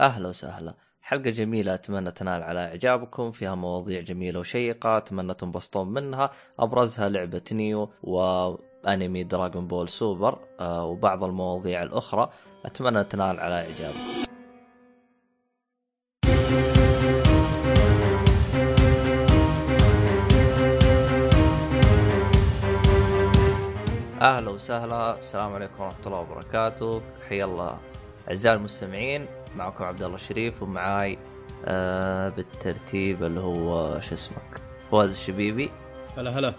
أهلا وسهلا. حلقة جميلة أتمنى تنال على إعجابكم. فيها مواضيع جميلة وشيقة أتمنى تنبسطون منها. أبرزها لعبة Nioh وأنمي Dragon Ball Super آه، وبعض المواضيع الأخرى. أتمنى تنال على إعجابكم. أهلا وسهلا. السلام عليكم ورحمة الله وبركاته. حيا الله. أعزائي المستمعين معكم عبد الله الشريف ومعاي آه بالترتيب اللي هو شو اسمك؟ فواز الشبيبي. هلا هلا.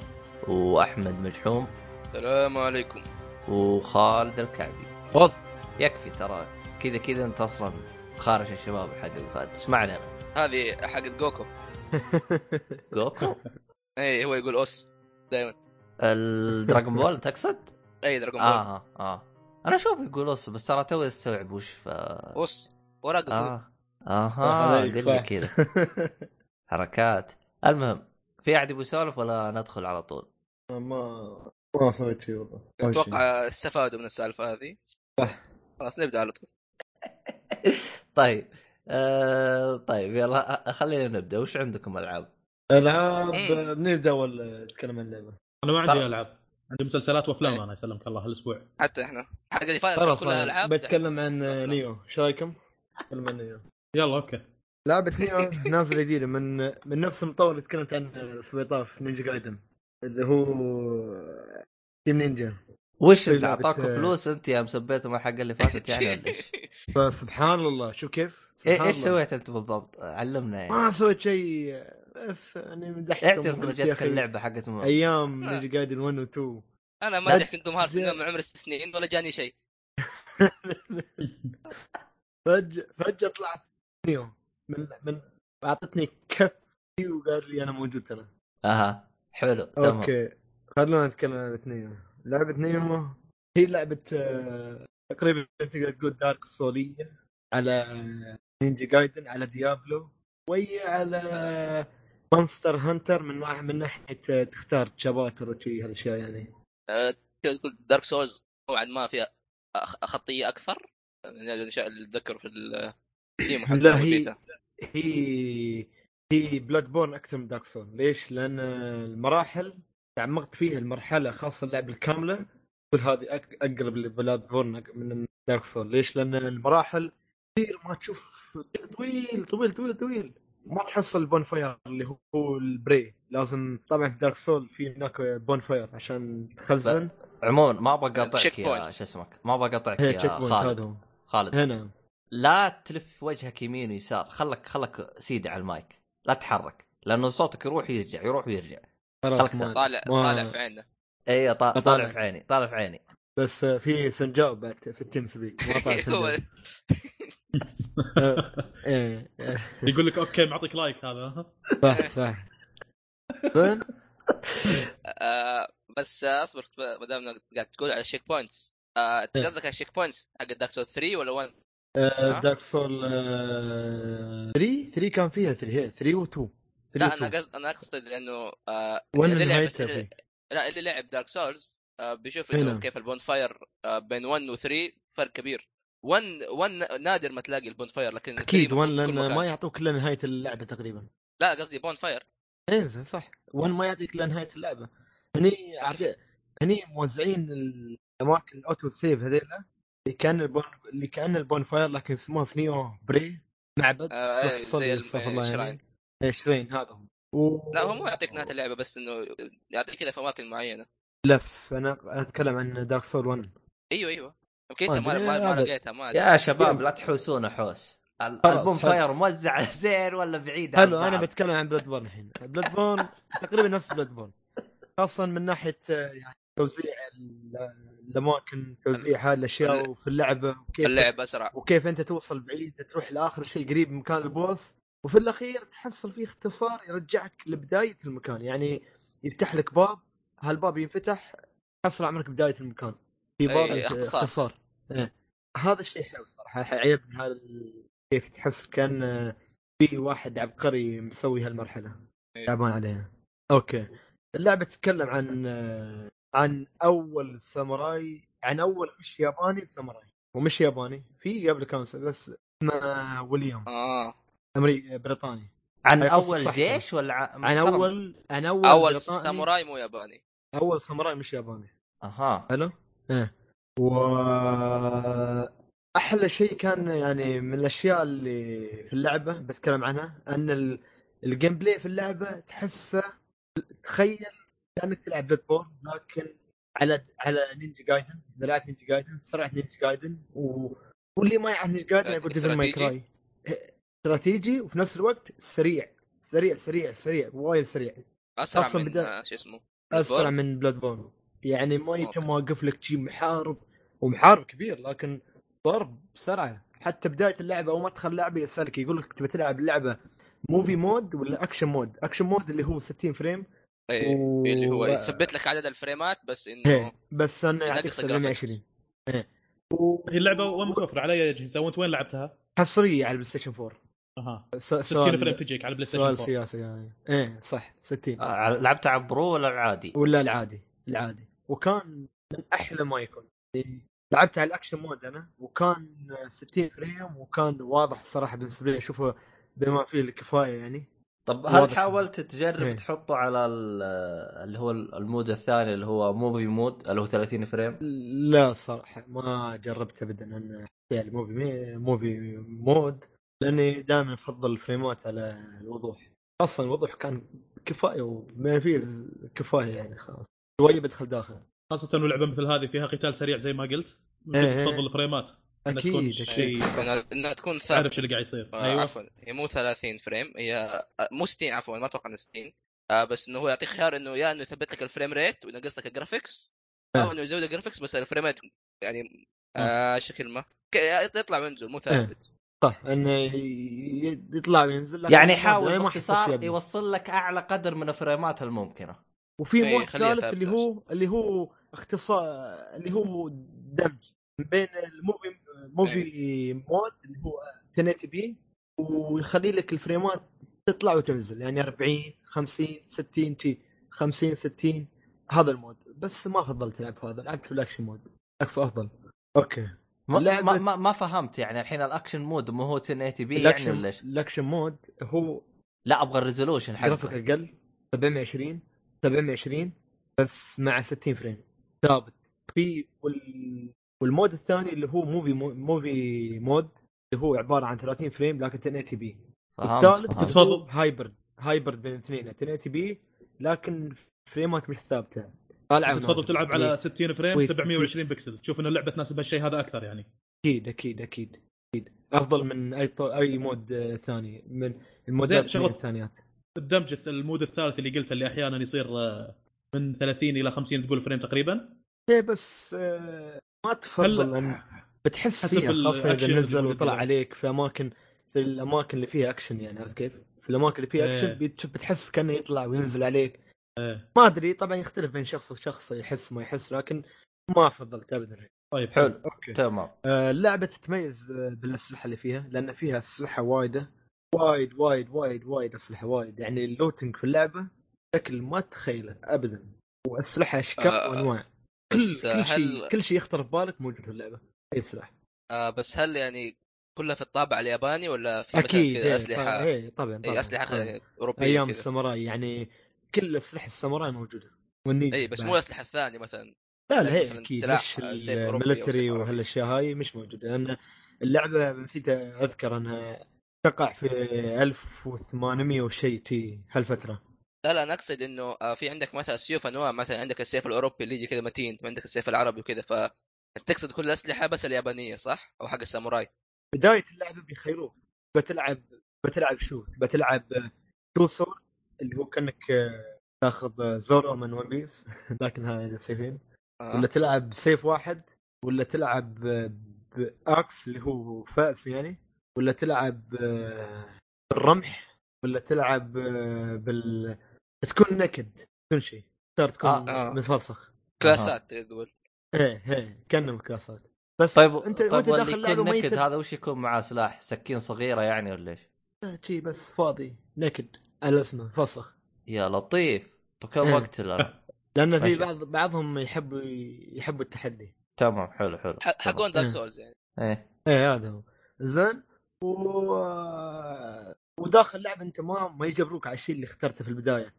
وأحمد مجحوم السلام عليكم. وخالد الكعبي. فوز. يكفي ترى. كذا كذا انت أصلا خارج الشباب حق اللي فات. اسمع لنا. هذه حقت جوكو. جوكو؟ اي هو يقول أوس دائما الدراغون بول تقصد؟ اي دراجون بول آه آه. أنا أشوف يقول أص بس ترى توي استوعب وش ف أوس. ورق آه أها عليك، قل لي. كذا حركات المهم في أحد يبغى يسولف ولا ندخل على طول؟ ما ما سويت شيء والله شيء. أتوقع استفادوا من السالفة هذه صح. خلاص نبدأ على طول طيب آه طيب يلا خلينا نبدأ وش عندكم ألعاب؟ ألعاب. بنبدا ولا نتكلم عن اللعبة؟ أنا ما عندي ألعاب عندي مسلسلات وأفلام إيه. أنا يسلمك الله هالاسبوع حتى إحنا الحلقة اللي فاتت كلها ألعاب بتكلم عن Nioh إيش رأيكم؟ يلا okay لعبة Nioh نازلة جديدة من من نفس المطور اللي تكلمت عنه الأسبوع اللي طاف Ninja Gaiden اللي هو Team Ninja وش في أنت لعبة- اعطاكم فلوس أنت يا مسبيتهم الحلقة اللي فاتت يعني ولا إيش؟ فسبحان الله شوف كيف؟ إيه- سبحان إيش. سويت أنت بالضبط؟ علمنا يعني ما سويت شيء بس يعني مدحتهم اعترف انه جتك اللعبة حقت أيام آه. Ninja Gaiden 1 و 2 أنا ما ادري كنتم هارس جا- يوم عمري ست سنين ولا جاني شيء فجأة فجأة طلعت Nioh من من أعطتني كف وقال لي أنا موجود ترى. أها حلو تمام. okay خلونا نتكلم عن لعبة Nioh لعبة Nioh هي لعبة آه، تقريبا تقدر تقول Dark Souls على Ninja Gaiden على Diablo وهي على Monster Hunter من ناحية من ناحية آه، تختار chapters وشي هالأشياء يعني. أه، تقدر تقول Dark Souls نوعا ما فيها خطيه أكثر؟ من الاشياء اللي اتذكر في ال demo حق لا، هي-. هي هي Bloodborne أكثر من Dark Souls ليش؟ لأن المراحل تعمقت فيها المرحلة خاصة اللعبه الكاملة تقول هذه أقرب ل Bloodborne من Dark Souls ليش؟ لأن المراحل كثير ما تشوف طويل طويل طويل طويل ما تحصل ال bonfire اللي هو البري لازم طبعا في Dark Souls في هناك bonfire عشان تخزن عموما ما أبغى أقاطعك ال check يا. شو اسمك ما أبغى أقاطعك يا خالد خالد. هنا. لا تلف وجهك يمين ويسار. خلك خلك سيدي على المايك. لا تتحرك لأنه صوتك يروح ويرجع يروح ويرجع. خلاص طالع ما- طالع في عيننا اي طا- طالع. طالع. في عيني طالع في عيني. بس في سنجاب بعد في ال TeamSpeak. هو سنجاب إيه إيه. يقول لك okay معطيك like هذا؟ صح صح. آه، بس آه، اصبر ما دام قاعد تقول على ال checkpoints آه، انت إيه. قصدك على ال checkpoints حق Dark Souls 3 ولا 1؟ آه،؟ Dark Souls 3 3 كان فيها 3 هي 3 و2 لا أنا قصد أنا أقصد لأنه آه، اللي لعب اللي- لا اللي لعب Dark Souls آه، بيشوف إنه. كيف ال bonfire آه، بين 1 و 3 فرق كبير 1 1 نادر ما تلاقي ال bonfire لكن أكيد 3 1 موجود في كل لأن. ما يعطوك إلا نهاية اللعبة تقريبا لا قصدي bonfire إيه صح 1 ما يعطيك إلا نهاية اللعبة هني. هني موزعين الاماكن ال auto save هذيلا اللي كان البون اللي كأن البون فاير لكن اسموها في نيو بري. معبد آه، إيه، زي استغفر الله الشراين. يعني شرين هذا هو. و... لا هو مو يعطيك نهاية اللعبة بس إنه يعطيك كذا في أماكن معينة. لف أنا أتكلم عن دارك سول 1 أيوه أيوه. يمكن أنت ما, أدري، ما, ما هذا- لقيتها ما. يا شباب لا تحوسونا حوس. البوم. فاير موزع زين ولا بعيد عن حلو أنا؟ بتكلم عن بلاد بورن الحين. بلاد بورن تقريبا نفس بلاد بورن خاصه من ناحية يعني توزيع ال- الاماكن توزيع هذه الأشياء وفي اللعبة وكيف اللعب أسرع. وكيف أنت توصل بعيد تروح لآخر شيء قريب من مكان البوس وفي الأخير تحصل فيه اختصار يرجعك لبداية المكان. يعني يفتح لك باب هالباب ينفتح تحصل عمرك بداية المكان. في باب أنت- اختصار. اختصار. إيه. هذا الشيء حلو صراحة عيبني هذا كيف تحس كأن في واحد عبقري مسوي هالمرحلة. أي. تعبان عليها. أوكي. اللعبة تتكلم عن عن أول ساموراي عن أول مش ياباني ساموراي. ومش ياباني في قبل كان بس اسمه William. آه. امريكي بريطاني. عن أول جيش ولا. عن؟ أول عن أول أول ساموراي مو ياباني. أول ساموراي مش ياباني. أها. حلو؟ إيه. و أحلى شيء كان يعني من الأشياء اللي في اللعبة بتكلم عنها أن ال- ال gameplay في اللعبة تحسه تخيل كانك تلعب Bloodborne لكن على على Ninja Gaiden اذا لعبت Ninja Gaiden سرعة Ninja Gaiden و... واللي ما يعرف Ninja Gaiden يقول Devil May؟ Cry استراتيجي وفي نفس الوقت سريع سريع سريع سريع وايد سريع أسرع أصلاً من بدا- آه، شو اسمه أسرع؟ من Bloodborne يعني ما. يتم واقف لك شي محارب ومحارب كبير لكن ضرب بسرعة حتى بداية اللعبة أو ما تدخل اللعبه يسألك يقول لك تبي تلعب اللعبة movie mode ولا action mode action mode اللي هو 60 frame إيه و- اللي هو يثبت لك عدد ال frames بس إنه إيه بس أنا يعطيك ينقص 720 ال graphics. إيه. و- هي اللعبة وين متوفره على اي اجهزه وأنت وين لعبتها؟ حصريه على البلاي ستيشن 4 أها. س- 60 سؤال- frame تجيك على البلاي ستيشن سؤال 4 سياسي يعني. إيه صح. 60 آه، لعبتها على Pro ولا العادي؟ ولا العادي العادي. وكان من أحلى ما يكون. لعبت على ال action mode أنا وكان 60 frame وكان واضح الصراحه بالنسبة لي. اشوفه بما فيه الكفاية يعني. طب هل واضح. حاولت تجرب إيه. تحطه على ال- اللي هو ال mode الثاني اللي هو movie mode اللي هو 30 frame؟ لا الصراحه ما جربت ابدا إن يعني movie مي- movie mode لأني دائما أفضل ال frames على الوضوح أصلا الوضوح كان كفاية وما فيه ز- كفاية يعني خلاص شوية بدخل داخل خاصة انه لعبه مثل هذه فيها قتال سريع زي ما قلت إيه، إيه. تفضل ال frames تكون أكيد. شيء- أكيد. أنها تكون تعرف ثابتة. شو اللي قاعد يصير. آه أيوه. عفوا. هي مو 30 frame هي آه، مو 60 عفوا ما أتوقع إنها 60 آه بس إنه هو يعطيك خيار إنه يا إنه يثبت لك ال frame rate وينقص لك ال graphics أو آه. إنه يزود ال graphics بس ال frame rate يعني آه. شو كلمه ك- يطلع وينزل مو ثابت. صح إنه ي- يطلع وينزل يعني ما- حاول ما حسيت فيه باختصار. يوصل لك أعلى قدر من ال frames الممكنة. وفي إيه، mode ثالث اللي هو اللي هو اختصار اللي هو دمج بين ال movie movie mode اللي هو 1080 p ويخلي لك ال frames تطلع وتنزل. يعني 40 50 60 شي 50 60 هذا ال mode بس ما فضلت ألعب هذا. لعبت في ال action mode اكفى أفضل. أوكي. ما, ما, ما, فهمت يعني الحين ال action mode مو هو 1080 p يعني ولا إيش؟ ال action mode هو لا أبغى ال resolution graphic حقه أقل 720 720 بس مع 60 frame ثابت. في وال... وال mode الثاني اللي هو movie mo... movie mode اللي هو عبارة عن 30 frame لكن 1080 p الثالث تفضل. hybrid hybrid بين الاثنين. 1080 p لكن frames مش ثابتة. طالعه تفضل. تلعب على يعني 60 frame ويت- 720 بكسل. تشوف إن اللعبة تناسب هالشيء هذا أكثر يعني. أكيد أكيد أكيد أكيد. أفضل من أي ط... أي mode ثاني من ال modات الثانيات. الدمج ال mode الثالث اللي قلته اللي أحيانا يصير آه، من 30 إلى 50 تقول frame تقريبا؟ إيه بس آه، ما تفضل هل أن بتحس فيها خاصة إذا نزل وطلع. عليك في أماكن في الأماكن اللي فيها اكشن يعني عرفت كيف؟ في الأماكن اللي فيها اكشن. بت- بتحس كأنه يطلع وينزل عليك إيه. ما أدري طبعا يختلف بين شخص وشخص يحس ما يحس لكن ما فضلت ابدا طيب حلو أوكي تمام آه، اللعبة تتميز بالأسلحة اللي فيها لأن فيها أسلحة وايدة وايد وايد وايد وايد أسلحة وايد يعني ال looting في اللعبة بشكل ما تتخيله ابدا وأسلحة أشكال آه، وأنواع بس كل شيء هل- كل شيء يخطر ببالك موجود في اللعبة. اي سلاح. آه بس هل يعني كلها في الطابع الياباني ولا في أكيد كذا إيه، أسلحة؟ إيه طبعا طبعا. اي اسلحه طبعاً. أوروبية أيام الساموراي يعني كل أسلحة الساموراي موجودة. والنينجا اي بس. مو الأسلحة الثانية مثلا. لا لا هي أكيد مش آه، عربي. وهالاشياء هاي مش موجودة. لأن اللعبة نسيت أذكر أنها تقع في 1800 وشيء تي هالفترة. لا لا أنا أقصد إنه آه، في عندك مثلا سيوف أنواع مثلا عندك السيف الأوروبي اللي يجي كذا متين وعندك السيف العربي وكذا ف تقصد كل الأسلحة بس اليابانية صح؟ أو حق الساموراي بداية اللعبة بيخيروك بتلعب بتلعب شو؟ بتلعب sword اللي هو كأنك آه، تاخذ زورو من One Piece لكن هاي السيفين آه. ولا تلعب سيف واحد ولا تلعب آه، بأكس اللي هو فأس يعني ولا تلعب آه، بالرمح ولا تلعب آه، بال تكون نكد تكون شيء. صار تكون آه، آه. مفسخ كلاسات تقول إيه إيه كانه كلاسات. بس طيب أنت طيب وانت داخل اللعبه يكون نكد هذا وش يكون معاه؟ سلاح؟ سكين صغيرة يعني ولا إيش؟ لا، شي بس فاضي. نكد على اسمه فسخ يا لطيف. طب كم إيه. وقت الان؟ لأن في. بعض بعضهم يحبوا يحبوا التحدي. تمام حلو حلو. حقون دارك. سولز يعني. إيه. إيه هذا هو. زين. و... وداخل اللعبه أنت ما ما يجبروك على الشيء اللي اخترته في البداية.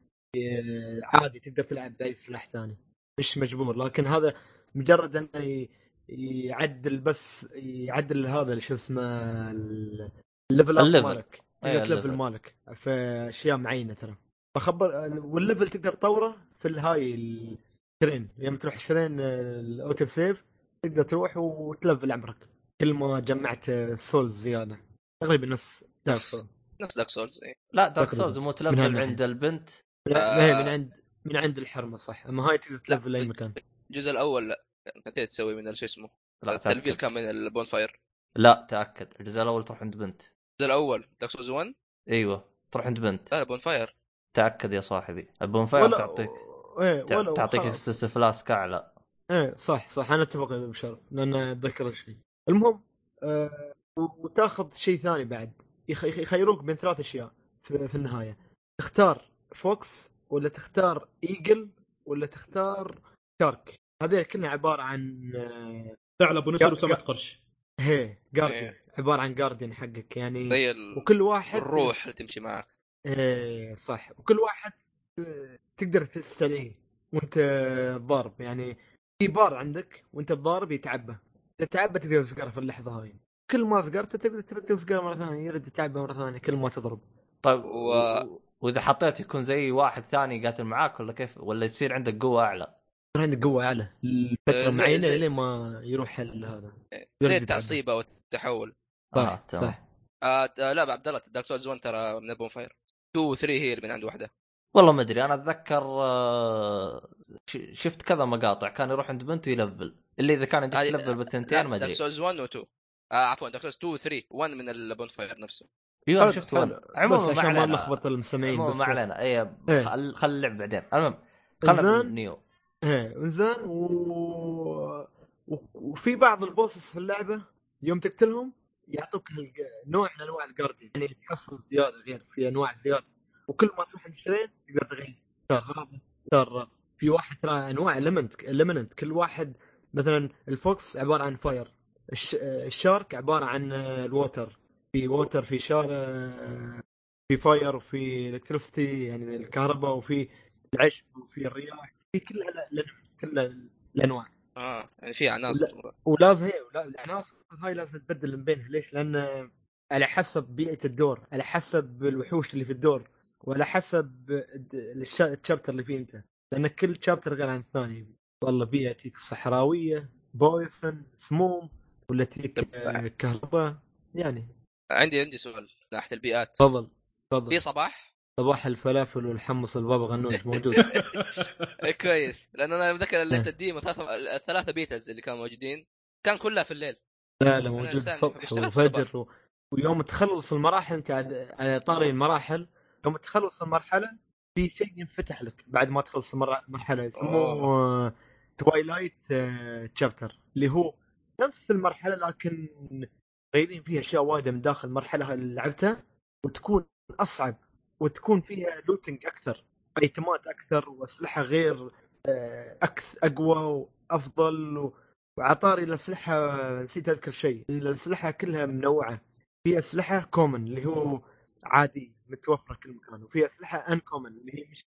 عادي تقدر تلعب بأي سلاح ثاني مش مجبور لكن هذا مجرد إنه يعدل بس يعدل هذا اللي شو اسمه ال- ال level up. مالك إيه، تقدر تلفل ال level. مالك في أشياء معينة ترى بخبر وال level تقدر تطوره في الهاي ال shrine يوم تروح shrine الاوتو سيف تقدر تروح وتلفل عمرك كل ما جمعت souls زيادة تقريبا نص Dark Soul نفس Dark Souls إيه. لا Dark. Souls مو تلفل. عند البنت من, آه. إيه، من عند من عند الحرمة صح. أما هاي تقدر تلفل اي في- مكان. الجزء الأول لا نسيت تسوي من شو اسمه التلفيل كان من ال bonfire لا تأكد. الجزء الأول تروح عند بنت. الجزء الأول Dark Souls 1 أيوه تروح عند بنت. لا bonfire تأكد يا صاحبي. ال bonfire تعطيك إيه ولا تعطيك. Estus flask أعلى. إيه صح صح. أنا أتفق يا بشر لأن أتذكر الشيء. المهم آه وتأخذ شيء ثاني بعد. يخ- يخ- يخيروك بين ثلاث أشياء في, في النهاية. تختار fox ولا تختار eagle ولا تختار شارك؟ هذه كلها عبارة عن ثعلب ونسر وسمك قرش. هي جارديان. عبارة عن جارديان حقك يعني. زي ال- وكل واحد الروح اللي تمشي معك. إيه صح. وكل واحد آه، تقدر تستدعيه وأنت ضارب. يعني في بار عندك وأنت تضارب يتعبى. إذا تعبى تقدر تسقره في اللحظة هاي. كل ما سقرته تقدر ترد تسقره مرة ثانية يرد يتعبى مرة ثانية كل ما تضرب. طيب و- و... وإذا حطيت يكون زي واحد ثاني يقاتل معاك ولا كيف؟ ولا يصير عندك قوة أعلى؟ يصير عندك قوة أعلى. آه، لفتره زي- معينه زي- لين ما يروح هذا. زي التعصيب أو التحول. صح آه،. صح. آه آه، لا عبد الله Dark Souls 1 ترى من ال bonfire. 2 و 3 هي اللي من عند واحدة. والله ما أدري. أنا أتذكر آه، ش- شفت كذا مقاطع. كان يروح عند بنت يلفل. اللي إذا كان عندك تلفل بالثنتين ما Dark أدري. Souls 1 و 2 آه عفوا Dark Souls 2 و 3 1 من ال bonfire نفسه. أيوه شفت بس عموما ما عشان ما نلخبط المستمعين بس ما علينا. اي إيه. خل خل اللعب بعدين. المهم خلنا. Nioh. إيه انزين و... وفي بعض ال bosses في اللعبة يوم تقتلهم يعطوك نوع من أنواع ال guardian يعني تحصل زيادة غير في أنواع زيادة. وكل ما تروح عند shrine تقدر تغير. تختار هذا تختار. في واحد ترى أنواع element element كل واحد مثلا ال fox عبارة عن fire الش... ال shark عبارة عن ال water في water في شار آه، في fire وفي electricity يعني الكهرباء وفي العشب وفي الرياح في كل ال- كل الأنواع. آه يعني في عناصر. ولازم هي ولا- العناصر هاي لازم تبدل من بينها. ليش؟ لأن على حسب بيئة الدور، على حسب الوحوش اللي في الدور، وعلى حسب ال chapter اللي فيه أنت، لأن كل شابتر غير عن الثاني، والله بيئة تجيك صحراوية، بويسن، سموم، ولا تجيك آه، كهرباء، يعني. عندي عندي سؤال ناحية البيئات. تفضل تفضل. في صباح؟ صباح الفلافل والحمص البابا غنوج موجود. كويس. لأن أنا متذكر اللي إيه. الديمو ثلاثة الثلاثة بيتز اللي كانوا موجودين كان كلها في الليل. لا لا موجود إنسان صبح بشتغل وفجر و... ويوم تخلص المراحل انت على طاري المراحل يوم تخلص المرحلة في شيء ينفتح لك بعد ما تخلص المر- المرحلة يسموه twilight chapter اللي هو نفس المرحلة لكن غيرين فيها أشياء وايده من داخل المرحله اللي لعبتها وتكون أصعب وتكون فيها looting أكثر item ات أكثر وأسلحة غير أكثر أقوى وأفضل. وعطاري الأسلحة نسيت أذكر شيء الأسلحة كلها منوعة. في أسلحة common اللي هو عادي متوفرة كل مكان وفي أسلحة uncommon اللي هي مش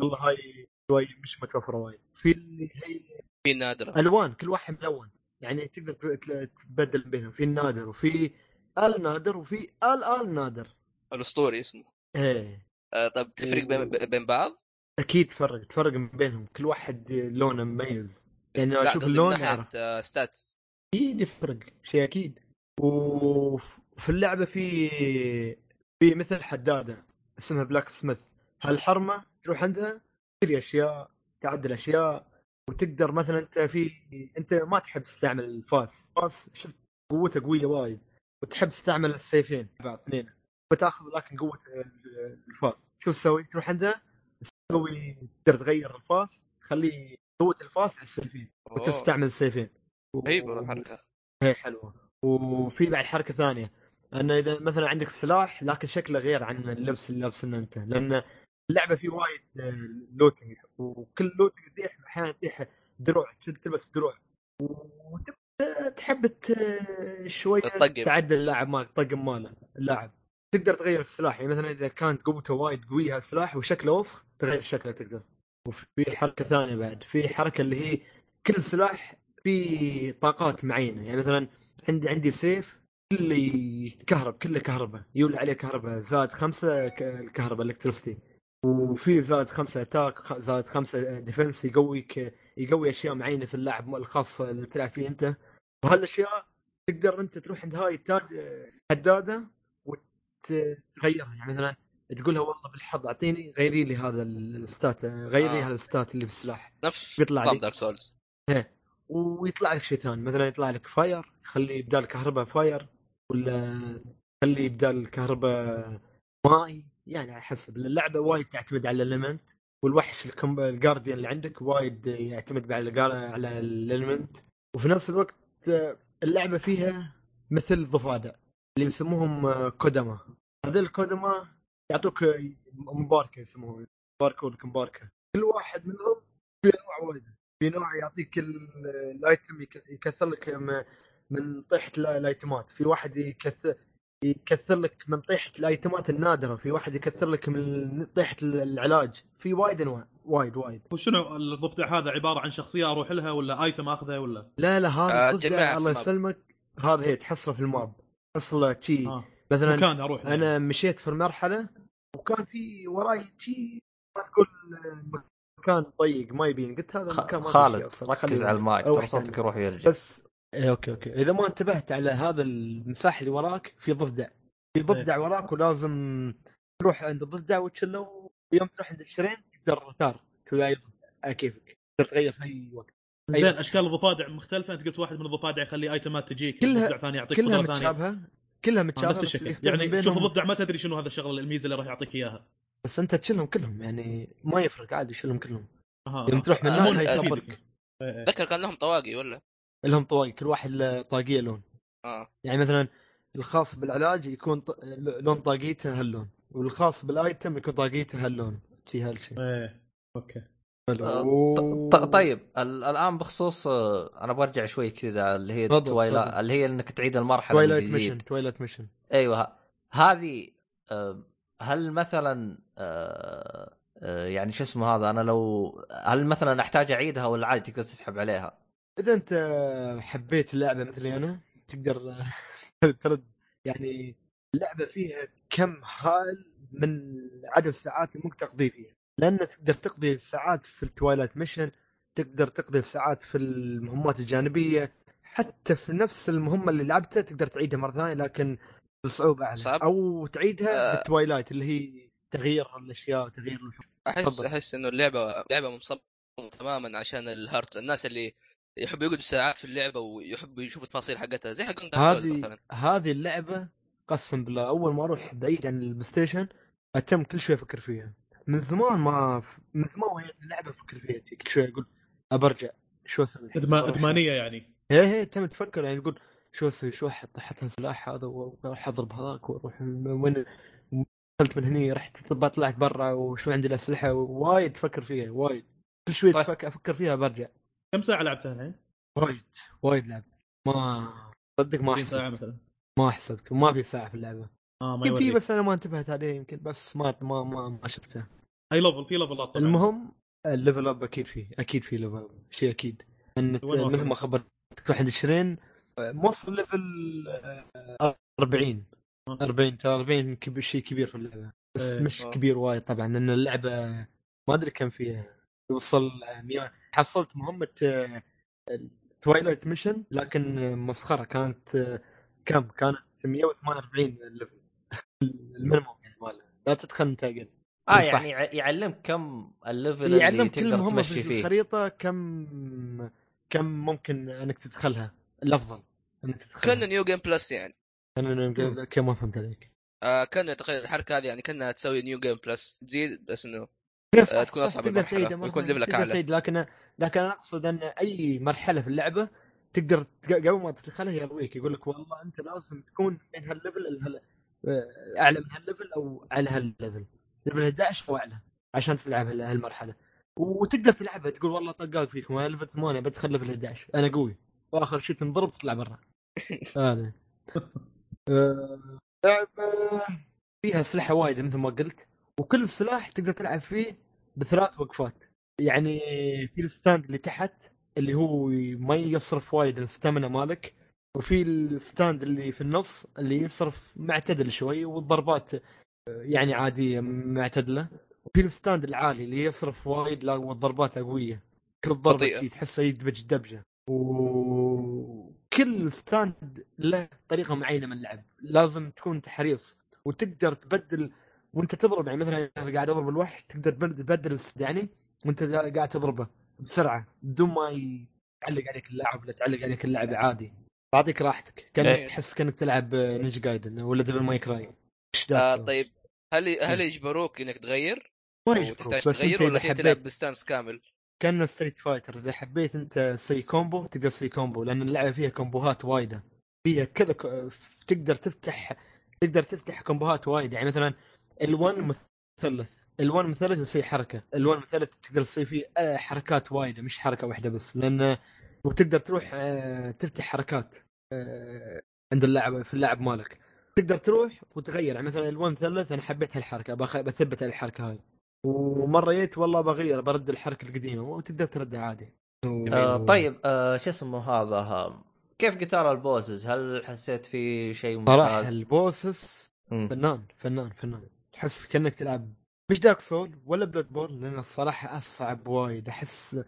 والله هاي شوي مش متوفرة وايد. في اللي هي في نادرة. ألوان كل واحد ملون. يعني تقدر تبدل بينهم. في النادر وفي ال نادر وفي ال ال نادر الأسطوري اسمه. إيه. آه طب تفرق بين, بين بعض؟ أكيد تفرق تفرق بينهم. كل واحد لونه مميز. يعني لا أشوف قصدي من اللون ناحية أعرف. آه stats أكيد يفرق شيء أكيد. وفي اللعبة في في مثل حدادة اسمها blacksmith هالحرمة تروح عندها تشتري أشياء تعدل أشياء. وتقدر مثلا أنت في أنت ما تحب تستعمل الفاس. الفاس شفت قوته قوية وايد وتحب تستعمل السيفين بعض اثنين. بتاخذ لكن قوة الفاس. شو تسوي؟ تروح عندها تسوي تقدر تغير الفاس تخلي قوة الفاس على السيفين وتستعمل السيفين. رهيبه الحركة. هي حلوة. وفي بعد حركة ثانية أنه إذا مثلا عندك سلاح لكن شكله غير عن اللبس اللي لابسه أنت. لأن اللعبة في وايد looting. وكل looting يتيح أحيانا يتيح دروع تلبس دروع. وتبقى تحب ت- شوية تطقم. تعدل اللاعب مالك طقم ماله اللاعب. تقدر تغير السلاح. يعني مثلا إذا كانت قوته وايد قوية السلاح وشكله وسخ تغير شكله تقدر. وفي حركة ثانية بعد في حركة اللي هي كل سلاح في طاقات معينة. يعني مثلا عندي عندي سيف كله يتكهرب كله كهرباء. يولي عليه كهرباء زاد خمسة ك- الكهرباء electricity وفي زاد خمسة attack خ- زاد خمسة defense يقويك يقوي أشياء معينة في اللاعب الخاص اللي تلعب فيه أنت. وهالأشياء تقدر أنت تروح عند هاي التاج حدادة وتغيرها. يعني مثلا تقولها والله بالحظ أعطيني غيري لي هذا ال stat غيري آه. هذا ال stat اللي في السلاح. نفس بيطلع لي. Dark Souls ويطلع لك شيء ثاني. مثلا يطلع لك fire يخلي بدال كهرباء fire ولا يخلي بدال كهرباء ماي. يعني على حسب اللعبة وايد تعتمد على ال element والوحش ال guardian اللي عندك وايد يعتمد على على ال element وفي نفس الوقت اللعبة فيها مثل ضفادع اللي يسموهم كوداما. هذول الكوداما يعطوك مباركة يسموهم مباركه لك مباركة. كل واحد منهم في أنواع وايد في نوع يعطيك ال- ال item يك- يكثر لك من طيحة ال- ال item ات في واحد يكثر يكثر لك من طيحة ال item ات النادرة في واحد يكثر لك من طيحة العلاج في وايد أنواع وايد وايد وشنو الضفدع هذا عبارة عن شخصية أروح لها ولا item أخذه ولا لا لا آه، هذا تجمعها الضفدع الله. يسلمك هذا هي تحصله في ال map تحصله شي آه. مثلا مكان أروح له. أنا مشيت في المرحلة وكان في وراي شي ما تقول مكان ضيق ما يبين قلت هذا المكان ما خالد. ركز على المايك ترى صوتك. يروح ويرجع بس إيه okay okay. إذا ما انتبهت على هذا المساحة اللي وراك في ضفدع. في ضفدع وراك ولازم تروح عند الضفدع وتشله ويوم تروح عند الشرين تقدر تار اي على كيفك. تقدر تغير في أي وقت. زين أشكال الضفادع مختلفة. أنت قلت واحد من الضفادع يخلي ايتمات تجيك كلها- ضفدع ثاني يعطيك كلها. متشابهة. كلها آه، متشابهة نفس الشكل يعني شوف الضفدع ما تدري شنو هذا الشغله الميزة اللي راح يعطيك إياها. بس أنت تشيلهم كلهم يعني ما يفرق عادي شيلهم كلهم. أها يوم تروح من آه، هناك. يخبرك إيه، إيه. ذكر كان لهم طواقي ولا؟ لهم طواقي كل واحد له طاقية لون. آه. يعني مثلا الخاص بالعلاج يكون ط... لون طاقيته هاللون والخاص بال item يكون طاقيته هاللون شي هالشيء إيه okay. ط- ط- طيب ال- الآن بخصوص آه، أنا برجع شوي كذا اللي هي تفضل، twilight تفضل. اللي هي إنك تعيد المرحلة جديد. mission twilight mission أيوه هذه آه، هل مثلا آه، آه، يعني شو اسمه هذا أنا لو هل مثلا أحتاج أعيدها ولا عادي تقدر تسحب عليها؟ إذا أنت حبيت اللعبة مثلي أنا تقدر ترد يعني اللعبة فيها كم هائل من عدد الساعات اللي ممكن تقضي فيها لأن تقدر تقضي ساعات في ال twilight mission تقدر تقضي ساعات في المهمات الجانبية حتى في نفس المهمة اللي لعبتها تقدر تعيدها مرة ثانية لكن بصعوبة اعلى صعب. أو تعيدها آه. بال twilight اللي هي تغيير الأشياء تغيير الوحوش احس. أحس إنه اللعبه لعبه مصممه تماما عشان ال hard الناس اللي يحبوا يقعدوا ساعات في اللعبة ويحبوا يشوفوا التفاصيل حقتها زي حق هذه مثلا. هذه اللعبة قسم بالله أول ما أروح بعيد عن البلاي ستيشن أتم كل شوي أفكر فيها. من زمان ما من زمان وهي اللعبة أفكر فيها كل شوي أقول أبرجع شو أسوي. إدمانية يعني. هي هي تم تفكر يعني تقول شو أسوي؟ شو أحط؟ أحط السلاح هذا وأروح أضرب هذاك وأروح من وين؟ دخلت من هني رحت طب طلعت برا وشو عندي الأسلحة؟ وايد تفكر فيها وايد. كل شوي طيب. أفكر فيها برجع كم ساعة لعبتها الحين؟ وايد وايد لعبت. ما صدق ما 20 ساعة مثلا. ما حسبت وما في ساعة في اللعبة. آه ما في في بس أنا ما انتبهت عليه يمكن بس ما ما ما, ما شفته. أي level في levelات طبعا المهم ال level up أكيد فيه أكيد فيه level up شيء أكيد. أن؟ مثل ما خبرت تروح عند ال shrine موصل level آه، 40 آه. 40 ترى 40 كبير شيء كبير في اللعبة. بس إيه، مش آه. كبير وايد طبعا لأن اللعبة ما أدري كم فيها. يوصل 100 حصلت مهمة twilight mission لكن آه، مسخرة كانت آه، كم؟ كانت 148 ال level ال minimum يعني مالها لا تدخل انت أقل. آه صح. يعني يع- يعلمك كم ال level اللي يعلم كل تقدر مهمه تمشي في فيه. الخريطة كم كم ممكن إنك تدخلها. الأفضل إنك كان تدخلها new game plus يعني. كان كم ما فهمت عليك؟ آه كان تقريبا الحركة هذه يعني كأنها تسوي new game plus تزيد بس إنه تكون تقدر المرحلة تعيدها مرة ويكون level ك تقدر. تعيد لكن لكن أنا أقصد أن أي مرحلة في اللعبة تقدر تق- قبل ما تدخلها يرويك يقول لك والله أنت لازم تكون من ها ال level آه، أعلى من هالليفل أو على هالليفل. ليفل 11 أو أعلى عشان تلعب هال- هالمرحلة. وتقدر تلعبها تقول والله طقاق فيكم أنا level 8 بدخل level 11 أنا قوي. وآخر شيء تنضرب تطلع برا. هذا. آه، لعبة فيها أسلحة وايد مثل ما قلت. وكل سلاح تقدر تلعب فيه بثلاث وقفات. يعني في ال stand اللي تحت اللي هو ما يصرف وايد ال stamina مالك وفي ال stand اللي في النص اللي يصرف معتدل شوي والضربات يعني عادية معتدلة. وفي ال stand العالي اللي يصرف وايد لا والضربات قويه كل ضربة تحسه يدبج دبجة. وكل stand له طريقة معينة من اللعب. لازم تكون حريص وتقدر تبدل وانت تضرب يعني مثلا قاعد أضرب الوحش تقدر تبدل- يعني وانت قاعد تضربه بسرعة بدون ما يعلق عليك اللاعب ولا تعلق عليك اللعب عادي. تعطيك راحتك كأنك إيه. تحس كأنك تلعب Ninja Gaiden ولا Devil May Cry. آه طيب. هل هل يجبروك إنك تغير؟ ما يجبروك بس تغير ولا هي تلعب حبيت ب stance كامل؟ كان Street Fighter إذا حبيت أنت تسوي combo تقدر تسوي combo لأن اللعبة فيها comboهات وايدة. فيها كذا ك- تقدر تفتح تقدر تفتح comboهات وايد يعني مثلا L1 مثلث. L1 مثلث يسوي حركة. L1 مثلث تقدر تسوي فيه آه، حركات وايدة مش حركة واحدة بس لأن وتقدر تروح آه، تفتح حركات آه، عند اللاعب في اللاعب مالك. تقدر تروح وتغير. يعني مثلا L1 مثلث أنا حبيت هالحركة بخ- بثبت على الحركة هاي. ومرة جيت والله بغير برد الحركة القديمة وتقدر تردها عادي. آه طيب آه شو اسمه هذا؟ ها. كيف قتال ال bosses؟ هل حسيت في شيء صراحة ممتاز؟ ال bosses مم. فنان فنان فنان. تحس كأنك تلعب. مش Dark Soul ولا Bloodborne لأن الصراحة أصعب وايد. أحس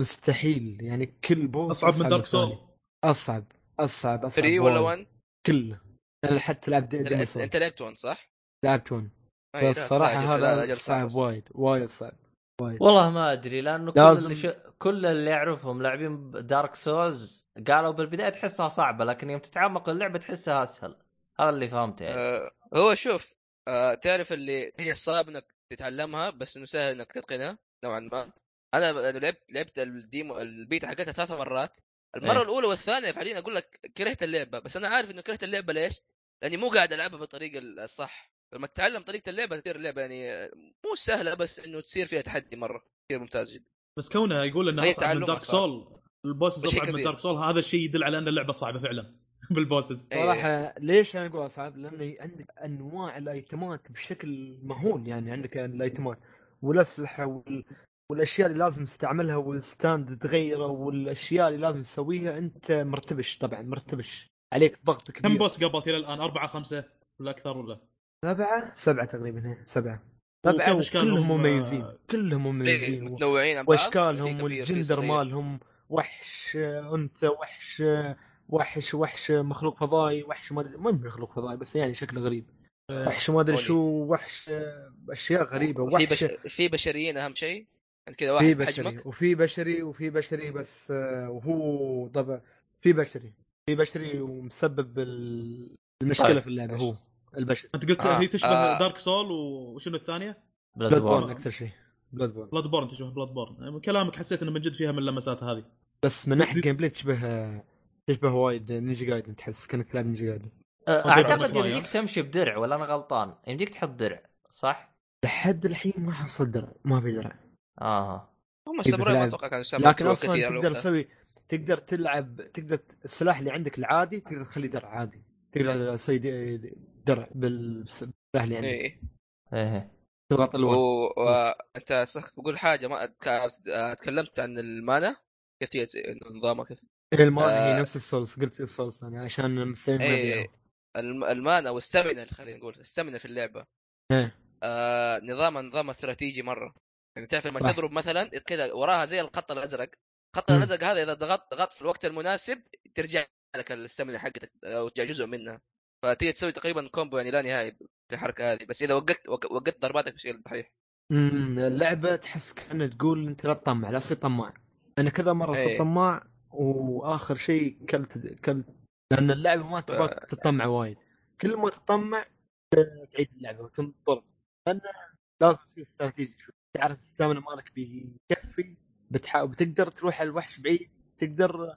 مستحيل. يعني كل boss أصعب من Dark. Soul أصعب أصعب أصعب 3 ولا وايد. 1 كله أنا حتى لعبت Demon انت Soul أنت لعبت 1 صح؟ لعبت one أي لا، بس صراحة لا، لا، هذا صعب وايد وايد صعب وايد. والله ما أدري لأنه كل لازم- اللي ش... كل اللي أعرفهم لاعبين Dark Souls قالوا بالبداية تحسها صعبة لكن يوم تتعمق اللعبة تحسها أسهل. هذا اللي فهمته يعني. آه هو شوف آه تعرف اللي هي صعب إنك تتعلمها بس إنه سهل إنك تتقنها نوعا ما أنا لعبت لعبت ال demo ال beta حقتها ثلاث مرات المرة إيه. الأولى والثانية فعليا أقول لك كرهت اللعبة بس أنا عارف إنه كرهت اللعبة ليش؟ لأني مو قاعد ألعبها بالطريقة الصح لما تتعلم طريقة اللعبة تصير اللعبه يعني مو سهلة بس إنه تصير فيها تحدي مرة كثير ممتاز جدا بس كونه يقول إنه هي أصعب من Dark. Soul ال bosses شيء أصعب من. دارك سول هذا الشيء يدل على إن اللعبة صعبة فعلا بال bosses إيه. صراحة ليش أنا أقول اصعب؟ لأن عندك أنواع ال itemات بشكل مهول يعني عندك ال itemات والأسلحة وال... والأشياء اللي لازم تستعملها والستاند تغيره والأشياء اللي لازم تسويها أنت مرتبش طبعا مرتبش عليك ضغط كبير كم بوس قبلت إلى الآن أربعة خمسة ولا أكثر ولا سبعة سبعة تقريبا هي سبعة وكيف سبعه أشكالهم، كلهم آه، مميزين كلهم إيه مميزين. متنوعين وإشكالهم والجندر. مالهم وحش أنثى وحش آه، وحش وحش آه، مخلوق فضائي وحش ما أدري ما هو مخلوق فضائي بس يعني شكله غريب وحش ما أدري. شو وحش آه، أشياء غريبة في وحش بش... في بشريين أهم شيء انت كذا في واحد بشري بحجمك وفي بشري وفي بشري بس آه، وهو طبعا في بشري في بشري ومسبب ال- المشكلة طيب. في اللعبة؟ هو البشري أنت قلت آه، هي تشبه آه. دارك Soul وشنو الثانية؟ Blood Blood borne. أكثر شيء Bloodborne Bloodborne تشبه Bloodborne من كلامك حسيت إنه من جد فيها من اللمسات هذه بس من ناحية gameplay تشبه آه، تشبه وايد نينجا جايدن تحس كأنك تلعب نينجا جايدن. ما أدري أعتقد. يمديك تمشي بدرع ولا أنا غلطان؟ يمديك تحط درع صح؟ لحد الحين ما حصل درع ما في درع. آه. هم الساموراي ما. أتوقع كانوا لكن أصلا تقدر. تسوي تقدر تلعب تقدر السلاح اللي عندك العادي تقدر تخليه درع عادي. تقدر تسوي درع بالسلاح اللي عندك. إيه. إيه. تضغط الوان وانت تقول حاجة ما تكلمت عن ال mana؟ كيف نظامها كيف ال mana آه. هي نفس ال Souls قلت ال Souls أنا عشان المستمعين ما إيه ال mana وال stamina خلينا نقول ال stamina في اللعبة إيه آه نظامها نظام استراتيجي مرة يعني تعرف لما. تضرب مثلا كذا وراها زي الخط الأزرق الخط. الأزرق هذا إذا ضغطت ضغطت في الوقت المناسب ترجع لك ال stamina حقتك أو ترجع جزء منها فتيجي تسوي تقريبا combo يعني لا نهائي الحركه هذه بس إذا وقت وق- وقت ضرباتك بشكل صحيح امم اللعبة تحس كانك تقول أنت لا تطمع لا تصير طماع أنا كذا مرة صرت إيه. طماع وآخر شيء كلت كلت لأن اللعبة ما تبغاك تطمع وايد. كل ما تطمع تعيد اللعبة وتنضرب لأن لازم تصير استراتيجي. تعرف الستامنا مالك بيكفي بتحاول بتقدر تروح على الوحش بعيد تقدر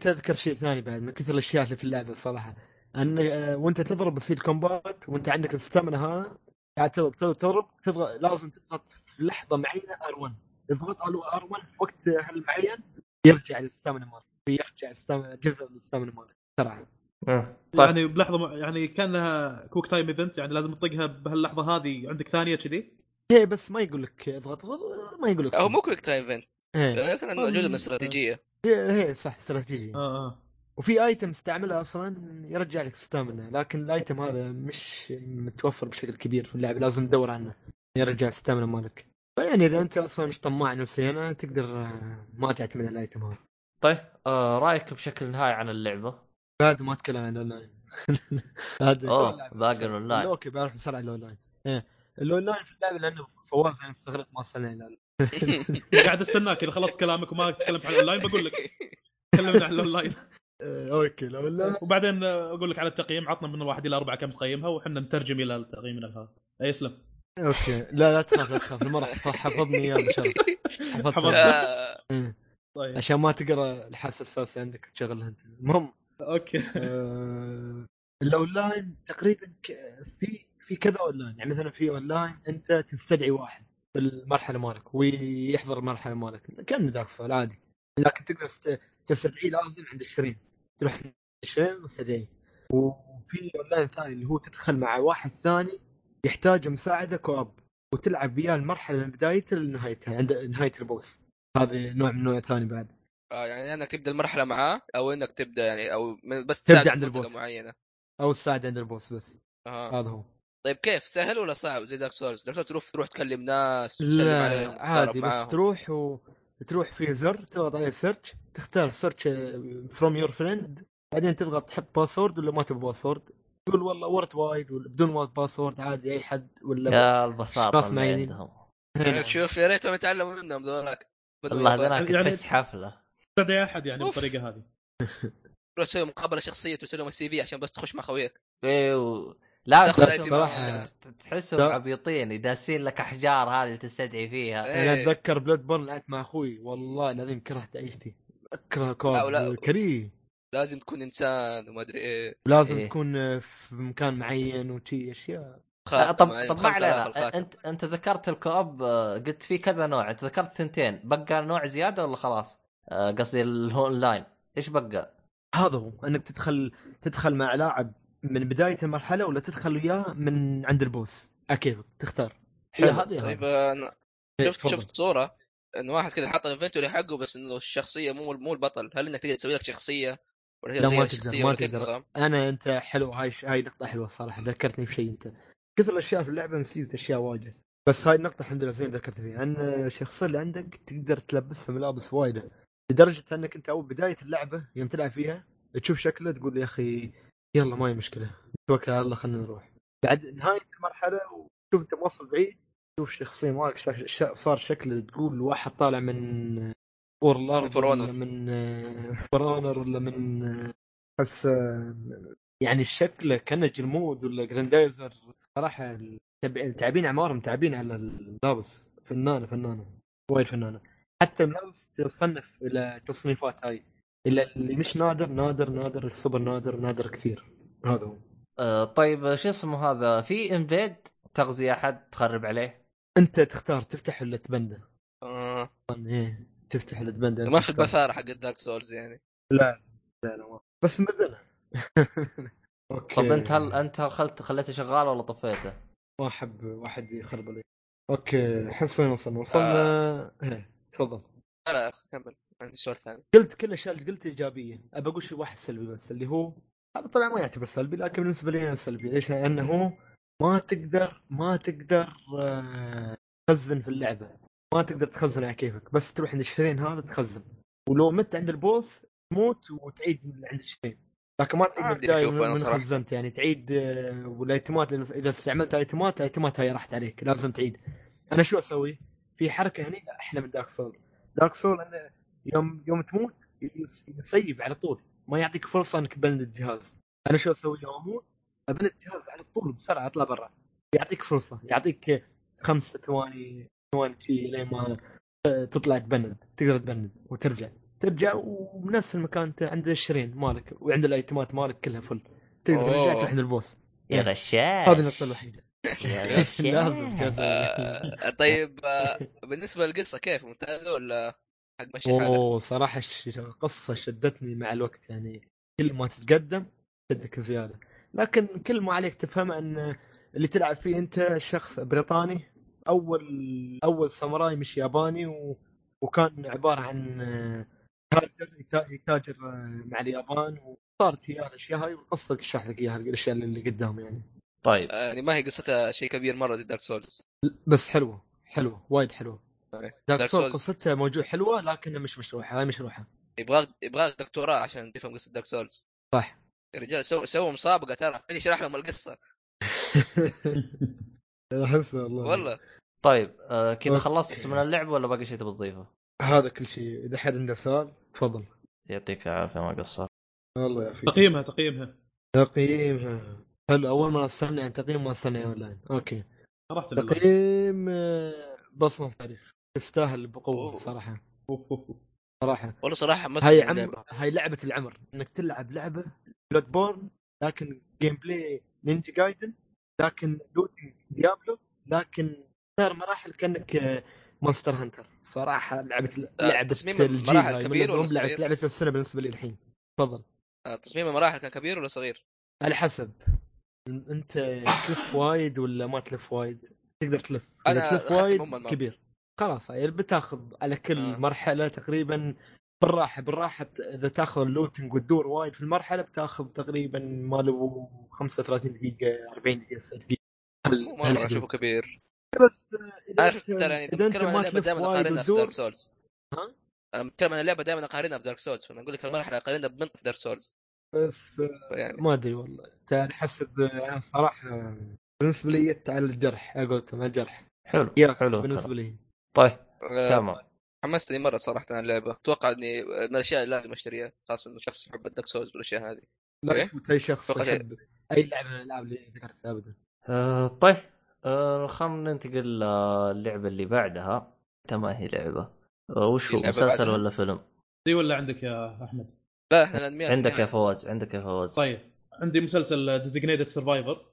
تذكر شيء ثاني بعد من كثر الأشياء اللي في اللعبة الصراحة. أن آه، وأنت تضرب بتصير كومبات وأنت عندك الستامنا هذا قاعد تضرب تضرب تضغط لازم تضغط في لحظة معينة R1 تضغط R1 في وقت هالمعين يرجع مالك ويرجع ال stam- جزء من ال stamina مالك بسرعة مم. طيب. يعني بلحظة. يعني كانها quick time event يعني لازم تطقها بهاللحظة هذه عندك ثانية كذي؟ هي بس ما يقول لك اضغط اضغط ما يقول لك هو مو quick time event كان جزء من الاستراتيجيه هي صح استراتيجية. آه آه. وفي item تستعملها أصلا يرجع لك stamina لكن ال item هذا مش متوفر بشكل كبير في اللعبه لازم تدور عنه يرجع stamina مالك. فيعني إذا أنت أصلا مش طماع نفسيا تقدر آه، ما تعتمد على ال item هذا طيب آه رأيك بشكل نهائي عن اللعبة؟ بعد ما أتكلم عن الأونلاين. هذا أوه باقي ال online. okay بعرف بسرعة الأونلاين. إيه الأونلاين في اللعبة لأنه فواز أنا استغرقت ما وصلنا إلى قاعد أستناك إذا خلصت كلامك وما تكلمت عن الأونلاين بقول لك. تكلمنا عن الأونلاين. إيه، أوكي الاونلاين وبعدين آه، أقول لك على التقييم عطنا من واحد إلى أربعة كم تقيمها وحنا نترجم إلى التقييم من هذا أي اسلم أوكي. لا لا تخاف لا تخاف ما راح حفظني إياه بشرف حفظت. حفظت آه، إيه. طيب. عشان ما تقرأ الحاسة الاساسي عندك تشغلها أنت. المهم. أوكي. آه، الاونلاين تقريبا ك- في في كذا أونلاين. يعني مثلا في أونلاين أنت تستدعي واحد في المرحله مالك ويحضر المرحلة مالك. كأن سول عادي. لكن تقدر تست- تستدعيه لازم عند ال shrine تروح عند ال shrine وتستدعيه. وفي أونلاين ثاني اللي هو تدخل مع واحد ثاني يحتاج مساعدة co-op وتلعب وياه المرحلة من بدايتها لنهايتها عند نهاية ال boss. هذا نوع من نوع ثاني بعد. آه، يعني إنك تبدأ المرحلة معاه أو إنك تبدأ يعني أو بس تساعده عند ال boss. معينة. أو تساعد عند ال boss بس. أها. هذا هو. طيب كيف؟ سهل ولا صعب؟ زي Dark Souls Dark Souls تروح تروح تكلم ناس عليهم لا عادي بس معاهم. تروح و... تروح في زر تضغط عليه سيرش تختار سيرش فروم يور فريند بعدين تضغط تحط باسورد ولا ما تبغى باسورد تقول والله ورد وايد ولا بدون وورد باسورد عادي أي حد ولا يا البساطة اللي معينين. عندهم هنا. شوف يا ريتهم يتعلموا منهم ذولاك والله. هذاك يعني- تحس حفله تدعي أحد يعني أوف. بالطريقة هذه تروح تسوي مقابلة شخصية ترسل لهم السي في عشان بس تخش مع خويك إيه و... لا. ت- تحسهم لا. عبيطين يداسين لك أحجار هذه اللي تستدعي فيها إيه. أنا أتذكر Bloodborne لعبت مع أخوي والله العظيم كرهت عيشتي أكره ولا- كريه لازم تكون إنسان وما أدري إيه لازم إيه. تكون في مكان معين وشي أشياء آه، طب طب ما 5000 علينا. أنت أنت ذكرت ال co-op آه، قلت في كذا نوع أنت ذكرت ثنتين بقى نوع زيادة ولا خلاص؟ آه، قصدي الأونلاين إيش بقى؟ هذا هو إنك تدخل تدخل مع لاعب من بداية المرحلة ولا تدخل وياه من عند ال boss كيفك تختار هي حلو. هذه طيب. أنا إيه، شفت تفضل. شفت صورة انه واحد كذا حط الانفنتوري حقه بس إنه الشخصية مو مو البطل هل إنك تقدر تسوي لك شخصية ولا لا ما تقدر ما تقدر؟ أنا أنت حلو هاي هاي نقطة حلوة الصراحة ذكرتني بشيء أنت. كثر الأشياء في اللعبة نسيت أشياء واجد. بس هاي النقطة الحمد لله زين ذكرت فيها. أن الشخصية اللي عندك تقدر تلبسها ملابس وايدة. لدرجة أنك أنت أول بداية اللعبة يوم تلعب فيها تشوف شكله تقول يا أخي يلا ما هي مشكلة. توكل على الله خلينا نروح. بعد نهاية المرحلة وشوف أنت موصل بعيد تشوف شخصية مالك صار شكله تقول واحد طالع من الأرض Honor. ولا من فرونر ولا من آه، يعني شكله كانه جلمود ولا جراندايزر صراحة تعبين أعمارهم تعبين على الملابس. فنانة فنانة وايد فنانة. حتى الملابس تصنف إلى تصنيفات هاي. الا اللي مش نادر نادر نادر سوبر نادر نادر كثير. هذا هو. آه، طيب شو اسمه هذا؟ في invade تغزي أحد؟ تخرب عليه؟ أنت تختار تفتح ولا تبنده؟ آه. إيه. تفتح أنت ما في. البثارة حق Dark Souls يعني. لا لا لا ما. بس مبدله okay. طب أنت هل أنت خلت خليته شغال ولا طفيته؟ ما أحب واحد يخرب علي. okay احس وين وصلنا وصلنا إيه تفضل. لا لا كمل. عندي سؤال ثاني. قلت كل الأشياء اللي قلت إيجابية. أبى أقول شيء واحد سلبي بس اللي هو هذا طبعا ما يعتبر سلبي لكن بالنسبة لي أنا سلبي. ليش؟ لأنه ما تقدر ما تقدر آه، تخزن في اللعبة. ما تقدر تخزن على كيفك بس تروح عند الشرين هذا تخزن. ولو مت عند البوس تموت وتعيد من عند الشرين لكن ما تعيد من عادي البدايه من. خزنت يعني. تعيد آه، والأيتمات إذا استعملت أيتمات الايتمات هاي راحت عليك لازم تعيد. أنا شو أسوي؟ في حركة هني أحلى من Dark Souls Dark Souls انه يوم يوم تموت يسـ- يسيف على طول. ما يعطيك فرصة إنك تبند الجهاز. أنا شو أسوي؟ يوم أموت أبند الجهاز على طول بسرعة أطلع برا. يعطيك فرصة يعطيك خمس ثواني ثواني شي لين ما تطلع تبند تقدر تبند وترجع. ترجع وبنفس المكان انت عند ال shrine مالك وعند الأيتمات مالك كلها full تقدر. ترجع تروح عند ال boss. يا. غشاش. هذه النقطة الوحيدة. لازم آه طيب آه بالنسبة للقصة كيف؟ ممتازة ولا حق مشي أوه صراحة الش- قصه شدتني مع الوقت يعني كل ما تتقدم تشدك زيادة. لكن كل ما عليك تفهم أن اللي تلعب فيه أنت شخص بريطاني أول أول ساموراي مش ياباني و... وكان عبارة عن تاجر يتا- يتاجر مع اليابان وصارت هي الأشياء هاي والقصة تشرح لك إياها الأشياء اللي قدام يعني. طيب. آه، يعني ما هي قصتها شيء كبير مرة زي Dark Souls بس حلوة حلوة وايد حلوة. Dark Souls. قصتها موجود حلوة لكنها مش مشروحة هاي مشروحة. يبغاك يبغاك دكتوراه عشان تفهم قصة Dark Souls صح. يا رجال سو سووا مسابقة ترى مين يشرح لهم القصة. أحس والله. والله. طيب آه كذا. خلصت من اللعب ولا باقي شيء تبي تضيفه؟ هذا كل شيء إذا حد عنده سؤال تفضل. يعطيك العافية ما قصرت. الله يعافيك تقييمها تقييمها. تقييمها. حلو أول ما استنى عن تقييم ما استنى online okay. رحت تقييم آه، بصمة في تاريخ تستاهل بقوة أوه. صراحة. صراحة. والله صراحة ما هاي باللعبة. هاي لعبة العمر. إنك تلعب لعبة Bloodborne لكن gameplay Ninja Gaiden لكن looting Diablo لكن مراحل كأنك Monster Hunter صراحة لعبة آه، لعبة تصميم المراحل هاي. كبير ولا لعبة صغير؟ لعبة السنة بالنسبة لي الحين تفضل آه، تصميم المراحل كان كبير ولا صغير؟ على حسب أنت تلف وايد ولا ما تلف وايد تقدر تلف أنا اذا تلف وايد. كبير خلاص يعني بتاخذ على كل آه. مرحلة تقريبا بالراحة بالراحة إذا تاخذ ال looting وتدور وايد في المرحلة بتاخذ تقريبا ما له 35 دقيقة 40 دقيقة 60 دقيقة مو مره هالحدود. أشوفه كبير بس أنا اذا ترى يعني أنت بتكلم عن ما اللعبة دائما اقارنها في دارك سولز ها؟ أنا بتكلم عن اللعبة دائما اقارنها بدارك سولز فلما أقول لك المرحله أقارنها بمنطقه دارك سولز بس يعني ما أدري والله. على حسب أنا صراحة بالنسبة لي جت على الجرح على قولتهم على الجرح حلو yes حلو بالنسبة. لي. طيب آه، تمام. حمستني مرة صراحة عن اللعبة. أتوقع إني من الأشياء اللي لازم أشتريها خاصة إنه شخص يحب الدارك سولز والأشياء هذه. لا أي شخص يحب أي لعبة من الألعاب اللي ذكرتها ابدا. آه طيب. آه خلينا ننتقل للعبه اللي بعدها. حتى ما هي لعبة. آه وش هو مسلسل؟ ولا فيلم؟ دي ولا عندك يا أحمد؟ لا إحنا عندك يا فواز عندك يا فواز. طيب عندي مسلسل Designated Survivor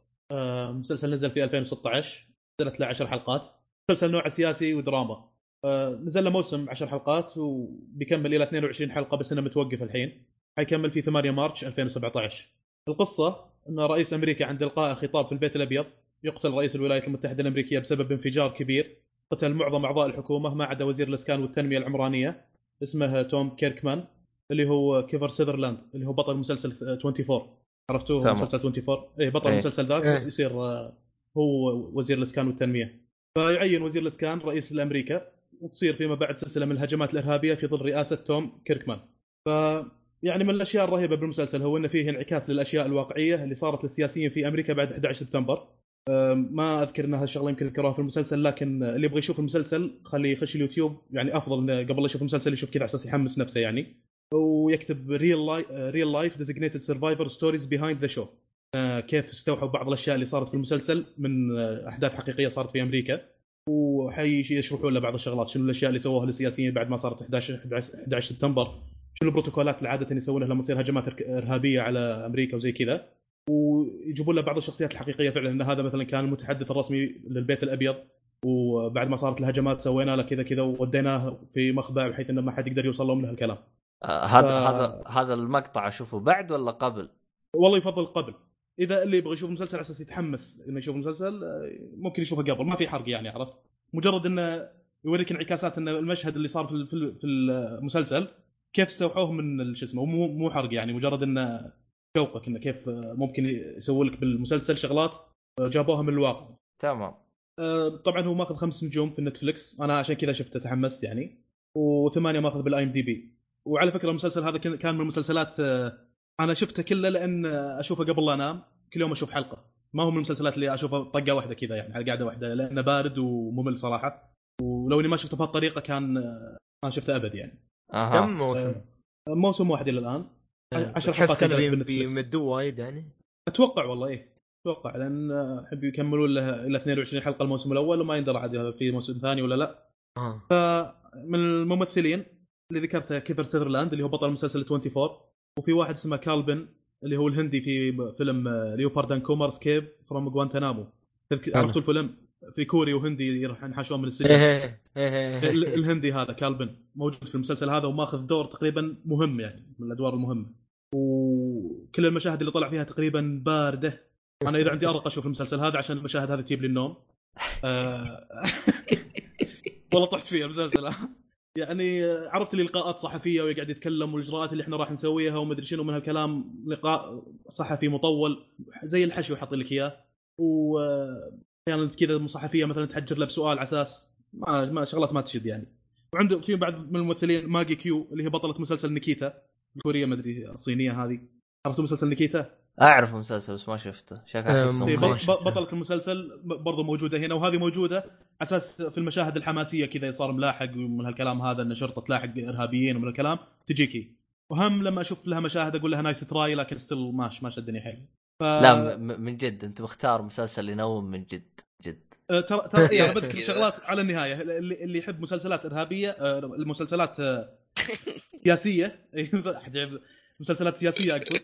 مسلسل نزل في 2016 نزلت له 10 حلقات. مسلسل نوعه سياسي ودراما. آه، نزل له موسم 10 حلقات وبيكمل إلى 22 حلقة بس إنه متوقف الحين. حيكمل في 8 مارش 2017 القصة إن رئيس أمريكا عند إلقاء خطاب في البيت الأبيض يقتل رئيس الولايات المتحدة الأمريكية بسبب انفجار كبير. قتل معظم أعضاء الحكومة ما عدا وزير الإسكان والتنمية العمرانية اسمه توم كيركمان اللي هو كيفر سيذرلاند اللي هو بطل مسلسل 24 عرفتوه؟ تمام. مسلسل 24 اي بطل إيه. المسلسل ذاك إيه. يصير آه، هو وزير الإسكان والتنمية. فيعين وزير الإسكان رئيس لأمريكا وتصير فيما بعد سلسلة من الهجمات الإرهابية في ظل رئاسة توم كيركمان. ف يعني من الأشياء الرهيبة بالمسلسل هو انه فيه انعكاس للأشياء الواقعية اللي صارت للسياسيين في أمريكا بعد 11 سبتمبر. ما أذكر إن هالشغله يمكن ذكروها في المسلسل لكن اللي يبغى يشوف المسلسل خليه يخش اليوتيوب. يعني أفضل إنه قبل لا يشوف المسلسل يشوف كذا على أساس يحمس نفسه يعني. ويكتب real life real life Designated Survivor stories behind the show كيف استوحوا بعض الأشياء اللي صارت في المسلسل من آه، أحداث حقيقية صارت في أمريكا. وحيشرحوا لنا بعض الشغلات شنو الأشياء اللي سووها للسياسيين بعد ما صارت 11 11 11 سبتمبر. شنو البروتوكولات اللي عاده يسوونها لما تصير هجمات إرهابية على أمريكا وزي كذا. ويجيبون لنا بعض الشخصيات الحقيقية فعلا إن هذا مثلا كان المتحدث الرسمي للبيت الأبيض وبعد ما صارت الهجمات سوينا له كذا كذا ووديناه في مخبأ بحيث إنه ما حد يقدر يوصل له من هالكلام آه هذا ف- هذا هذا المقطع أشوفه بعد ولا قبل؟ والله يفضل قبل. إذا اللي يبغى يشوف المسلسل على أساس يتحمس إنه يشوف المسلسل آه، ممكن يشوفه قبل ما في حرق يعني عرفت؟ مجرد إنه يوريك انعكاسات ان المشهد اللي صار في في ال- في المسلسل كيف استوحوه من شو اسمه مو مو حرق يعني مجرد إنه شوقك إنه كيف آه، ممكن يسوي لك بالمسلسل شغلات آه، جابوها من الواقع. تمام. آه، طبعا هو ماخذ خمس نجوم في نتفلكس أنا عشان كذا شفته تحمست يعني. وثمانية ماخذ بال IMDb وعلى فكرة المسلسل هذا كان من المسلسلات أنا شفته كله لأن أشوفه قبل لا أنام كل يوم أشوف حلقة. ما هو من المسلسلات اللي اشوفه طقة واحدة كذا يعني على قاعدة واحدة لأنه بارد وممل صراحة. ولو إني ما شفته بهالطريقة كان ما شفته أبد يعني. أها. كم موسم؟ موسم واحد إلى الآن. عشر تحس حلقات كانوا نزلت بي- بنتفلكس. بيمدوه وايد يعني. أتوقع والله إيه. أتوقع لأن آه، يحب يكملون له إلى 22 حلقة الموسم الأول وما يندرى عاد في موسم ثاني ولا لا. آه. فمن الممثلين اللي ذكرته كيفر سيذرلاند اللي هو بطل مسلسل 24 وفي واحد اسمه كال بن اللي هو الهندي في فيلم Harold and Kumar Escape from تذك... تمام. عرفتوا الفيلم؟ في كوري وهندي يروح ينحاشون من السجن. إيه إيه ال- إيه الهندي هذا كال بن موجود في المسلسل هذا وماخذ دور تقريبا مهم يعني من الأدوار المهمة. وكل المشاهد اللي طلع فيها تقريبا باردة. أنا إذا عندي أرق أشوف المسلسل هذا عشان المشاهد هذه تجيب لي النوم. آه، والله طحت فيها المسلسل. يعني عرفت لي لقاءات صحفية ويقعد يتكلم والإجراءات اللي إحنا راح نسويها ومدري شنو من هالكلام. لقاء صحفي مطول زي الحشو يحط لك إياه. و أحيانا كذا صحفية مثلا تحجر له بسؤال على أساس ما, ما شغلات ما تشد يعني. وعنده في بعض من الممثلين ماجي كيو اللي هي بطلة مسلسل نيكيتا. الكوريه ما أدري الصينية هذه عرفتوا مسلسل نيكيتا؟ اعرف مسلسل بس ما شفته. بط- بط- بطلة المسلسل برضو موجودة هنا وهذه موجودة على أساس في المشاهد الحماسية كذا صار ملاحق من هالكلام هذا إن شرطة تلاحق إرهابيين ومن الكلام تجيكي وهم لما أشوف لها مشاهد أقول لها nice try لكن still مش ما شدني حيل ف... لا من جد أنت مختار مسلسل ينوم من جد جد آه، ترى ترى بذكر. شغلات على النهاية اللي اللي يحب مسلسلات إرهابية آه، المسلسلات آه، سياسية. يعرف- مسلسلات سياسية أقصد.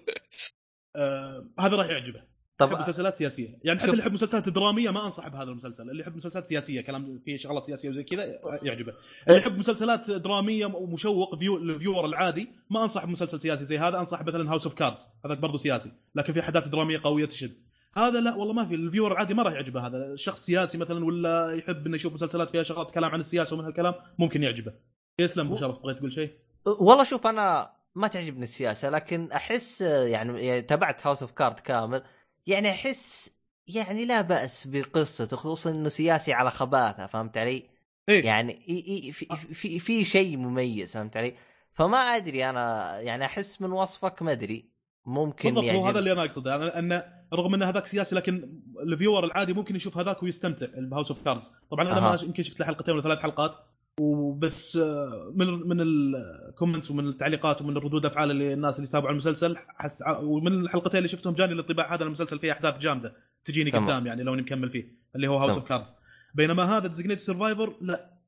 آه، هذا راح يعجبه. طب يحب مسلسلات سياسية. يعني حتى اللي يحب مسلسلات درامية ما أنصح بهذا المسلسل. اللي يحب مسلسلات سياسية كلام فيه شغلات سياسية وزي كذا يعجبه. اللي يحب مسلسلات درامية ومشوق فيو ال viewer العادي ما أنصح بمسلسل سياسي زي هذا. أنصح مثلا House of Cards هذاك برضه سياسي لكن في أحداث درامية قوية تشد. هذا لا والله ما في. ال viewer العادي ما راح يعجبه هذا. شخص سياسي مثلا ولا يحب إنه يشوف مسلسلات فيها شغلات كلام عن السياسة ومن هالكلام ممكن يعجبه. يسلم أبو شرف بغيت تقول شيء؟ والله شوف أنا ما تعجبني السياسة لكن أحس يعني, يعني تابعت House of Cards كامل يعني أحس يعني لا بأس بقصته خصوصا إنه سياسي على خباثة فهمت علي؟ إيه يعني إي- إي- في في في شيء مميز فهمت علي؟ فما أدري أنا يعني أحس من وصفك ما أدري ممكن بالضبط يعني هو هذا اللي أنا أقصده أنا أن رغم ان هذاك سياسي لكن ال viewer العادي ممكن يشوف هذاك ويستمتع ب House of Cards طبعا أنا أها. ما يمكن شفت له حلقتين ولا ثلاث حلقات وبس من من ال comments ومن التعليقات ومن ردود أفعال اللي الناس اللي تابعوا المسلسل حس ومن الحلقتين اللي شفتهم جاني الانطباع هذا المسلسل فيه أحداث جامدة تجيني تمام. قدام يعني لو إني مكمل فيه اللي هو House. of Cards بينما هذا Designated Survivor لا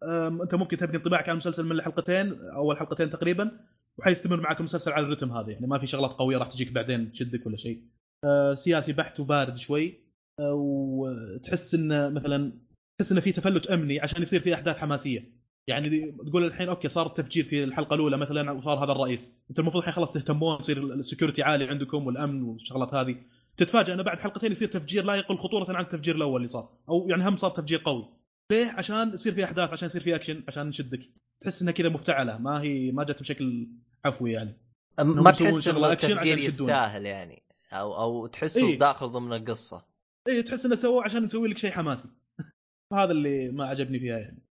أنت ممكن تبني انطباعك عن المسلسل من الحلقتين أول حلقتين تقريبا وحيستمر معك المسلسل على الرتم هذا يعني ما في شغلات قوية راح تجيك بعدين تشدك ولا شيء آه، سياسي بحت وبارد شوي آه، وتحس إنه مثلا تحس إنه في تفلت أمني عشان يصير في أحداث حماسية يعني تقول الحين okay صار التفجير في الحلقة الأولى مثلا وصار هذا الرئيس. أنت المفروض الحين خلاص تهتمون يصير ال security عالي عندكم والأمن والشغلات هذه. تتفاجئ إنه بعد حلقتين يصير تفجير لا يقل خطورة عن التفجير الأول اللي صار. أو يعني هم صار تفجير قوي. ليه؟ عشان يصير في أحداث عشان يصير في اكشن عشان نشدك. تحس إنها كذا مفتعلة ما هي ما جت بشكل عفوي يعني. ما تحس إنه التفجير. يستاهل يعني؟ أو أو تحسه إيه. داخل ضمن القصة. اي تحس إنه سووه عشان يسوي لك شيء حماسي. هذا اللي ما عجبني فيها يعني.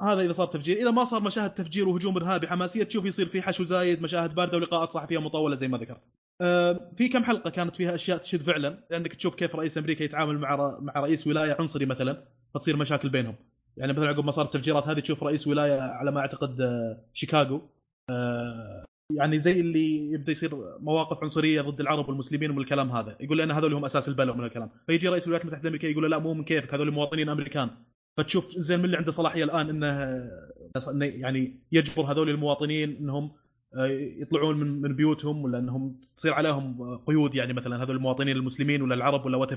فهذا إذا صار تفجير. إذا ما صار مشاهد تفجير وهجوم إرهابي حماسية تشوف يصير في حشو زايد مشاهد باردة ولقاءات صحفية مطولة زي ما ذكرت. آه، في كم حلقة كانت فيها أشياء تشد فعلا؟ لأنك تشوف كيف رئيس أمريكا يتعامل مع مع رئيس ولاية عنصري مثلا فتصير مشاكل بينهم. يعني مثلا عقب ما صارت التفجيرات هذه تشوف رئيس ولاية على ما أعتقد آه، شيكاغو. آه، يعني زي اللي يبدأ يصير مواقف عنصرية ضد العرب والمسلمين ومن الكلام هذا. يقول لأن هذول هم أساس البلد من الكلام. فيجي رئيس الولايات المتحدة الأمريكية يقول لا مو من كيفك هذول مواطنين أمريكان. فتشوف زين من اللي عنده صلاحية الآن إنه يعني يجبر هذول المواطنين إنهم آه، يطلعون من من بيوتهم ولا إنهم تصير عليهم آه، قيود يعني مثلا هذول المواطنين المسلمين ولا العرب ولا وات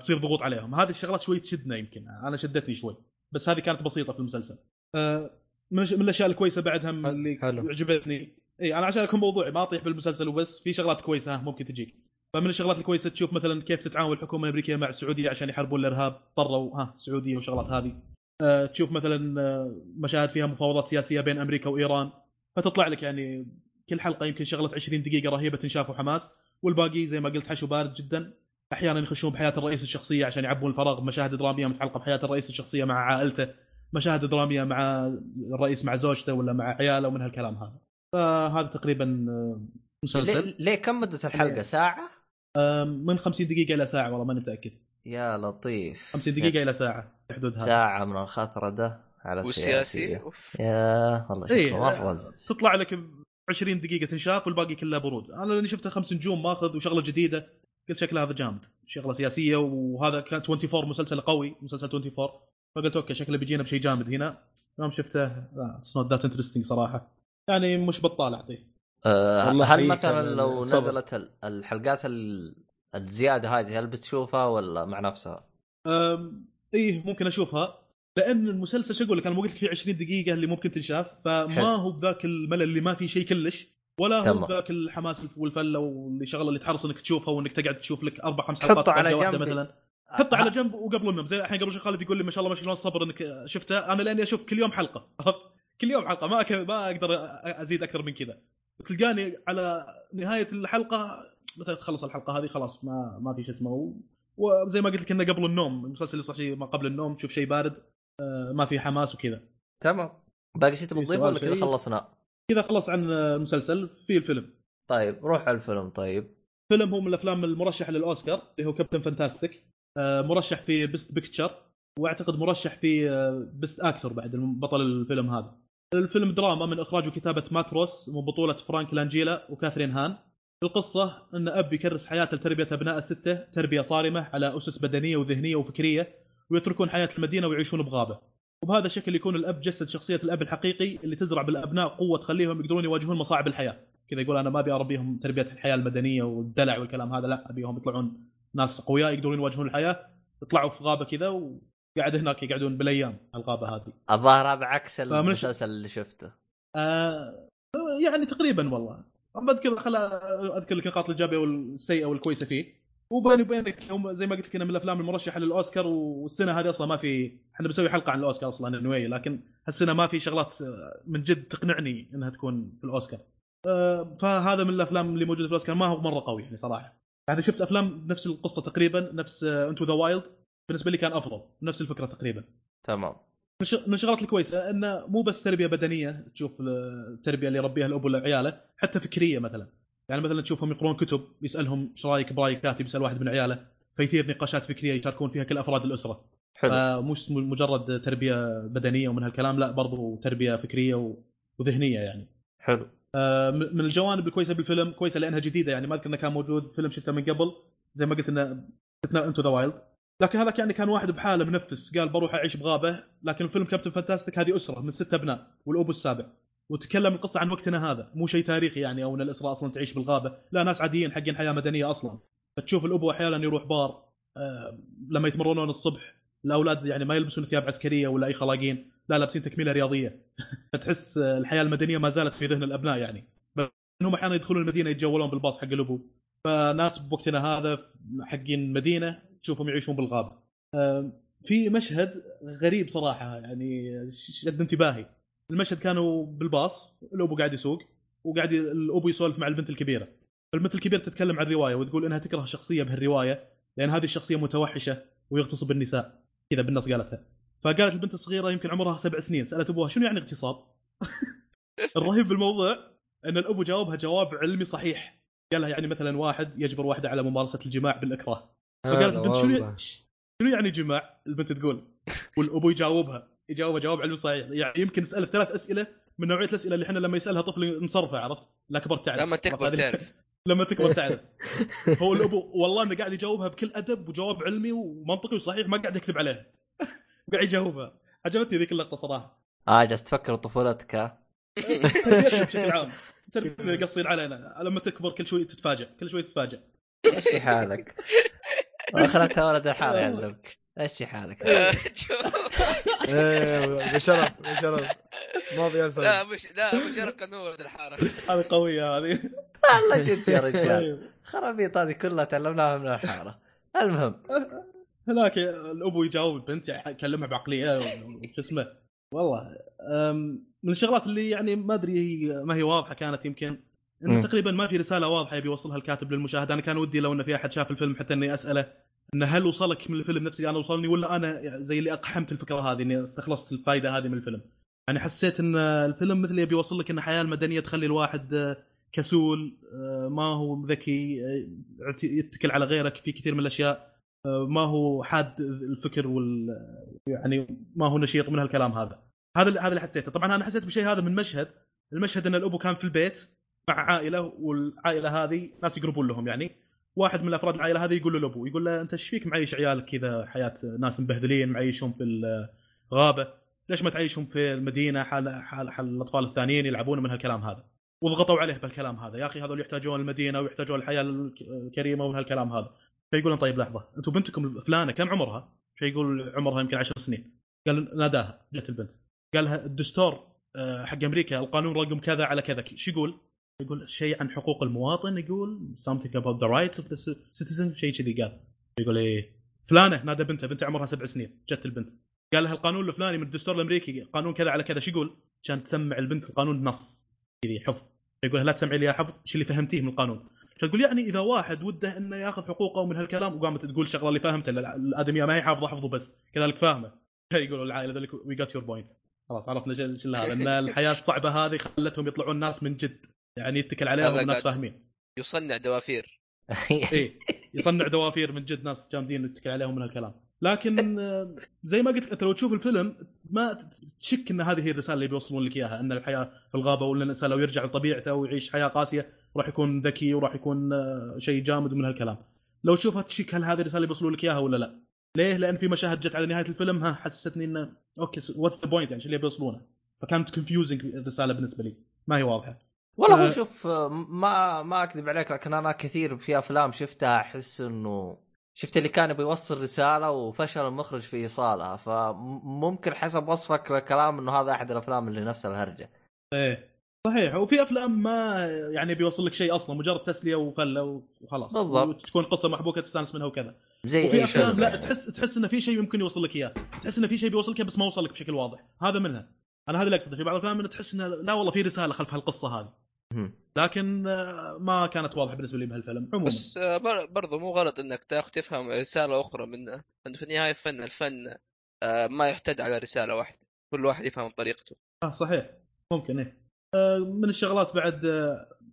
تصير ضغوط عليهم هذه الشغلات شوي تشدنا يمكن أنا شدتني شوي بس هذه كانت بسيطة في المسلسل آه، من الأشياء الكويسة بعدها. اللي حلو. عجبتني إي أنا عشان أكون موضوعي ما أطيح بالمسلسل وبس في شغلات كويسة ممكن تجيك فمن الشغلات الكويسة تشوف مثلا كيف تتعاون الحكومة الأمريكية مع السعودية عشان يحاربون الإرهاب. طروا ها السعودية وشغلات هذه. آه، تشوف مثلا آه، مشاهد فيها مفاوضات سياسية بين أمريكا وإيران. فتطلع لك يعني كل حلقة يمكن شغله 20 دقيقة رهيبة تنشاف وحماس. والباقي زي ما قلت حشو بارد جدا. أحيانا يخشون بحياة الرئيس الشخصية عشان يعبون الفراغ بمشاهد درامية متعلقة بحياة الرئيس الشخصية مع عائلته. مشاهد درامية مع الرئيس مع زوجته ولا مع عياله ومن هالكلام هذا. فهذا تقريبا آه، مسلسل. ليه, ليه كم مدة الحلقة؟ ساعة؟ آم، من 50 دقيقة إلى ساعة والله ماني متاكد يا لطيف. 50 دقيقة إلى ساعة. حدودها ساعة من الخطره ده على والسياسي السياسي أوف. يا والله شكله إيه مره آه، زين. تطلع لك ب 20 دقيقة تنشاف والباقي كله برود. أنا لأني شفته خمس نجوم ماخذ وشغلة جديدة. قلت شكله هذا جامد. شغلة سياسية وهذا كان 24 مسلسل قوي مسلسل 24 فقلت okay شكله بيجينا بشيء جامد هنا. يوم شفته لا not that interesting صراحة. يعني مش بطال أعطيه. أه والله هل مثلا يعني لو صبر. نزلت ال- الحلقات ال- الزيادة هذه هل بتشوفها ولا مع نفسها؟ إيه ممكن أشوفها لأن المسلسل شو أقول لك أنا مو قلت لك فيه 20 دقيقة اللي ممكن تنشاف فما حلو. هو بذاك الملل اللي ما في شيء كلش ولا هو تمام. بذاك الحماس والفلة واللي شغلة اللي تحرص إنك تشوفها وإنك تقعد تشوف لك أربع خمس حلقات على جنب. مثلا حطه على جنب وقبل النوم زي الحين قبل شوي خالد يقول لي ما شاء الله ما شاء الله الصبر إنك شفته أنا لأني أشوف كل يوم حلقة عرفت كل يوم حلقة ما أك... ما أقدر أزيد أكثر من كذا تلقاني على نهاية الحلقة متى تخلص الحلقة هذه؟ خلاص ما ما في شيء اسمه. وزي ما قلت لك إنه قبل النوم المسلسل اللي صار شيء ما قبل النوم تشوف شيء بارد آه، ما في حماس وكذا. تمام. باقي شيء تبغى في تضيفه ولا كذا؟ خلصنا؟ كذا خلص عن المسلسل. في الفيلم. طيب روح على الفيلم طيب. فيلم هو من الأفلام المرشحه للأوسكار اللي هو Captain Fantastic آه، مرشح في best picture وأعتقد مرشح في آه، best actor بعد بطل الفيلم هذا. الفيلم دراما من إخراج وكتابة مات روس من بطولة فرانك لانجيلا وكاثرين هان. القصة أن أب يكرس حياته لتربية أبناءه الستة تربية صارمة على أسس بدنية وذهنية وفكرية ويتركون حياة المدينة ويعيشون بغابة. وبهذا الشكل يكون الأب جسد شخصية الأب الحقيقي اللي تزرع بالأبناء قوة تخليهم يقدرون يواجهون مصاعب الحياة. كذا يقول أنا ما أبي أربيهم تربية الحياة المدنية والدلع والكلام هذا لا أبيهم يطلعون ناس اقوياء يقدرون يواجهون الحياة يطلعوا في غابة كذا وقاعد هناك يقعدون بالايام الغابه هذه. الظاهر هذا عكس المسلسل اللي شفته. آه يعني تقريبا والله. أما اذكر خل أذكر لك النقاط الإيجابية والسيئة والكويسة فيه. وبيني وبينك زي ما قلت لك إنه من الأفلام المرشحة للأوسكار والسنة هذه أصلا ما في إحنا بنسوي حلقة عن الأوسكار أصلا انوي لكن هالسنه ما في شغلات آه، من جد تقنعني إنها تكون في الأوسكار. آه، فهذا من الأفلام اللي موجودة في الأوسكار ما هو مرة قوي يعني صراحة. يعني شفت أفلام نفس القصة تقريبا نفس Into the Wild بالنسبة لي كان أفضل. نفس الفكرة تقريبا. تمام. من الش- من الشغلات الكويسة انه مو بس تربية بدنية تشوف التربية اللي يربيها الأب لعياله حتى فكرية مثلا. يعني مثلا تشوفهم يقرون كتب يسألهم إيش رأيك برأي كاتب يسأل واحد من عياله فيثير نقاشات فكرية يشاركون فيها كل أفراد الأسرة. حلو. فمش م- مجرد تربية بدنية ومن هالكلام لا برضو تربية فكرية و- وذهنية يعني. حلو. آه، من الجوانب الكويسة بالفيلم كويسة لأنها جديدة يعني ما أذكر إنه كان موجود فيلم شفته من قبل زي ما قلت إنه Into the Wild لكن هذاك يعني كان واحد بحاله منفس قال بروح أعيش بغابة. لكن الفيلم Captain Fantastic هذه أسرة من ست أبناء والأب السابع. وتكلم القصة عن وقتنا هذا. مو شيء تاريخي يعني أو أن الاسره أصلا تعيش بالغابة. لا ناس عاديين حقين حياة مدنية أصلا. فتشوف الابو أحيانا يروح بار آه، لما يتمرنون الصبح. الأولاد يعني ما يلبسون ثياب عسكرية ولا أي خلاقين. لا لابسين تكميلة رياضية. فتحس آه، الحياة المدنية ما زالت في ذهن الأبناء يعني. انهم أحيانا يدخلون المدينة يتجولون بالباص حق الابو فناس بوقتنا هذا حقين مدينة. تشوفهم يعيشون بالغابة. في مشهد غريب صراحة يعني شد انتباهي. المشهد كانوا بالباص الأبو قاعد يسوق وقاعد الأبو يسولف مع البنت الكبيرة. البنت الكبيرة تتكلم عن الرواية وتقول إنها تكره شخصية بهالرواية لأن هذه الشخصية متوحشة ويغتصب النساء كذا بالنص قالتها. فقالت البنت الصغيرة يمكن عمرها سبع سنين سألت أبوها شنو يعني اغتصاب؟ الرهيب بالموضوع إن الأبو جاوبها جواب علمي صحيح. قال لها يعني مثلا واحد يجبر واحدة على ممارسة الجماع بالإكراه. فقالت البنت شنو. شنو يعني جماع؟ البنت تقول والابو يجاوبها يجاوبها جواب علمي صحيح يعني يمكن نساله ثلاث أسئلة من نوعية الأسئلة اللي إحنا لما يسألها طفل نصرفه عرفت؟ الاكبر تعرف. لما تكبر؟ تعرف. لما تكبر تعرف. هو الابو والله إنه قاعد يجاوبها بكل أدب وجواب علمي ومنطقي وصحيح ما قاعد يكذب عليها. قاعد يجاوبها. عجبتني ذيك اللقطة صراحة. آه جالس تفكر طفولتك بشكل عام. قصين علينا. لما تكبر كل شوي تتفاجئ كل شوي تتفاجئ مشي حالك؟ اخذتها ولد الحار يعلمك مشي حالك. شوف إيه بشرف بشرف. ماضي لا اسد مش لا كان هو ولد الحارة. هذه قوية هذه. والله جد يا رجال. طيب. خرابيط هذه كلها تعلمناها من الحارة. المهم. هناك الأبو يجاوب البنت يكلمها بعقلية وش اسمه. والله من الشغلات اللي يعني ما أدري هي- ما هي واضحة كانت يمكن. إنه مم. تقريبا ما في رسالة واضحة يبي يوصلها الكاتب للمشاهد أنا كان ودي لو انه في أحد شاف الفيلم حتى إني أسأله إنه هل وصلك من الفيلم نفس اللي أنا وصلني ولا أنا زي اللي أقحمت الفكرة هذه إني استخلصت الفائده هذه من الفيلم. يعني حسيت إن الفيلم مثل يبي يوصل لك إن الحياة المدنية تخلي الواحد آه، كسول آه، ما هو ذكي آه، يتكل على غيرك في كثير من الأشياء ما هو حاد الفكر وال يعني ما هو نشيط من هالكلام هذا. هذا اللي- هذا اللي حسيته. طبعا أنا حسيت بالشيء هذا من مشهد. المشهد إن الأبو كان في البيت مع عائله والعائلة هذه ناس يقربون لهم يعني. واحد من افراد العائلة هذه يقول للابو يقول له أنت إيش فيك معيش عيالك كذا؟ حياة ناس مبهذلين معيشهم في الغابة. ليش ما تعيشهم في المدينة حال حال, حال الأطفال الثانيين يلعبون من هالكلام هذا؟ وضغطوا عليه بالكلام هذا. يا أخي هذول يحتاجون المدينة ويحتاجون الحياة الك- الكريمة ومن هالكلام هذا فيقولون طيب لحظة أنتم بنتكم فلانة كم عمرها؟ شيء يقول عمرها يمكن 10 سنين. قال ناداها جت البنت. قال لها الدستور آه، حق أمريكا القانون رقم كذا على كذا. شو يقول؟ يقول شيء عن حقوق المواطن يقول something about the rights of the citizen شيء كذي قال. يقول إيه فلانة نادى بنته بنته عمرها سبع سنين جت البنت. قال لها القانون الفلاني من الدستور الأمريكي قانون كذا على كذا شو يقول؟ عشان تسمع البنت القانون نص. كذي حفظ. يقول لا تسمعين لي إياه حفظ شو اللي فهمتيه من القانون. عشان تقول يعني إذا واحد وده إنه ياخذ حقوقه من هالكلام وقامت تقول شغلة اللي فهمته الآدمية ما هي حافظة حفظه بس. كذلك فاهمه. يقولوا العائلة ذلك we got your point خلاص عرفنا إيش هذا إن الحياة الصعبة هذه خلتهم يطلعون ناس من جد. يعني يتكل عليهم قاعد- فاهمين. يصنع دوافير. إيه يصنع دوافير من جد ناس جامدين يتكل عليهم من هالكلام. لكن آه، زي ما قلت لك انت لو تشوف الفيلم ما تشك إن هذه هي الرسالة اللي بيوصلون لك إياها إن الحياة في الغابة ولا الإنسان لو يرجع لطبيعته ويعيش حياة قاسية راح يكون ذكي وراح يكون آه، شيء جامد من هالكلام. لو تشوفها تشك هل هذه الرسالة اللي بيوصلون لك إياها ولا لا؟ ليه؟ لأن في مشاهد جت على نهاية الفيلم ها حسستني انه okay what's the point يعني؟ شو اللي بيوصلونه؟ فكانت confusing الرسالة بالنسبة لي. ما هي واضحة. والله هو. شوف ما ما أكذب عليك لكن أنا كثير في أفلام شفتها أحس إنه شفت اللي كان يبي يوصل رسالة وفشل المخرج في إيصالها فممكن حسب وصفك للكلام إنه هذا أحد الأفلام اللي نفس الهرجة إيه صحيح وفي أفلام ما يعني بيوصل لك شيء أصلا مجرد تسلية وفلة وخلاص بالضبط. وتكون قصة محبوكة تستانس منها وكذا زي وفي أفلام لا يعني. تحس تحس انه في شيء ممكن يوصل لك إياه تحس انه في شيء بيوصل لك بس ما وصل لك بشكل واضح هذا منها أنا هذا اللي أقصده في بعض الأفلام انه تحس انه لا والله في رسالة خلف هالقصة هذه. لكن آه، ما كانت واضحة بالنسبة لي بهالفيلم عموما. بس آه، بر- برضو مو غلط إنك تاخذ تفهم رسالة أخرى منه لأنه في النهاية فن الفن آه، ما يحتد على رسالة واحدة. كل واحد يفهم بطريقته آه صحيح. ممكن إيه. من الشغلات بعد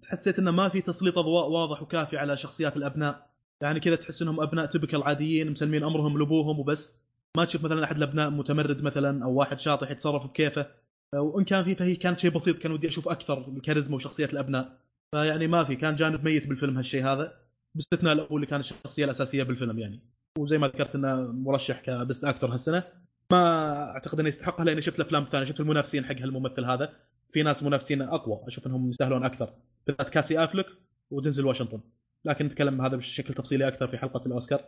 حسيت إنه ما في تسليط أضواء واضح وكافي على شخصيات الأبناء. يعني كذا تحس إنهم أبناء تبكل عاديين مسلمين أمرهم لابوهم وبس. ما تشوف مثلا أحد الأبناء متمرد مثلا أو واحد شاطح يتصرف بكيفه. وإن كان في فهي كانت شيء بسيط كان ودي أشوف أكثر من كاريزما وشخصيات الأبناء. فيعني ما في كان جانب ميت بالفيلم هالشيء هذا باستثناء الأول اللي كان الشخصية الأساسية بالفيلم يعني. وزي ما ذكرت إنه مرشح كبست اكتور هالسنة. ما أعتقد إنه يستحقها لأني شفت الأفلام الثانية شفت المنافسين حق هالممثل هذا. في ناس منافسين أقوى أشوف إنهم يستاهلون أكثر. بالذات كاسي أفلك ودنزل واشنطن. لكن نتكلم هذا بشكل تفصيلي أكثر في حلقة الأوسكار.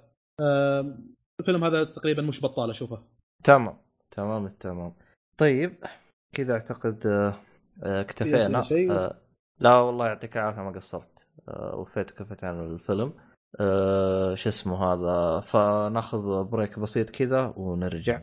الفيلم هذا تقريبا مش بطال أشوفه. تمام تمام التمام طيب كذا أعتقد آه، آه، اكتفينا؟ آه، لا والله يعطيك العافية ما قصرت. وفيت كفيت عن الفيلم. شو اسمه هذا؟ فناخذ بريك بسيط كذا ونرجع.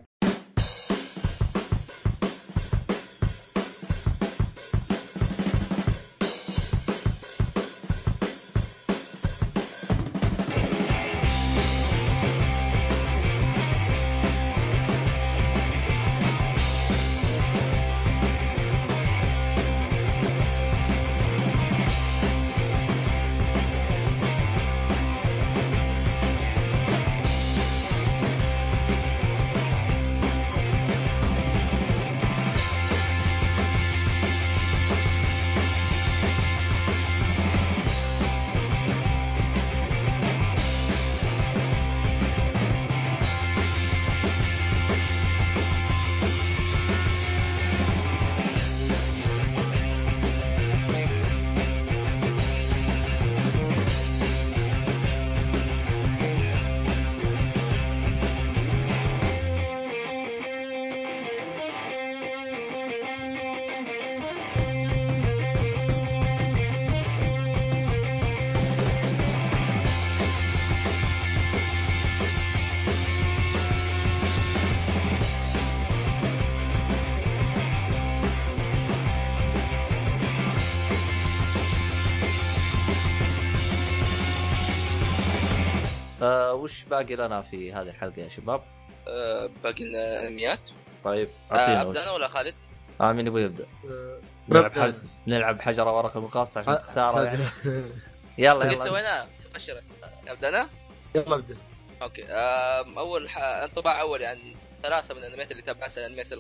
وش باقي لنا في هذه الحلقة يا شباب؟ آه، باقي لنا انميات طيب اعطينا أبدأ أنا ولا خالد؟ آه مين يبغى يبدأ؟ آه، نلعب نبدأ. حج... نلعب حجرة ورقة مقص عشان تختارها يعني. يلا يلا. سويناه أبدأ أنا؟ يلا أبدأ. أوكي. أول ح... انطباع اولي عن ثلاثة من الانميات اللي تابعتها انميات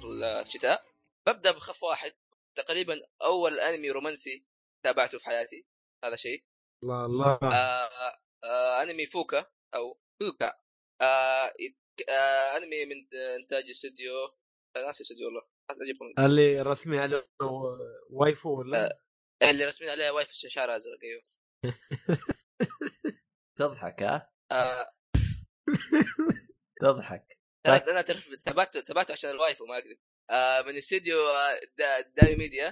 الشتاء. ببدأ بخف واحد. تقريبا أول أنمي رومانسي تابعته في حياتي. هذا شيء. الله الله. آه آه أنمي فوكا أو فوكا آه آه انمي من إنتاج استوديو آه، ناسي استوديو والله اللي رسمي على وايفو ولا؟ اللي رسمين عليه وايف شعر أزرق أيوه. تضحك ها؟ آه. تضحك. طيب. أنا تعرف تابعته تابعته عشان الوايفو ما اكذب آه من استديو آه، دا داي ميديا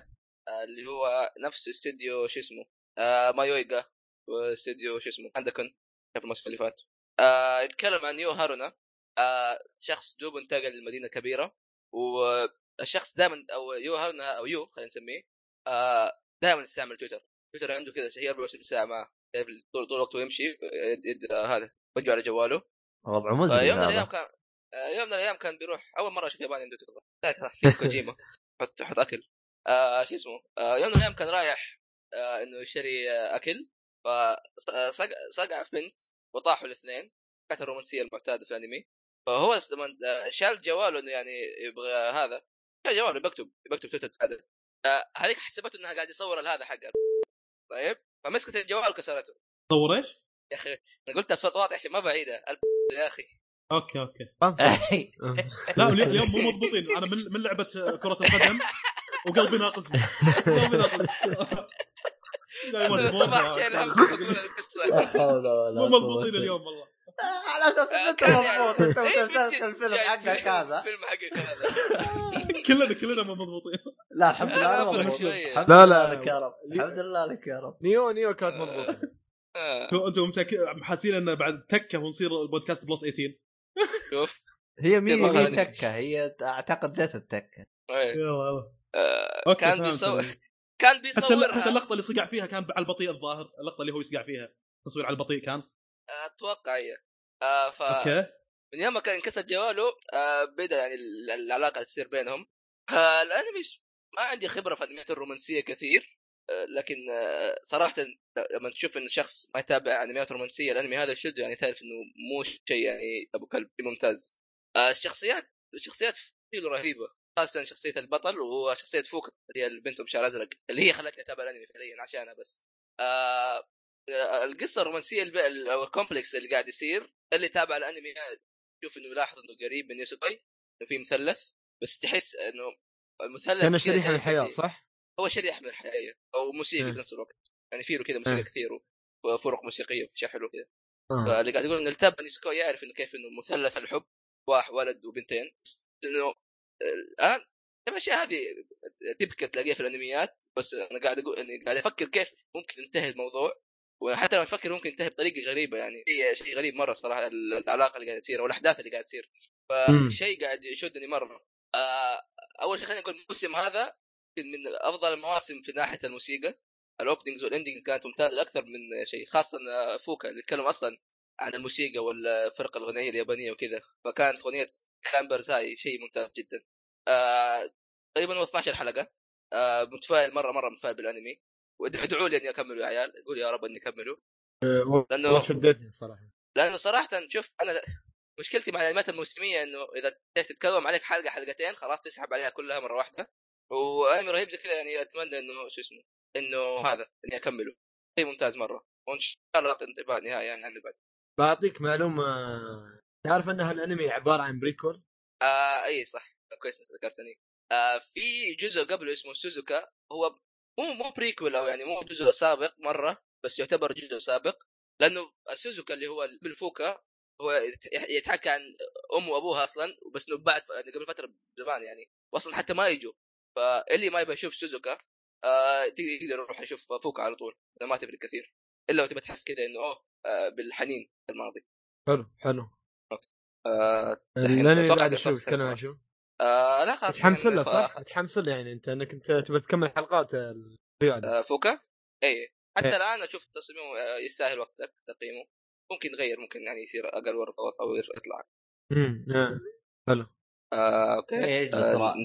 آه اللي هو نفس استديو شو اسمه آه مايويغا واستديو شو اسمه اندكون شاف الموسم اللي فات. آه يتكلم عن يو هارونا. آه شخص دوب انتقل لمدينة كبيرة والشخص دائما أو يو هارونا أو يو خلينا نسميه آه دائما يستعمل تويتر. تويتر عنده كذا شيء 24 ساعة معه طول طول وقته يمشي يد يد آه هذا وجهه على جواله. وضع آه، مزعج يوم من الأيام كان آه، يوم من الأيام كان بيروح أول مرة أشوف ياباني عنده تويتر. في كوجيما. حط حط أكل. آه شو اسمه؟ آه يوم من الأيام كان رايح آه إنه يشتري آه أكل. فصقع في بنت. وطاحوا الاثنين كانت الرومانسيه المعتاده في الانمي. فهو شال جواله إنه يعني يبغى هذا. شال جواله بكتب بكتب تويتر هذا. آه، هذيك حسبته إنها قاعد يصور هذا حقه. طيب؟ فمسكت الجوال وكسرته. تصور إيش؟ يا أخي أنا قلتها بصوت واضح عشان ما بعيدة. يا أخي. okay okay. لا اليوم مو مضبوطين. أنا من من لعبة كرة القدم وقلبي ناقصني. قلبي ناقصني. صباح القصة حول ولا مو مضبوطين اليوم والله. على أساس ان أنت مضبوط. أنت مسلسلك الفيلم حقك هذا. الفيلم حقك هذا؟ كلنا كلنا مو مضبوطين. لا الحمد لله فرق مضبوط. لا، لله لا. لك يا رب. الحمد لله لك يا رب. نيو نيو كانت مضبوطة. آه، أنتوا أنتوا متأكد- حاسين انه بعد تكة ونصير البودكاست بلس 18 شوف. هي مي يلا هي تكة. هي أعتقد جت التكة. يلا يلا. okay، كان فهمت. كان الل- حتى بيصورها. اللقطة اللي صقع فيها كان على البطيء الظاهر اللقطة اللي هو يصقع فيها تصوير على البطيء كان. أتوقع هي آه، ف okay. من يوم ما كان انكسر جواله آه، بدأ يعني ال- العلاقة تصير بينهم. آه، الأنمي ما عندي خبرة في انميات الرومانسية كثير آه، لكن آه، صراحة لما تشوف إن شخص ما يتابع أنميات رومانسية الأنمي هذا يشد يعني تعرف إنه مو شيء يعني أبو كلب ممتاز. آه، الشخصيات الشخصيات فيه رهيبة. خاصة شخصية البطل وهو شخصية فوكا اللي هي البنت بشعر ازرق اللي هي خلتني أتابع الأنمي فعليا عشانها بس آه آه، القصة الرومانسية أو ال complex اللي قاعد يصير اللي تابع الأنمي تشوف إنه يلاحظ إنه قريب من يو سوزوكا إنه في مثلث بس تحس إنه المثلث كذا شريحه من تعرف الحياة اللي- صح؟ هو شريحه من الحياة أو موسيقى إيه. بنفس الوقت يعني في له كذا موسيقى إيه. كثير وفرق موسيقية واشياء حلوة كذا آه. فاللي قاعد يقول إنه التاب نيسكو يعرف إنه كيف إنه مثلث الحب واحد ولد وبنتين إنه الآن الأشياء هذه تبكى تلاقيها في الأنميات بس أنا قاعد أقول إني قاعد أفكر كيف ممكن ينتهي الموضوع وحتى لو أفكر ممكن ينتهي بطريقة غريبة يعني هي شيء غريب مرة صراحة ال- العلاقة اللي قاعدة تصير أو الأحداث اللي قاعدة تصير. فشيء قاعد يشدني مرة. آه، أول شيء خلينا نقول الموسم هذا من أفضل المواسم في ناحية الموسيقى. ال openings وال endings كانت ممتازة أكثر من شيء خاصة فوكا اللي يتكلم أصلا عن الموسيقى والفرق الغنائيه اليابانية وكذا. فكانت أغنية كا numbers هاي شيء ممتاز جدا. آه، تقريبا هو 12 حلقة. آه، متفائل مرة مرة متفائل بالانمي. وادعوا لي أني أكمله يا عيال. قول يا رب أني أكمله. لأنه شدتني صراحة. لأنه صراحة شوف أنا مشكلتي مع الأنميات الموسمية إنه إذا تتكنسل عليك حلقة حلقتين خلاص تسحب عليها كلها مرة واحدة. وأنمي رهيب زي كذا يعني أتمنى إنه شو اسمه إنه هذا إني أكمله. شيء ممتاز مرة. وإن شاء الله نهائي يعني عنه بعد. بعطيك معلومة تعرف إن هالأنمي عبارة عن prequel آه إي صح. كويس ذكرتني. آه في جزء قبله اسمه سوزوكا هو مو مو prequel أو يعني مو جزء سابق مرة بس يعتبر جزء سابق. لأنه سوزوكا اللي هو بالفوكا هو يت- يتحكى عن ام وابوها أصلا بس إنه بعد يعني قبل فترة زمان يعني. واصلا حتى ما يجوا. فاللي ما يبغى يشوف سوزوكا آه تقدر يقدر يروح يشوف فوكا على طول. ما تفرق كثير إلا لو تبغى تحس كذا إنه اوه آه بالحنين الماضي. حلو حلو. آه عن خلاص. شو؟ آه لا خلاص متحمس يعني له صح؟ متحمس له يعني انت انك انت تبغى تكمل حلقات الزيادة. آه، فوكا؟ اي حتى إيه. الآن أشوف تصميمه آه، يستاهل وقتك تقييمه. ممكن يتغير ممكن يعني يصير أقل ورقه أو يطلع. امم آه. آه، أوكي. إيه،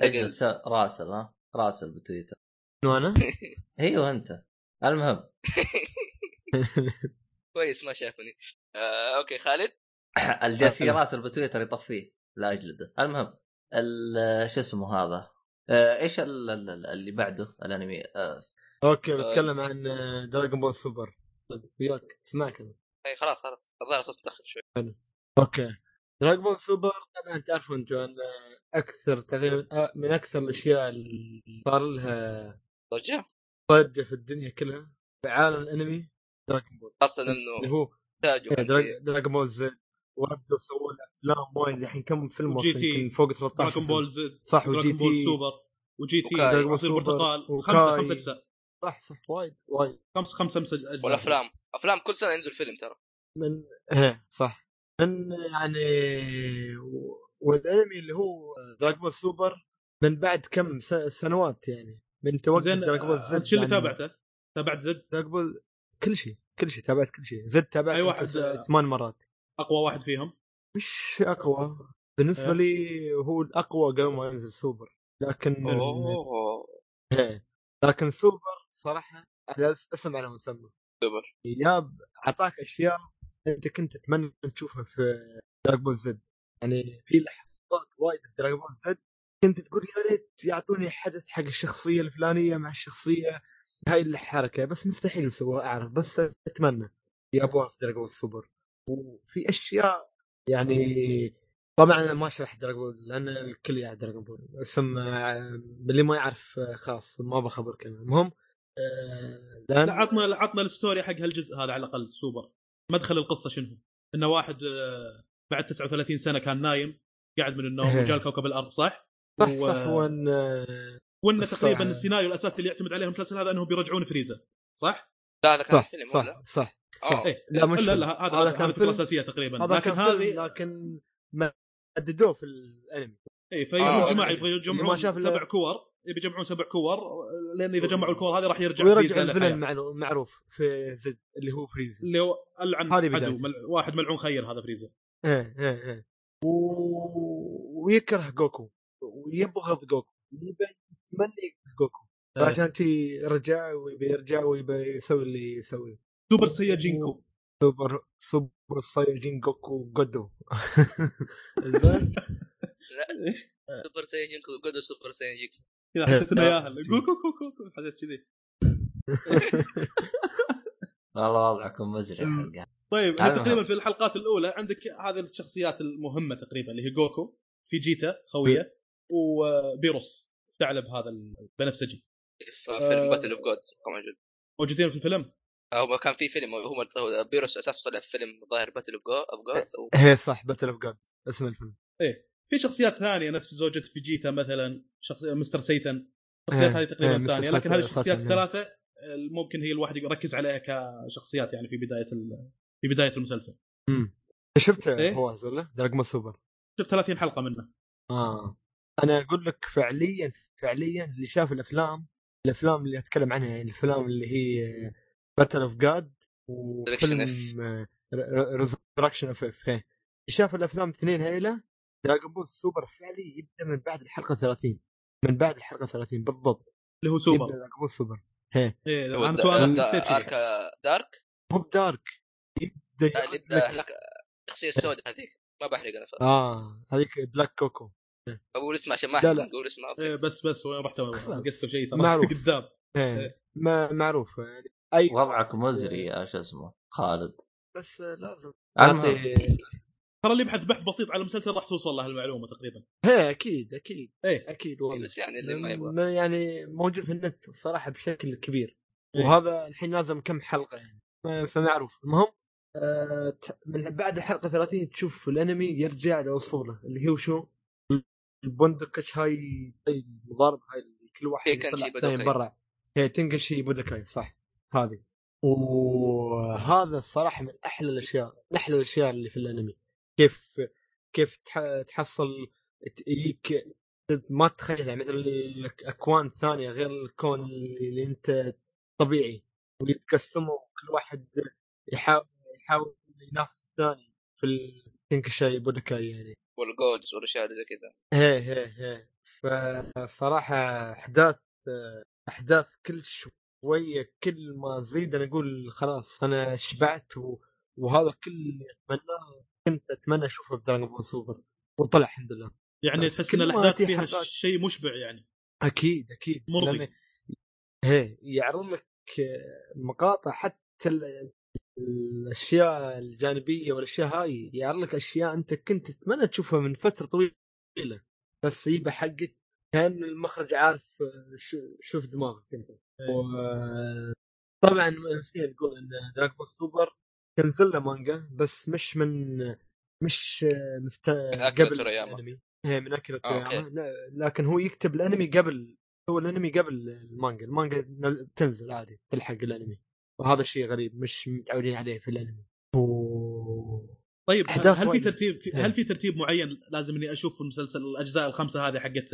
يجلس آه، راسل ها؟ راسل بتويتر. شنو أنا؟ أيوه أنت. المهم. كويس ما شافني. آه، أوكي خالد؟ الجالس حلو. يراسل بتويتر يطفيه لا اجلده المهم ال- شو اسمه هذا؟ آه، إيش ال- ال- ال- اللي بعده؟ الأنمي آه، أوكي آه. بتكلم عن دراجون بول سوبر وياك اسمعك أنا. إي خلاص خلاص. الظاهر صوت متاخر شوي. أوكي. دراجون بول سوبر طبعا تعرفوا أنتم أن أكثر تقريبا من أكثر الأشياء اللي صار لها ضجة؟ ضجة في الدنيا كلها في عالم الأنمي دراجون بول خاصة اللي انه هو دراج- سيء دراجون بول زد وردوا سووا له افلام وايد الحين كم فيلم وجي تي. وصل؟ يمكن فوق 13 فيلم. دراغون بول زد صح وجي دراغون بول تي. سوبر وجي تي سوبر. برتقال. خمسه خمسة أجزاء. صح صح وايد وايد. خمس خمسه خمسة أجزاء. والأفلام. أفلام كل سنة ينزل فيلم ترى. من إيه صح. من يعني والأنمي اللي هو دراجون بول سوبر من بعد كم س- سنوات يعني. من توقف زين دراجون بول آه، زد انت شو اللي يعني تابعته؟ تابعت زد؟ دراجون بول كل شيء كل شيء تابعت كل شيء. زد تابعت يمكن واحد، آه، ثمان مرات. أقوى واحد فيهم. مش أقوى. بالنسبة إيه. لي هو الأقوى قبل ما ينزل سوبر. لكن أوه. إيه. لكن سوبر صراحة اسم على مسمى سوبر. ياب أعطاك أشياء أنت كنت تتمنى تشوفها في دراج بول زد يعني في لحظات وايد في دراج بول زد كنت تقول يا ريت يعطوني حدث حق الشخصية الفلانية مع الشخصية. هاي الحركة. بس مستحيل يسووها أعرف. بس أتمنى. يابوها في دراج بول سوبر وفي أشياء يعني طبعا أنا ما أشرح دراج بول لأن الكل يعرف دراج بول اسم اللي ما يعرف خلاص ما بخبر كلمه المهم آه، لأن لا عطنا عطنا ال story حق هالجزء هذا على الأقل السوبر مدخل القصة شنو؟ انه واحد آه، بعد 39 سنة كان نايم قاعد من النوم وجاء كوكب الأرض صح؟ صح و- صح وإن آه، وإنه بس تقريبا. السيناريو الأساسي اللي يعتمد عليه المسلسل هذا إنهم بيرجعون فريزا صح؟ لا هذا كان صح فيلم صح ولا؟ صح. صح إيه لا مش لا. لا هذا هذا كان فيلم. الاساسيه تقريبا. هذا لكن هذه لكن ما جددوه في الأنمي. اي آه، فيا جماعة أوكي. يبغوا اللي يجمعون سبع كور. يبي يجمعون سبع كور. لأن إذا جمعوا الكور هذه راح يرجع ويرجع ال villain المعروف في زد اللي هو فريزا اللي هو العن هذه عدو. مل... واحد ملعون خير هذا فريزا إيه إيه إيه. و... ويكره جوكو. ويبغض جوكو. يتمنى يكره جوكو. إيه. عشان تي رجع ويبي يرجع ويبي يسوي اللي يسويه. سوبر سياجينكو سوبر سوبر سايجين جوكو جودو زين سوبر سايجين جودو سوبر سايجين كذا حسيت انه. ياهل جو كو كو كو كو حسيت كذي والله وضعكم مزري طيب تقريبا. في الحلقات الأولى. عندك هذه الشخصيات المهمة تقريبا اللي هي جوكو فيجيتا خويه وبيروس ثعلب هذا البنفسجي في فيلم آه. Battle of Gods موجود. موجودين في الفيلم؟ هو كان في فيلم هو هو بيروس اساسه طلع في فيلم ظاهر Battle of Gods أو هي صح Battle of Gods اسم الفيلم. في شخصيات ثانية نفس زوجة فيجيتا مثلا شخص مستر سيتن الشخصيات إيه، هذه تقريبا إيه، ثانية لكن هذه الشخصيات الثلاثه آه، ممكن هي الواحد يركز عليها كشخصيات يعني في بداية ال... في بداية المسلسل. امم شفت إيه؟ فواز ولا؟ دراجون سوبر شفت 30 حلقة منه. آه. أنا أقول لك فعليا فعليا اللي شاف الأفلام الأفلام اللي أتكلم عنها يعني الأفلام اللي هي Battle of Gods وفيلم Resurrection of F شاف الأفلام اثنين هيلة دراجون بول سوبر فعلي يبدأ من بعد الحلقة 30 من بعد الحلقة 30 بالضبط. اللي هو يبدأ سوبر دراجون بول سوبر إيه نسيت. arc dark؟ مو ب dark. يبدأ يبدا الشخصيه السوداء هذيك. ما بحرق أنا آه هذيك Black كوكو أقول اسمه عشان ما أقول اسمه. إيه بس بس وين رحت. قصته شيء ترى. معروف. كذاب إيه. ما معروف. يعني أي وضعك مزري يا شو اسمه خالد. بس لازم. ترى اللي يبحث بحث بسيط على المسلسل راح توصل له المعلومة تقريبا. هي أكيد أكيد إيه. أكيد والله. بس يعني اللي ما يبغى. يعني موجود في النت الصراحة بشكل كبير. إيه. وهذا الحين لازم كم حلقة يعني. فمعروف. المهم آه ت- من بعد الحلقة 30 تشوف الأنمي يرجع لأصوله اللي هو شو؟ البندقش هاي المضاربة هاي اللي كل واحد يطلع برا. هي تنقشي بودكاي صح. هذه. وهذا الصراحة من أحلى الأشياء من أحلى الأشياء اللي في الأنمي. كيف كيف تح- تحصل تجيك ما تتخيلها مثل الاكوان الثانية غير الكون اللي أنت طبيعي. ويتقسموا وكل واحد يحاول يحاول ينافس الثاني في التنكشاي بودكاي يعني. وال gods والأشياء اللي زي كذا. هي هي هي. فصراحة أحداث أحداث كل شوية كل ما أزيد أنا أقول خلاص أنا شبعت و... وهذا كل اللي أتمناه كنت أتمنى أشوفه ب Dragon Ball Super وطلع الحمد لله. يعني تحس إن الأحداث فيها شيء مشبع يعني. أكيد أكيد. مرضي. لأن- هي يعرض لك مقاطع حتى ال- الأشياء الجانبية والأشياء هاي يعرض لك أشياء أنت كنت تتمنى تشوفها من فترة طويلة. بس يبقى حقك كأن المخرج عارف شو- شوف دماغك أنت. طبعا نسينا نقول إن Dragon Ball Super تنزل له مانجا بس مش من مش مست... قبل. الأنمي. إيه من اكيرا آه،. تورياما لا- لكن هو يكتب الأنمي قبل هو الأنمي قبل المانجا. المانجا نز- تنزل عادي تلحق الأنمي. وهذا الشيء غريب مش متعودين عليه في الأنمي. و... طيب هل في. ترتيب في هل في ترتيب معين لازم إني أشوف المسلسل الأجزاء الخمسة هذه حقت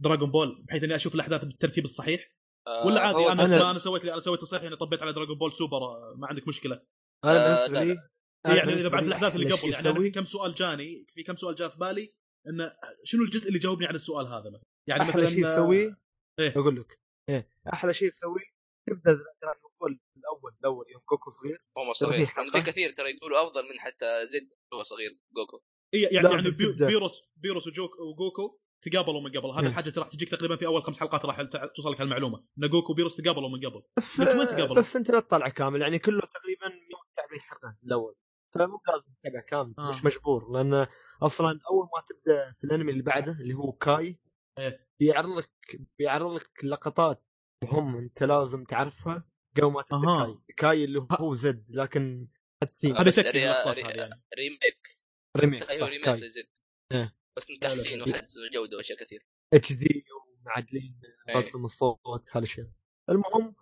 دراغون بول بحيث إني أشوف الأحداث بالترتيب الصحيح؟ آه، ولا عادي هو أنا أنا- أنا, أنا سويت لي أنا سويت الصحيح إني طبيت على Dragon Ball Super آه، ما عندك مشكلة. أنا آه، بالنسبة لا، لي أنا يعني إذا بعد لي الأحداث اللي قبل يعني أنا في كم سؤال جاني في كم سؤال جاء في بالي انه شنو الجزء اللي جاوبني عن السؤال هذا مثلا؟ يعني أحلى مثلا شيء تسويه إيه. أقول لك إيه أحلى شيء تسويه تبدأ Dragon Ball الأول الأول يوم كوكو صغير. هو صغير في. في كثير ترى يقولوا أفضل من حتى Z هو صغير جوكو إيه يعني يعني. بيروس بيروس وجوك وجوكو تقابلوا من قبل هذه مم. الحاجة راح تجيك تقريبا في أول خمس حلقات راح تع- توصل لك هالمعلومة ان جوكو وبيروس تقابلوا من قبل بس وين تقابلوا؟ بس أنت لا تطلع كامل يعني كله تقريبا 140 حلقه الأول فمو لازم تتابع كامل آه. مش مجبور لأن أصلا أول ما تبدأ في الأنمي اللي بعده اللي هو كاي إيه. بيعرض لك بيعرض لك لقطات مهمه أنت لازم تعرفها قبل ما تبدأ أها. كاي كاي اللي هو Z لكن آه، ري- هذه يعني ريميك ريميك أيوه صح remake كاي ل Z إيه. بس من تحسين لا. وحسن جوده وأشياء كثير HD ومعدلين إيه. رسم الصوت هالاشياء المهم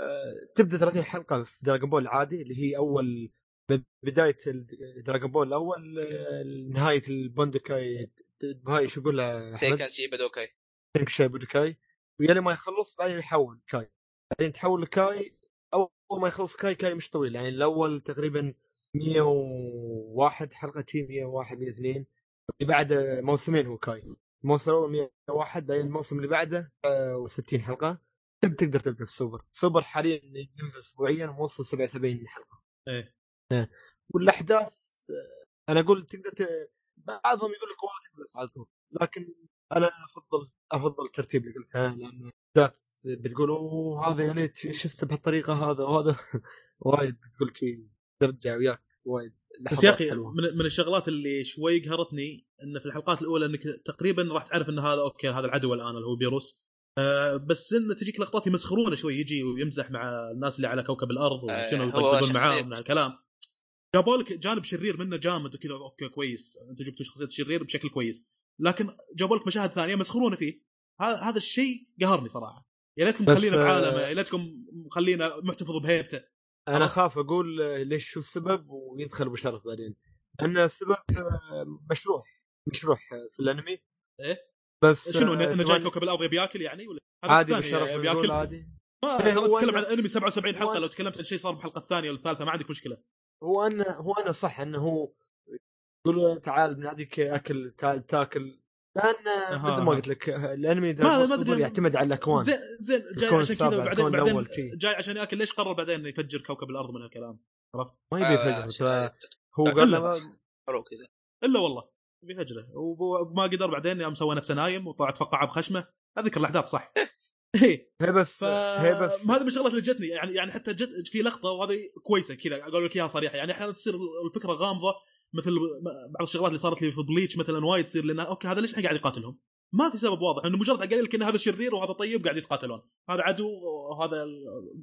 آه، تبدأ 30 حلقة في Dragon Ball العادي اللي هي أول بداية Dragon Ball الأول نهاية البوندكاي هاي شو يقول لها كان شي بدوكاي تنكشي بودكاي ويلي ما يخلص بعدين يحول كاي بعدين تحول لكاي أول ما يخلص كاي كاي مش طويل يعني الأول تقريبا 101 حلقة شي 101 102 اللي بعده موسمين هو كاي الموسم الأول 101 بعدين الموسم اللي بعده آه، 60 حلقة تب تقدر تبدأ في Super Super حاليا ينزل اسبوعيا ووصل 77 حلقة إيه. إيه. والأحداث آه، أنا أقول تقدر. بعضهم يقول لك والله تقدر على طول لكن أنا أفضل أفضل الترتيب اللي قلتها لأن بتقول أوه هذا يا ليت شفته بهالطريقة هذا وهذا وايد بتقول شيء ترجع وياك وايد بس يا أخي. من, من الشغلات اللي شوي قهرتني انه في الحلقات الأولى إنك تقريبا راح تعرف إن هذا okay هذا العدو الآن اللي هو بيروس. آه بس انه تجيك لقطات يمسخرونه شوي يجي ويمزح مع الناس اللي على كوكب الأرض آه، وشنو يطقطقون معاهم من هالكلام. جابوا لك جانب شرير منه جامد وكذا okay كويس. أنت جبتوا شخصية الشرير بشكل كويس. لكن جابوا لك مشاهد ثانية مسخرونه فيه. هذا هذا الشيء قهرني صراحة. يا ليتكم مخلينا آه، بعالمه يا ليتكم مخلينا محتفظ بهيبته. أنا خلاص. خاف أقول ليش شو السبب ويدخل ابو شرف بعدين. لأن السبب مشروح مشروح آه، في الأنمي. إيه؟ بس شنو انه جاي كوكب الأرض يبي ياكل يعني ولا؟ عادي الثاني بشرف يبي نقول ياكل عادي. ما إيه، تتكلم أنا- عن أنمي 77 حلقة لو تكلمت عن شيء صار بالحلقة الثانية ولا الثالثة ما عندك مشكلة. هو أنا هو أنا صح إنه هو يقول تعال بناديك أكل تعال تاكل لأن أها، مثل ما أها. قلت لك آه، الانمي ما- ما ما أدري. يعتمد على الأكوان. زين زين جاي عشان كذا السابع، بعدين. جاي عشان ياكل ليش قرر بعدين انه يفجر كوكب الأرض من هالكلام عرفت؟ ما يبي آه، يفجر ترى هو إلا قال له كذا. إلا والله يبي يفجره. وما قدر بعدين يوم سوى نفسه نايم وطلعت فقعه بخشمة. اذكر الاحداث صح؟ إيه. هي بس ف هي بس هذه من الشغلات اللي جتني يعني يعني حتى جت في لقطة وهذه كويسة كذا أقول لك إياها صريحة. يعني أحيانا تصير الفكرة غامضة مثل بعض الشغلات اللي صارت لي في Bleach مثلا وايد تصير لنا okay هذا ليش قاعد يقاتلهم؟ ما في سبب واضح إنه مجرد قال لك إن هذا شرير وهذا طيب قاعد يتقاتلون. هذا عدو وهذا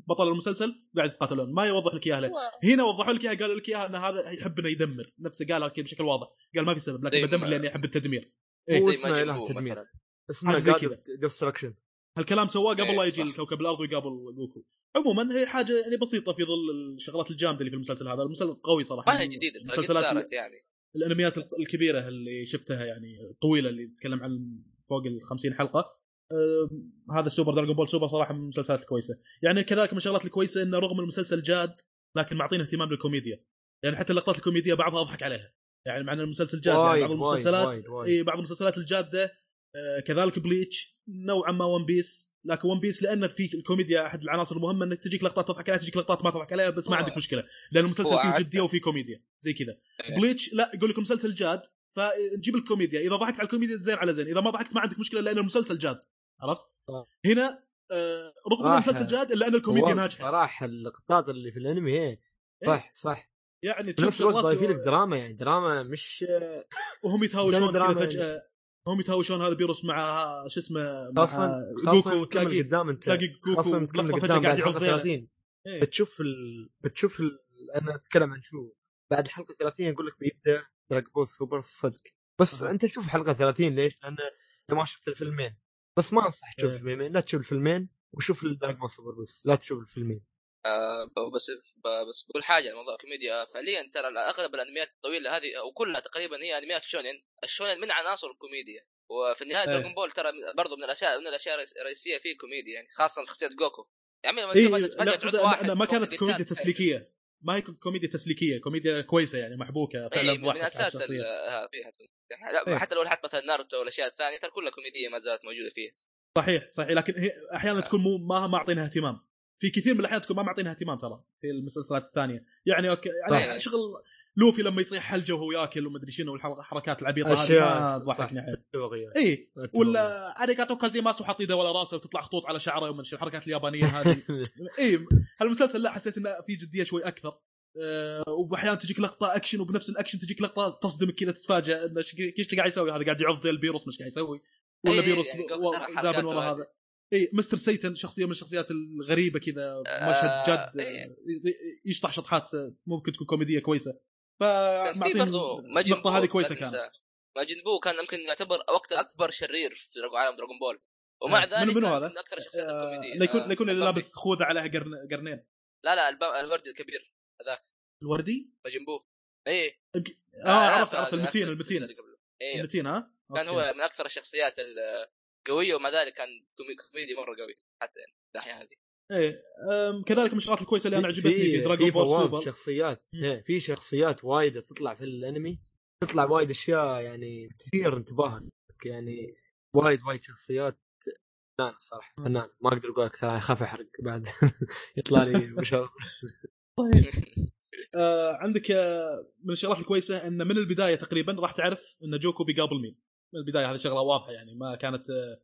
بطل المسلسل قاعد يتقاتلون. ما يوضح لك إياها هنا وضحوا لك إياها قالوا لك إياها إن هذا يحب انه يدمر. نفسه قالها كذا بشكل واضح. قال ما في سبب لكن بدمر لأني أحب التدمير. إيه. هو اسمه إله بو تدمير. مثلا. اسمه جاد ديستركشن هالكلام سواه قبل إيه، لا يجي صح. الكوكب الأرض ويقابل جوكو. عموما هي حاجة يعني بسيطة في ظل الشغلات الجامدة اللي في المسلسل هذا. المسلسل قوي صراحة. ما هي جديدة المسلسلات صارت يعني. الأنميات الكبيرة اللي شفتها يعني الطويله اللي تتكلم عن فوق ال 50 حلقة. آه هذا Super Dragon Ball Super صراحة من المسلسلات الكويسة. يعني كذلك من الشغلات الكويسة إنه رغم المسلسل جاد لكن معطينا اهتمام للكوميديا. يعني حتى اللقطات الكوميدية بعضها أضحك عليها. يعني مع إن المسلسل جاد يعني بعض المسلسلات وايد وايد. إي بعض المسلسلات الجادة كذلك Bleach نوعا ما One Piece لكن One Piece لأنه في الكوميديا أحد العناصر المهمة إنك تجيك لقطات تضحك عليها تجيك لقطات ما تضحك عليها بس ما عندك مشكلة لأن المسلسل فيه جدية وفيه كوميديا زي كذا إيه. Bleach لا يقول لك المسلسل جاد فنجيب لك كوميديا إذا ضحكت على الكوميديا زين على زين إذا ما ضحكت ما عندك مشكلة لأن المسلسل جاد عرفت صح. هنا آه، رغم ان صراحة. المسلسل جاد الا ان الكوميديا ناجحة صراحة اللقطات اللي في الأنمي هي صح صح يعني تشوف ضايفين لك دراما يعني دراما مش وهم يتهاوشون كذا يعني. فجأة هم يتهاوشون هذا بيروس مع شو اسمه مع خاصه جوكو. تلاقي قدام انت. تلاقي جوكو فجأة قدام قاعد بعد يعض حلقة ذيله 30 إيه. بتشوف ال... بتشوف ال... أنا أتكلم عن شو؟ بعد حلقة 30 يقول لك بيبدأ Dragon Ball Super صدق. بس أها. أنت تشوف حلقة 30 ليش؟ لأن ما شفت الفيلمين. بس ما أنصح تشوف إيه. الفيلمين. لا تشوف الفيلمين وشوف ال Dragon Ball Super بس. لا تشوف الفيلمين. آه بس بس بقول حاجة موضوع كوميديا فعليا ترى اغلب الأنميات الطويلة هذه أو كلها تقريبا هي أنميات شونين. الشونين من عناصر الكوميديا. وفي النهاية إيه. دراجون بول ترى برضو من الأشياء من الأشياء الرئيس- الرئيسية فيه كوميديا يعني خاصة شخصية جوكو. يعني لما أنت لا فجاه أقصد تعرف واحد أنا ما كانت كوميديا. تسليكية. ما هي كوميديا تسليكية كوميديا كويسة يعني محبوكة فعلا اي من أساس فيها. يعني لا إيه. حتى لو لحقت مثلا ناروتو والاشياء الثانية ترى كلها كوميدية ما زالت موجودة فيها. صحيح صحيح. لكن هي أحيانا تكون مو ما ما أعطينها اهتمام. في كثير من الأحيان تكون ما معطينها اهتمام ترى في المسلسلات الثانية يعني okay يعني صحيح. شغل لوفي لما يصيح حلجه وهو ياكل ومدري شنو الحركات العبيطة هذه تضحكني. اي. ولا ありがとうございます حاط ايده ولا راسه وتطلع خطوط على شعره ومن الحركات اليابانية هذه اي هالمسلسل لا حسيت إنه في جدية شوي أكثر أه وأحيانا تجيك لقطة أكشن وبنفس الأكشن تجيك لقطة تصدمك كذا تتفاجئ إنه إيش قاعد يسوي هذا قاعد يعض البيروس مش قاعد يسوي ولا إيه، بيروس يعني زابن ورا. هذا اي مستر سيتن شخصية من الشخصيات الغريبة كذا مشهد جد إيه. آه، يشطح شطحات آه، ممكن تكون كوميدية كويسة كان في ماجن النقطه هذه كويسة. كانت ماجن بو كان يمكن يعتبر وقت اكبر شرير في عالم دراجون بول ومع آه، ذلك منو كان هذا؟ من أكثر الشخصيات آه، الكوميدية لا يكون آه، لا يكون اللي. لابس خوذه عليها قرن- قرنين لا لا الوردي الكبير الوردي ماجن بو إيه آه عرفت عرفت المتين المتين. إيه المتين ها كان. هو من أكثر الشخصيات القويه ومع ذلك كان كومي- كوميدي مرة قوي حتى يعني الناحيه هذه. إيه كذلك من الشغلات الكويسة اللي أنا عجبتني في دراجون في بول سوبر شخصيات. إيه، في شخصيات وايد تطلع في الأنمي تطلع وايد أشياء يعني تثير انتباهك يعني وايد وايد شخصيات فنان الصراحه فنان. ما أقدر أقول أكثر اخاف احرق بعد. يطلع لي مشاركه طيب. آه عندك آه من الشغلات الكويسة إن من البداية تقريبا راح تعرف إن جوكو بيقابل مين. من البداية هذه شغلة واضحة يعني ما كانت آه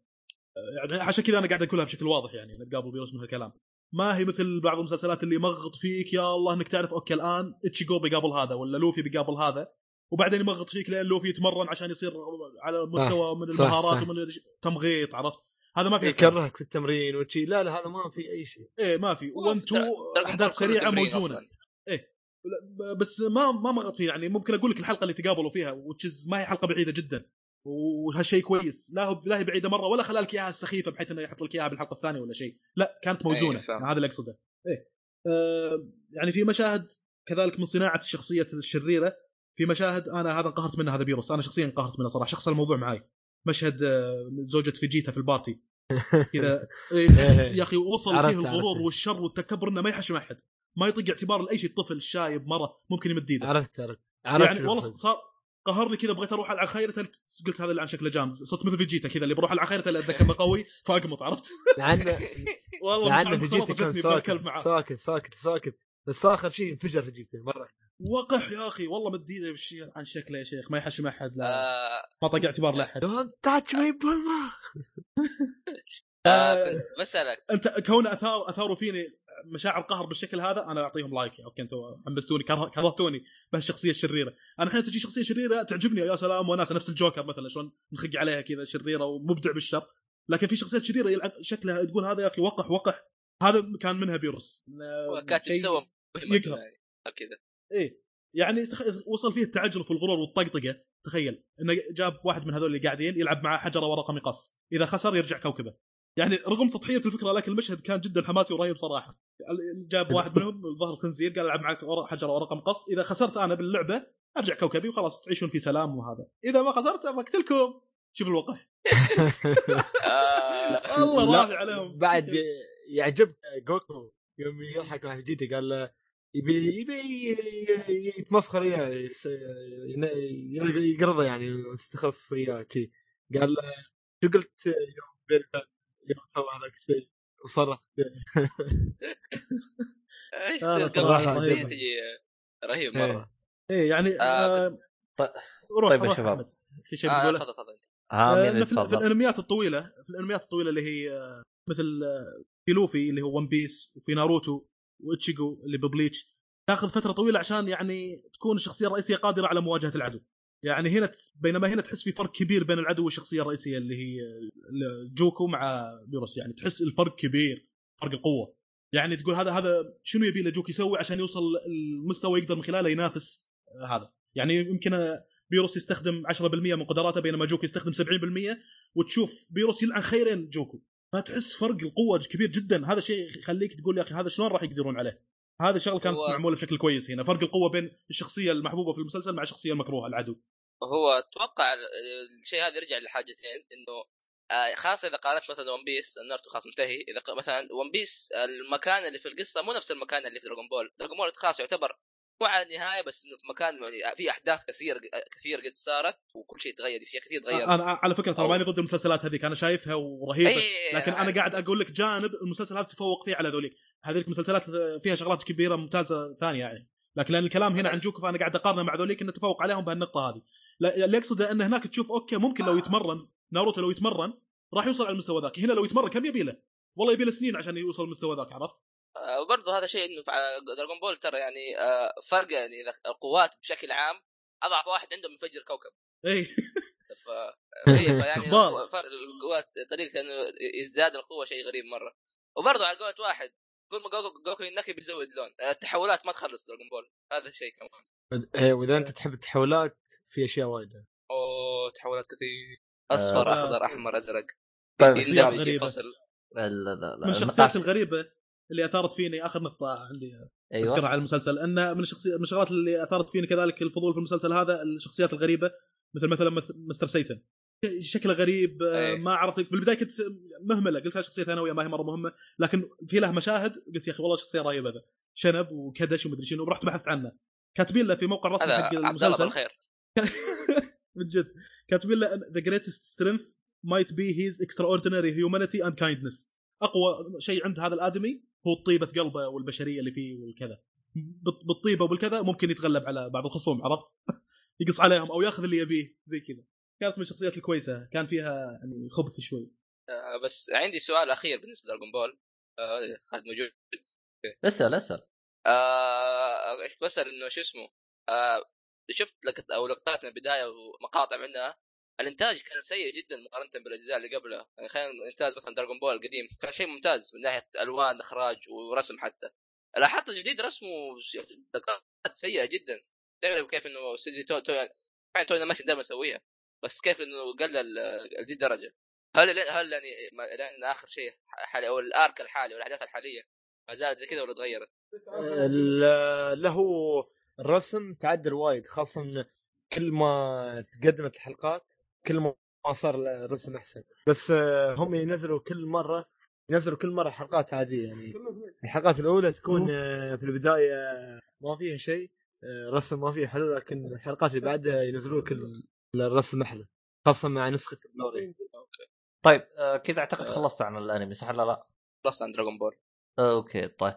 يعني عشان كذا أنا قاعد أقولها بشكل واضح يعني انك تقابل بيروس من هالكلام ما هي مثل بعض المسلسلات اللي يمغط فيك يا الله إنك تعرف okay الآن اتشيجو بيقابل هذا ولا لوفي بيقابل هذا وبعدين يمغط فيك لين لوفي يتمرن عشان يصير على مستوى من صح، المهارات صح. ومن الش- تمغيط عرفت؟ هذا ما في يكرهك في التمرين وشي. لا لا هذا ما في أي شيء. إيه ما في. 1 2 دراجون أحداث سريعة موزونة. ب- بس ما ما مغط فيه يعني. ممكن أقول لك الحلقة اللي تقابلوا فيها وتشز ما هي حلقة بعيدة جدا. وهالشيء كويس. لا هو لا هي بعيدة مرة ولا خلالك اياها سخيفه بحيث إنه يحط لك اياها بالحلقة الثانية ولا شيء. لا كانت موزونة. أي، فاهم. يعني هذا اللي أقصده. إيه. آه يعني في مشاهد كذلك من صناعة الشخصية الشريرة. في مشاهد أنا هذا انقهرت منه هذا بيروس. أنا شخصيا انقهرت منه صراحة. شخص الموضوع معاي. مشهد آه، زوجة فيجيتا في ال party. كذا إيه، تحس يا أخي وصل فيه الغرور. والشر والتكبر إنه ما يحشم أحد. ما يطق اعتبار لأي شيء طفل شايب مرة ممكن يمد إيده. عرفت عرفت. عرفت يعني والله. صار قهرني كذا بغيت أروح على خيرته قلت هذا اللي عن شكله جامد. صرت مثل فيجيتا كذا اللي بروح على خيرته اللي أتذكر إنه قوي فأقمط عرفت؟ لعن والله عارف فيجيتا كان ساكت ساكت ساكت ساكت. بس آخر شيء انفجر فيجيتا مرة. وقح يا أخي والله مد ايده بالشيء عن شكله يا شيخ ما يحشم احد لا. آه. ما طق اعتبار لاحد touch my بولما بسألك. أنت كون اثار أثاروا فيني مشاعر قهر بالشكل هذا أنا أعطيهم like okay أنتم حمستوني كره- كرهتوني بهالشخصيه الشريره أنا الحين تجي شخصية شريرة تعجبني يا سلام وناسه نفس الجوكر مثلا شلون نخق عليها كذا شريرة ومبدع بالشر. لكن في شخصيات شريرة يلعب شكلها تقول هذا يا أخي وقح وقح. هذا كان منها بيروس. كاتب سوى يقهر. يعني كذا. إيه. يعني تخ... وصل فيه التعجرف والغرور والطقطقة. تخيل. إنه جاب واحد من هذول اللي قاعدين يلعب معاه حجرة ورقه مقص إذا خسر يرجع كوكبه. يعني رغم سطحية الفكرة لكن المشهد كان جدا حماسي ورهيب صراحة. جاب واحد منهم ظهر خنزير قال ألعب معك حجره ورقه مقص إذا خسرت أنا باللعبة أرجع كوكبي وخلاص تعيشون في سلام وهذا. إذا ما خسرت بقتلكم شوف الوقح آه الله رافع عليهم. بعد يعجبك جوكو يوم يضحك مع فيجيتا قال له يبي يبي يتمسخر وياه يقرضه يعني ويستخف وياه قال شو قلت يوم بيرفان يوم سوى هذاك الشيء وصرخ إيش يصير قبل. تجي رهيب مرة. إيه يعني آه، آه طيب- طيب يا شباب. في شيء آه بتقوله؟ تفضل تفضل. آه، في يتفضل؟ الأنميات الطويلة في الأنميات الطويلة اللي هي مثل في لوفي اللي هو ون بيس وفي ناروتو وإتشيجو اللي ببليتش. تاخذ فترة طويلة عشان يعني تكون الشخصية الرئيسية قادرة على مواجهة العدو. يعني هنا بينما هنا تحس في فرق كبير بين العدو والشخصية الرئيسية اللي هي جوكو مع بيروس. يعني تحس الفرق كبير فرق القوة. يعني تقول هذا هذا شنو يبي له جوكو يسوي عشان يوصل المستوى يقدر من خلاله ينافس آه، هذا. يعني يمكن بيروس يستخدم 10% من قدراته بينما جوكو يستخدم 70% وتشوف بيروس يلعن خيرين جوكو. فتحس فرق القوة كبير جدا. هذا شيء يخليك تقول يا أخي هذا شلون راح يقدرون عليه؟ هذا شغله كانت هو- معموله بشكل كويس هنا. فرق القوة بين الشخصية المحبوبة في المسلسل مع الشخصية المكروهة العدو. هو أتوقع ال- الشيء هذا يرجع لحاجتين إنه آه، خاصة إذا قارنت مثلا ون بيس ناروتو خلاص منتهي. إذا مثلا ون بيس المكان اللي في القصة مو نفس المكان اللي في دراجون بول دراجون بول خلاص يعتبر مو على النهاية بس إنه في مكان يعني في أحداث كثير كثير قد صارت وكل شيء تغير في أشياء كثير تغيرت. أنا على فكرة ترى ماني ضد المسلسلات هذيك أنا شايفها ورهيبة. أي- لكن أنا عارف. قاعد أقول لك جانب المسلسل هذا تفوق فيه على ذوليك. هذيك المسلسلات فيها شغلات كبيرة ممتازة ثانية يعني لكن لأن الكلام هنا عن جوكو فانا قاعد أقارنه مع ذوليك إنه تفوق عليهم بهالنقطة هذه اللي اقصده ان هناك تشوف okay ممكن لو يتمرن ناروتو لو يتمرن راح يوصل على المستوى ذاك هنا لو يتمرن كم يبي له؟ والله يبي له سنين عشان يوصل المستوى ذاك عرفت؟ آه، وبرضه هذا شيء إنه دراجون بول ترى يعني آه، فرق يعني القوات بشكل عام أضعف واحد عنده منفجر كوكب اي ف إيه، فيعني أخبار. فرق القوات طريقة إنه يزداد القوة شيء غريب مرة وبرضه على قولة واحد كل ما جوكو, جوكو ينكي بيزود لون. آه، التحولات ما تخلص دراجون بول. هذا الشيء كمان. إيه وإذا أنت تحب التحولات في أشياء وايده أوه تحولات كثير. أصفر آه. أخضر أحمر أزرق. طيب شخصيات يندمج غريبة. لا لا لا من الشخصيات الغريبة اللي أثارت فيني آخر نقطة عندي أذكرها أيوه على المسلسل أن من الشخصيات من الشغلات اللي أثارت فيني كذلك الفضول في المسلسل هذا الشخصيات الغريبة مثل مثلا مث- Mr. Satan. شكله غريب آه، أي. ما عرفت. بالبداية كنت مهملة قلت شخصية ثانوية ما هي مرة مهمة لكن في له مشاهد قلت يا أخي والله شخصية رهيبة ذا. شنب وكدش ومدري شنو ورحت بحثت عنه. كاتبين له في موقع رسمي حق المسلسل. بالخير. من جد. كاتبين له the greatest strength might be his extraordinary humanity and kindness. أقوى شيء عند هذا الآدمي هو طيبة قلبه والبشرية اللي فيه والكذا. بال- بالطيبة وبالكذا ممكن يتغلب على بعض الخصوم عرفت؟ يقص عليهم أو يأخذ اللي يبيه زي كذا. كانت من الشخصيات الكويسة. كان فيها يعني خبث شوي. آه، بس عندي سؤال أخير بالنسبة ل Dragon Ball. آه، خالد موجود. اسأل اسأل. آه بسأل إنه شو اسمه؟ آه شفت لقط أو لقطات من البداية ومقاطع منها. الإنتاج كان سيء جدا مقارنة بالأجزاء اللي قبلها يعني خلينا إنتاج مثلا Dragon Ball القديم. كان شيء ممتاز من ناحية ألوان إخراج ورسم حتى. لاحظت الجديد رسمه لقطات سيئة جدا. تعرف كيف إنه استوديو تو Toei Animation دائما اسويها بس كيف إنه قلل لذي الدرجة هل هل يعني لأن آخر شيء حالي أو ال arc الحالي والاحداث الحالية ما زالت زي كذا ولا تغيرت؟ له الرسم تعدل وايد خاصة إن كل ما تقدمت الحلقات كل ما صار الرسم أحسن. بس آه، هم ينزلوا كل مرة ينزلوا كل مرة حلقات عادية يعني. الحلقات الأولى تكون آه، في البداية ما فيها شيء آه، رسم ما فيه حلو لكن الحلقات اللي بعدها ينزلوا كل الرسم أحلى خاصة مع نسخة بلوري طيب آه كذا أعتقد آه. خلصت عن الأنمي صح ولا لا؟ خلصت عن Dragon Ball أوكي طيب.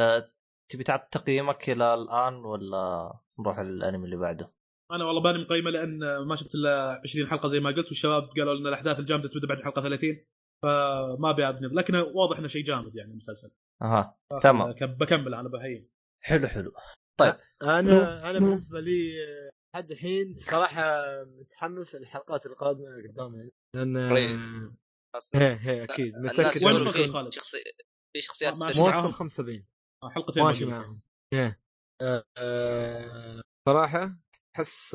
آه تبي تعطي تقييمك إلى الآن ولا نروح للأنمي اللي بعده؟ أنا والله ماني مقيمة لأن ما شفت إلا 20 حلقة زي ما قلت والشباب قالوا ان الأحداث الجامدة تبدأ بعد الحلقة 30 فما ابي ابني لكن واضح إنه شيء جامد يعني المسلسل أها تمام. ك- بكمل أنا بهين. حلو حلو. طيب. أنا أنا بالنسبة لي آه، لحد الحين صراحة متحمس الحلقات القادمة قدام يعني لأن أصلا هي هي أكيد. متأكد وين وصلت خالد؟ شخصي في شخصيات معاهم. موسم 75 آه، حلقتين ماشي إيه. آه، آه، صراحة أحس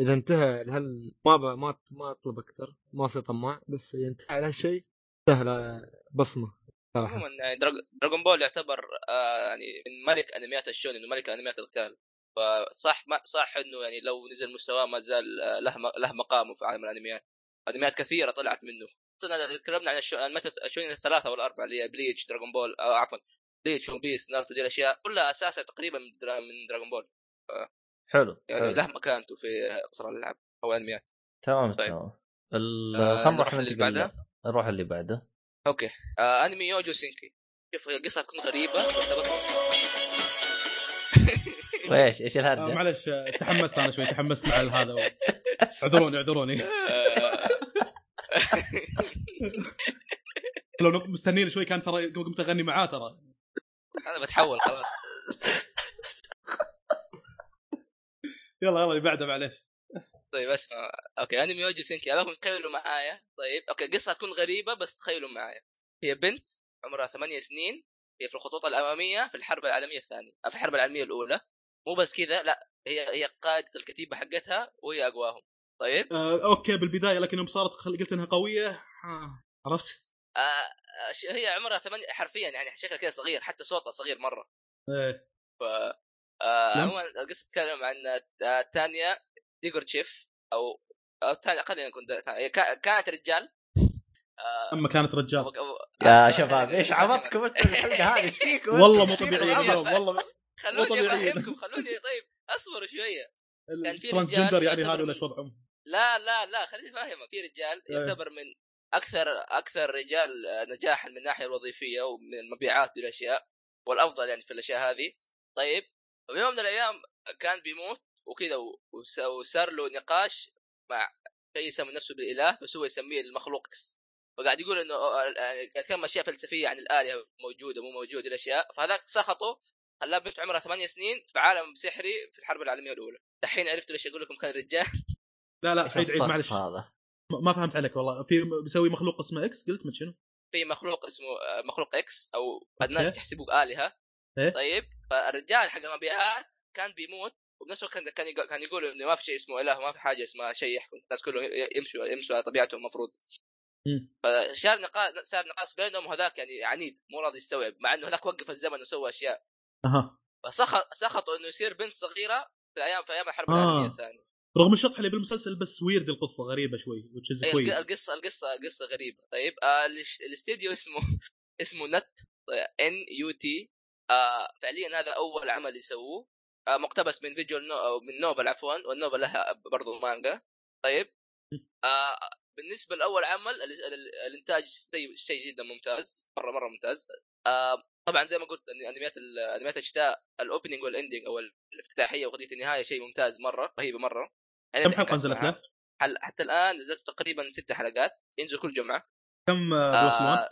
إذا انتهى هل ما ب... ما ما أطلب أكثر. ما أصير طماع. بس إذا انتهى على هالشيء سهله بصمة صراحة. عموما يعني دراجون بول يعتبر آه يعني من ملك أنميات الشونن وملك أنميات القتال. فصح ما صح إنه يعني لو نزل مستواه ما زال آه، له له مقامه في عالم الأنميات. أنميات كثيرة طلعت منه. إذا تكلمنا عن الشو- الملك- ال shonen الثلاثة والأربعة اللي هي Bleach Dragon Ball أو عفوا Bleach One Piece Naruto دي الأشياء كلها اساسها تقريبا من, درا من Dragon Ball حلو, يعني حلو. له مكانته في قصر الألعاب أو الانميات تمام طيب. تمام. ال- آه، خلينا نروح اللي بعدها؟ نروح اللي بعده. أوكي. آه أنمي Youjo Senki. شوف هي قصة تكون غريبة وايش إيش آه الهرجة؟ معلش تحمست أنا شوي تحمست مع هذا. اعذروني اعذروني. لو مستنين شوي كان ترى قمت اغني معاه ترى. أنا بتحول خلاص. يلا يلا اللي بعده معلش طيب اسمع. أوكي انمي Youjo Senki. ابغاكم تخيلوا معايا. طيب أوكي قصة تكون غريبة بس تخيلوا معايا. هي بنت عمرها ثمانية سنين هي في الخطوط الأمامية في الحرب العالمية الثانية في الحرب العالمية الأولى. مو بس كذا لا هي هي قائده الكتيبة حقتها وهي أقواهم. طيب؟ آه أوكي بالبداية لكن يوم صارت قلت إنها قوية. آه عرفت؟ آه آه، هي عمرها ثمانية حرفيا يعني شكلها كذا صغير حتى صوتها صغير مرة. إيه. ف آه. عموما القصة تتكلم عن آه، تانيا ديجورتشيف أو أو تانيا خلينا نكون كانت رجال. آه أما كانت رجال. يا شباب إيش. عبطكم أنتم الحلقة هذه؟ فيك والله مو طبيعيين اليوم والله. خلوني. أفهمكم خلوني طيب اصبروا شوية كان في رجال يعني من- إيش وضعهم؟ لا لا لا خليني أفهمك في رجال إيه. يعتبر من أكثر أكثر رجال نجاحا من الناحية الوظيفية ومن المبيعات والأشياء والأفضل يعني في الأشياء هذه طيب ويوم من الأيام كان بيموت وكذا وصار له نقاش مع شيء يسمي نفسه بالإله بس هو يسميه المخلوق إكس وقاعد يقول إنه قاعد يتكلم أشياء فلسفية عن الآلهة موجودة مو موجودة الأشياء فهذاك سخطه خلاه بنت عمرها ثمانية سنين في عالم سحري في الحرب العالمية الأولى. الحين عرفتوا ليش أقول لكم كان رجال. لا لا عيد عيد معلش. هذا؟ ما ما فهمت عليك والله. في بيسوي مخلوق اسمه X؟ قلت من شنو؟ في مخلوق اسمه آه، مخلوق X أو. الناس يحسبوه آلهة. إيه؟ طيب فالرجال حق المبيعات كان بيموت وبنفس الوقت كان كان يقول- كان يقول إنه ما في شيء اسمه إله ما في حاجة اسمها شيء يحكم. الناس كلهم يمشوا يمشوا على طبيعتهم المفروض. فصار نقاش صار نقاش بينهم وهذاك يعني عنيد مو راضي يستوعب مع إنه هذاك وقف الزمن وسوى أشياء. أها. فسخط سخطوا إنه يصير بنت صغيرة في أيام في أيام الحرب آه. العالمية الثانية. رغم الشطح اللي بالمسلسل بس ويرد القصة غريبة شوي أي كويس. الق- القصة القصة قصه غريبة. طيب آه الاستديو اسمه اسمه Nut N U T فعليا هذا أول عمل يسووه. آه مقتبس من visual no- أو من novel عفوا وال novel لها برضو مانجا. طيب آه بالنسبة لأول عمل ال- ال- الإنتاج شيء شيء جدا ممتاز مرة مرة ممتاز. آه طبعا زي ما قلت أنميات أنميات الشتاء ال opening وال ending أو الافتتاحية واغنيه النهاية شيء ممتاز مرة رهيبه مرة كم حلقة نزلت له؟ حل حتى الآن نزلت تقريبا ست حلقات ينزل كل جمعة كم آه،؟ آه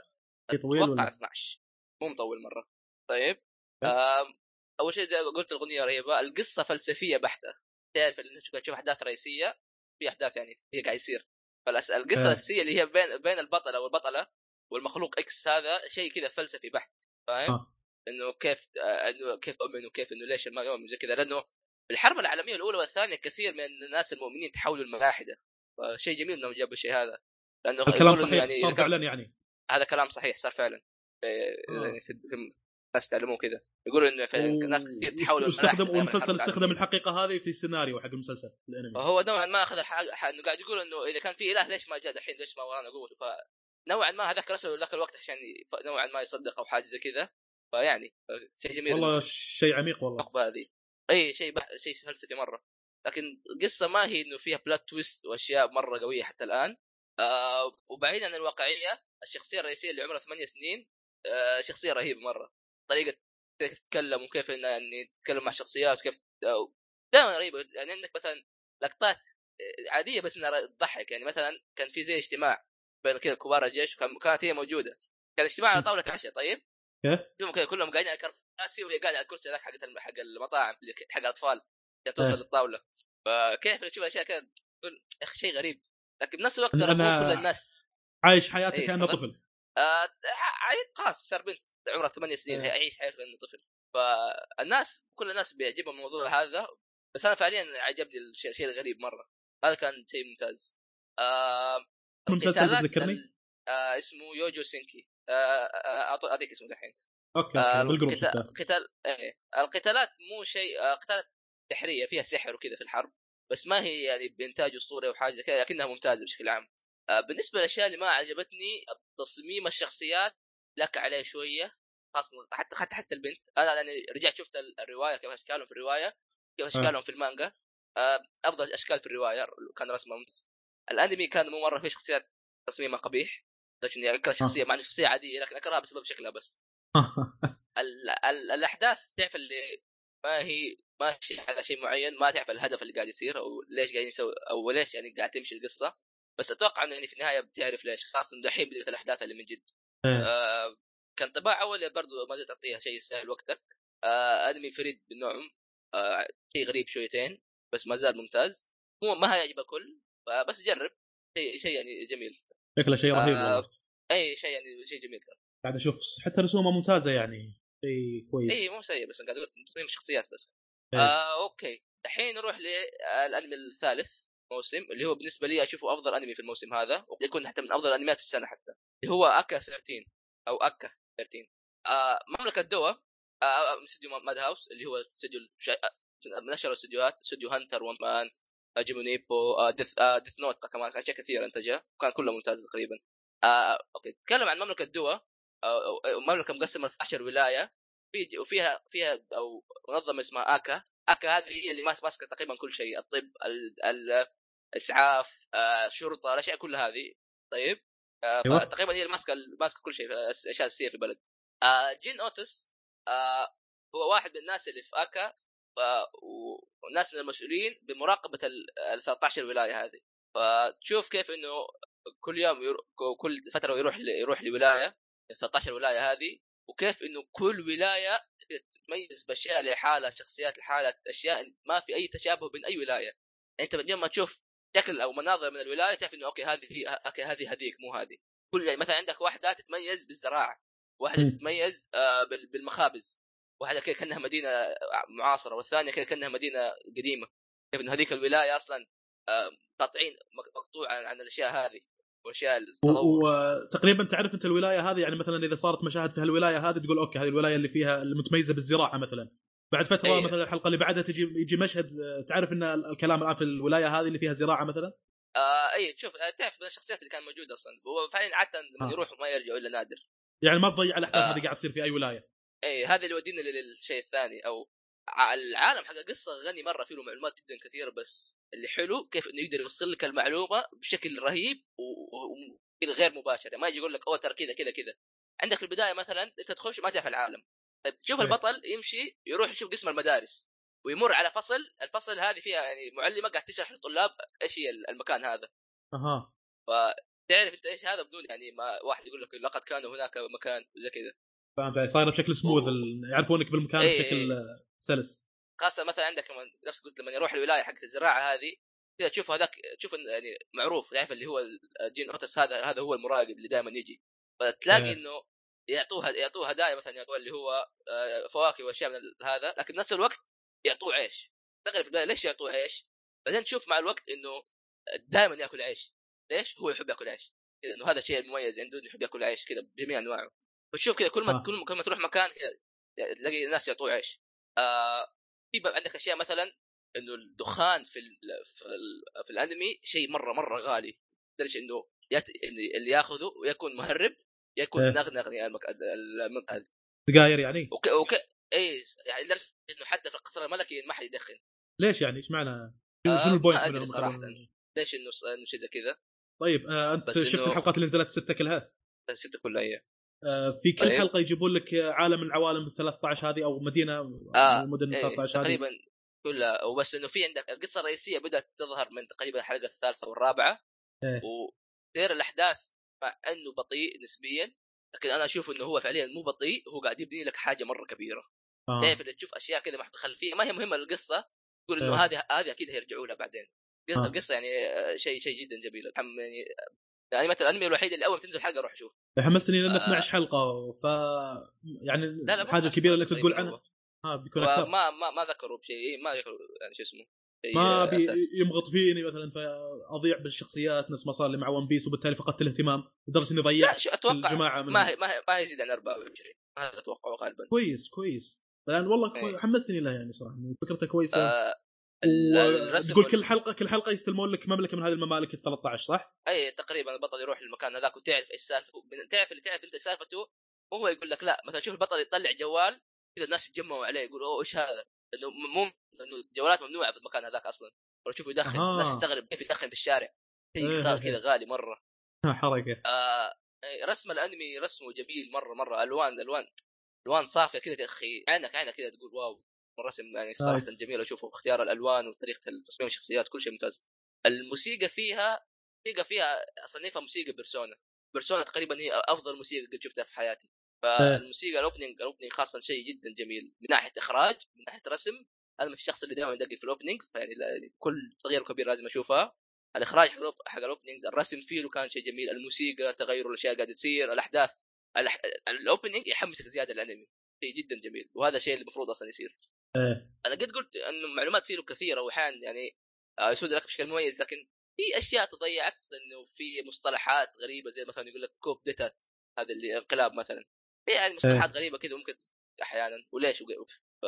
طويل أتوقع ولا؟ 12 مو مطول مرة طيب. آم، أول شيء زي ما قلت الأغنية رهيبة القصة فلسفية بحتة تعرف اللي تشوف أحداث رئيسية في أحداث يعني هي قاعد يصير فالقصة آه. الاساسيه اللي هي بين بين البطلة والبطلة والمخلوق إكس هذا شيء كذا فلسفي بحت فاهم؟ آه. إنه كيف آه، إنه كيف أؤمن وكيف إنه ليش ما يؤمن زي كذا لأنه في الحرب العالمية الأولى والثانية كثير من الناس المؤمنين تحولوا الملاحده فشيء جميل إنهم جابوا الشيء هذا. لأنه الكلام صحيح يعني صار فعلا يعني. هذا كلام صحيح صار فعلا. إيه، آه. يعني في الناس تعلموه كذا. يقولوا إنه الناس كثير تحاولوا الملاحدة أيام والمسلسل استخدم. الحقيقة هذه في السيناريو حق المسلسل الأنمي. فهو نوعا ما أخذ الحق حق- إنه قاعد يقول إنه إذا كان في إله ليش ما جاء دحين؟ ليش ما ورانا قوته فنوعا ما هذاك رسله ذاك الوقت عشان نوعا ما يصدق أو حاجة زي كذا فيعني شيء جميل والله شيء عميق والله. النقبه هذه. إي شيء بح... شيء فلسفي مرة. لكن القصة ما هي إنه فيها بلات تويست وأشياء مرة قوية حتى الآن. آه وبعيدا عن الواقعية الشخصية الرئيسية اللي عمرها ثمانية سنين آه شخصية رهيبة مرة. طريقة كيف تتكلم وكيف إنها يعني تتكلم مع شخصيات وكيف دائما رهيبه يعني عندك مثلا لقطات آه، عادية بس إنها تضحك. يعني مثلا كان في زي اجتماع بين كذا كبار الجيش كانت هي موجودة. كان اجتماع على طاولة عشاء طيب؟ كيف؟ شوفهم كذا كلهم قاعدين على كراسي وهي قاعدة على الكرسي ذاك حق حق المطاعم حق الأطفال عشان توصل إيه. للطاولة. فكيف تشوف أشياء كذا تقول يا أخي شيء غريب. لكن بنفس الوقت أنا- كل الناس. عايش حياته إيه، كأنه. طفل. آه عيد خلاص صار بنت عمرها ثمانية سنين إيه. هي يعيش حياته كأنه طفل. فالناس كل الناس بيعجبهم الموضوع هذا. بس أنا فعليا عجبني الشيء الشيء الغريب مرة. هذا كان شيء ممتاز. آه بتذكرني؟ ال- آه اسمه Youjo Senki. آه آه، أعطيك اسمه دحين. أوكي آه، بال group القتال قتال إيه. القتالات مو شيء آه، قتالات سحرية فيها سحر وكذا في الحرب بس ما هي يعني بإنتاج اسطوري أو حاجة كذا لكنها ممتازة بشكل عام. آه، بالنسبة للأشياء اللي ما عجبتني تصميم الشخصيات لك عليه شوية خاصة حتى حتى حتى البنت. أنا يعني رجعت شفت ال- الرواية كيف أشكالهم في الرواية كيف أشكالهم في المانجا. آه، أفضل أشكال في الرواية كان رسمه الأنمي كان مو مرة في شخصيات تصميمها قبيح. لكن يعني اكره شخصية مع إنه شخصية عادية لكن أكرهها بسبب شكلها بس. ال ال الأحداث تعرف اللي ما هي ماشي على شيء معين ما تعرف الهدف اللي قاعد يصير أو ليش قاعدين يسوي أو ليش يعني قاعد تمشي القصة. بس أتوقع إنه يعني في النهاية بتعرف ليش. خاصة إنه دحين بدات الأحداث اللي من جد. إيه. آه كان طباع اول برضو ما تعطيها شيء يستاهل وقتك. آه أنمي فريد نوعه آه شيء غريب شويتين بس ما زال ممتاز. مو ما هيعجب الكل بس جرب. شيء شيء يعني جميل. شكله شيء رهيب آه، أي شيء يعني شيء جميل ترى. قاعد أشوف حتى رسومه ممتازة يعني. شيء كويس. إي مو سيء بس قاعد أقول تصميم الشخصيات بس. إيه. آه أوكي. الحين نروح للانمي الثالث موسم اللي هو بالنسبة لي أشوفه أفضل أنمي في الموسم هذا ويكون حتى من أفضل الأنميات في السنة حتى. اللي هو ACCA 13 أو ACCA 13 آه مملكة دوا آه استوديو Madhouse اللي هو استوديو. آه، من أشهر الاستديوهات استوديو Hunter ومان جيمونيبو آه Death, آه Death Note كمان اشياء كثيره انتجها وكان كله ممتاز تقريبا. آه okay تكلم عن مملكة دوا مملكة مقسمة ل 12 ولاية. في وفيها فيها أو منظمة اسمها آكا. آكا هذه هي اللي ماس- ماسكة تقريبا كل شيء الطب ال- ال- الاسعاف الشرطه الأشياء كلها هذه. طيب أيوة. فتقريبا هي اللي ماسكة ماسكة كل شيء الأشياء الأساسية في البلد. جين أوتس هو واحد من الناس اللي في آكا. وناس من المسؤولين بمراقبة ال 13 ولاية هذه. فتشوف كيف إنه كل يوم يرو... كل فترة يروح ل... يروح لولاية 13 ولاية هذه وكيف إنه كل ولاية تتميز بأشياء لحالها شخصيات لحالها أشياء ما في أي تشابه بين أي ولاية. أنت من يوم ما تشوف شكل أو مناظر من الولاية تعرف إنه okay هذه هي okay هذه هذيك مو هذه. كل يعني مثلا عندك واحدة تتميز بالزراعة واحدة. تتميز آه، بال- بالمخابز. واحدة كذا كأنها مدينة معاصرة والثانية كذا كأنها مدينة قديمة. كيف إنه هذيك الولاية أصلا قاطعين مق- مقطوع عن الأشياء هذه وأشياء وتقريبا تعرف أنت الولاية هذه؟ يعني مثلا إذا صارت مشاهد في هالولاية هذه تقول أوكي هذه الولايه اللي فيها المتميزة بالزراعة مثلا. بعد فترة أي. مثلا الحلقة اللي بعدها تجي يجي مشهد آه، تعرف إن الكلام الآن في الولاية هذه اللي فيها زراعة مثلا؟ آه اي تشوف آه، تعرف من الشخصيات اللي كانت موجوده أصلا. هو فعلا عادة لما آه. يروحوا ما يرجعوا إلا نادر. يعني ما تضيع الأحداث آه. هذه قاعد تصير في أي ولاية. اي هذا اللي يودينا لل- للشيء الثاني أو العالم حق القصة غني مرة فيه له معلومات جدا كثيرة بس اللي حلو كيف إنه يقدر يوصل لك المعلومة بشكل رهيب و- و- وبشكل غير مباشر. يعني ما يجي يقول لك أوه ترى كذا كذا كذا. عندك في البداية مثلا أنت تخش ما تعرف العالم. طيب تشوف. البطل يمشي يروح يشوف قسم المدارس ويمر على فصل الفصل هذه فيها يعني معلمة قاعد تشرح للطلاب إيش هي المكان هذا. أها. تعرف أنت إيش هذا بدون يعني ما واحد يقول لك لقد كان هناك مكان زي كذا. فهمت علي صايرة بشكل سموث يعرفونك بالمكان إيه، بشكل إيه. آه، سلس خاصة مثلا عندك لما نفس قلت لما يروح الولاية حقت الزراعة هذه كذا تشوف هذاك تشوف يعني معروف تعرف اللي هو جين اوتس هذا هذا هو المراقب اللي دائما يجي فتلاقي إيه. إنه يعطوه يعطوه هدايا مثلا يعطوه اللي هو آه، فواكه وأشياء من هذا لكن نفس الوقت يعطوه عيش تغرب ليش يعطوه عيش؟ بعدين تشوف مع الوقت إنه دائما يأكل عيش ليش؟ هو يحب يأكل عيش إنه هذا الشيء المميز عنده انه يحب يأكل عيش كذا بجميع أنواعه فتشوف كذا كل ما آه. كل ما- تروح مكان كذا تلاقي الناس يعطوه عيش آه في عندك أشياء مثلا إنه الدخان في ال في, ال في الأنمي شيء مرة مرة غالي. لدرجه إنه؟ اللي ياخذه يكون مهرب يكون إيه. نغنغني المك... المنطقة هذه سجاير يعني؟ وك... وك... اي يعني لدرجه إنه حتى في القصر الملكي ما حد يدخن. ليش يعني؟ إيش معنى؟ آه، شنو ال point ما من؟ صراحة. ليش إنه إنه شيء زي كذا؟ طيب آه أنت شفت إنه- الحلقات اللي نزلت ستة كلها؟ ستة كلها هي آه في كل طيب. حلقة يجيبون لك عالم من عوالم ال 13 هذه أو مدينة آه، مدن ال إيه 13 هذه تقريبا كلها وبس إنه في عندك القصة الرئيسية بدأت تظهر من تقريبا الحلقة الثالثة والرابعة إيه. وسير الأحداث مع إنه بطيء نسبيا لكن أنا أشوف إنه هو فعليا مو بطيء هو قاعد يبني لك حاجة مرة كبيرة آه. تعرف اللي تشوف أشياء كذا محطوطه خلفيه ما هي مهمة للقصه تقول إنه إيه. هذه هذه أكيد هيرجعوا لها بعدين آه. القصة يعني آه، شيء شيء جدا جميل يعني يعني مثلا الانمي الوحيد اللي اول ما تنزل حلقة أروح أشوف حمستني لأنه آه. 12 حلقة ف يعني لا لا الحاجة الكبيره اللي تقول عنها. هو. آه بيكون أكثر. وما ما ما ذكروا بشيء إيه، ما ذكروا يعني شو اسمه ما آه، بي. يمغط فيني مثلا فأضيع بالشخصيات نفس ما صار لي مع ون بيس وبالتالي فقدت الاهتمام. لدرجة اني لا ضيعت أتوقع الجماعة من ما هي ما هي ما يزيد عن 24 هذا أتوقعه غالبا. كويس كويس. لأن والله. حمستني له يعني صراحة. فكرته كويسة. آه تقول كل حلقة كل حلقة يستلمون لك مملكة من هذه الممالك ال 13 صح؟ أي تقريبا البطل يروح للمكان هذاك وتعرف إيش سالفته تعرف اللي تعرف أنت سالفته وهو يقول لك لا مثلا شوف البطل يطلع جوال كذا الناس يتجمعوا عليه يقولوا أوه إيش هذا؟ إنه مو إنه الجوالات ممنوعة في المكان هذاك أصلا ولا تشوفه يدخن أها. الناس تستغرب كيف يدخن في الشارع شيء إيه، إيه، كذا إيه. غالي مرة حركة آه رسم الأنمي رسمه جميل مرة مرة ألوان ألوان ألوان صافية كذا يا أخي عينك عينك كذا تقول wow الرسم يعني صراحة nice. جميل أشوفه اختيار الألوان وطريقة تصميم الشخصيات كل شيء ممتاز. الموسيقى فيها موسيقى فيها أصنفها موسيقى بيرسونا. بيرسونا تقريبا هي أفضل موسيقى قد شفتها في حياتي. فالموسيقى ال opening ال opening خاصه شيء جدا جميل. من ناحية إخراج من ناحية رسم أنا من الشخص اللي دائما يدقق في ال openings فيعني يعني كل صغير وكبير لازم اشوفها الإخراج حق ال openings الرسم فيه كان شيء جميل. الموسيقى تغير الأشياء قاعدة تصير الأحداث. ال opening يحمسك زيادة الانمي شيء جدا جميل. وهذا الشيء اللي المفروض أصلا يصير. إيه. أنا قد قلت إنه معلومات فيه له كثيرة واحيانا يعني آه، يسود لك بشكل مميز لكن في أشياء تضيعت لأنه في مصطلحات غريبة زي مثلا يقول لك coup d'etat هذا اللي انقلاب مثلا. في يعني مصطلحات غريبة كذا ممكن أحيانا وليش؟ ف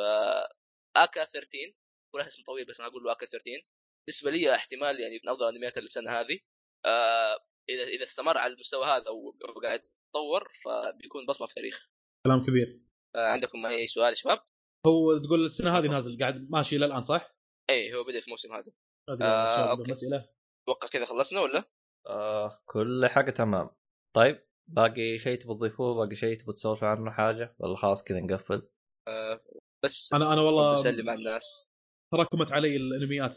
آكا 13 ولا اسم طويل بس أنا أقول له آكا 13 بالنسبة لي احتمال يعني من أفضل انميات السنة هذه آه إذا إذا استمر على المستوى هذا وقاعد يتطور فبيكون بصمة في التاريخ كلام كبير. آه عندكم أي سؤال يا شباب؟ هو تقول السنة هذه نازل قاعد ماشي إلى الآن صح؟ اي هو بدأ في الموسم هذا. آه،. مساله أتوقع كذا خلصنا ولا؟ آه كل حاجة تمام. طيب باقي شيء تبغى تضيفوه؟ باقي شيء تبغى تسولفوا عنه حاجة؟ ولا خلاص كذا نقفل؟ بس أنا أنا والله بسلم على الناس. تراكمت علي الأنميات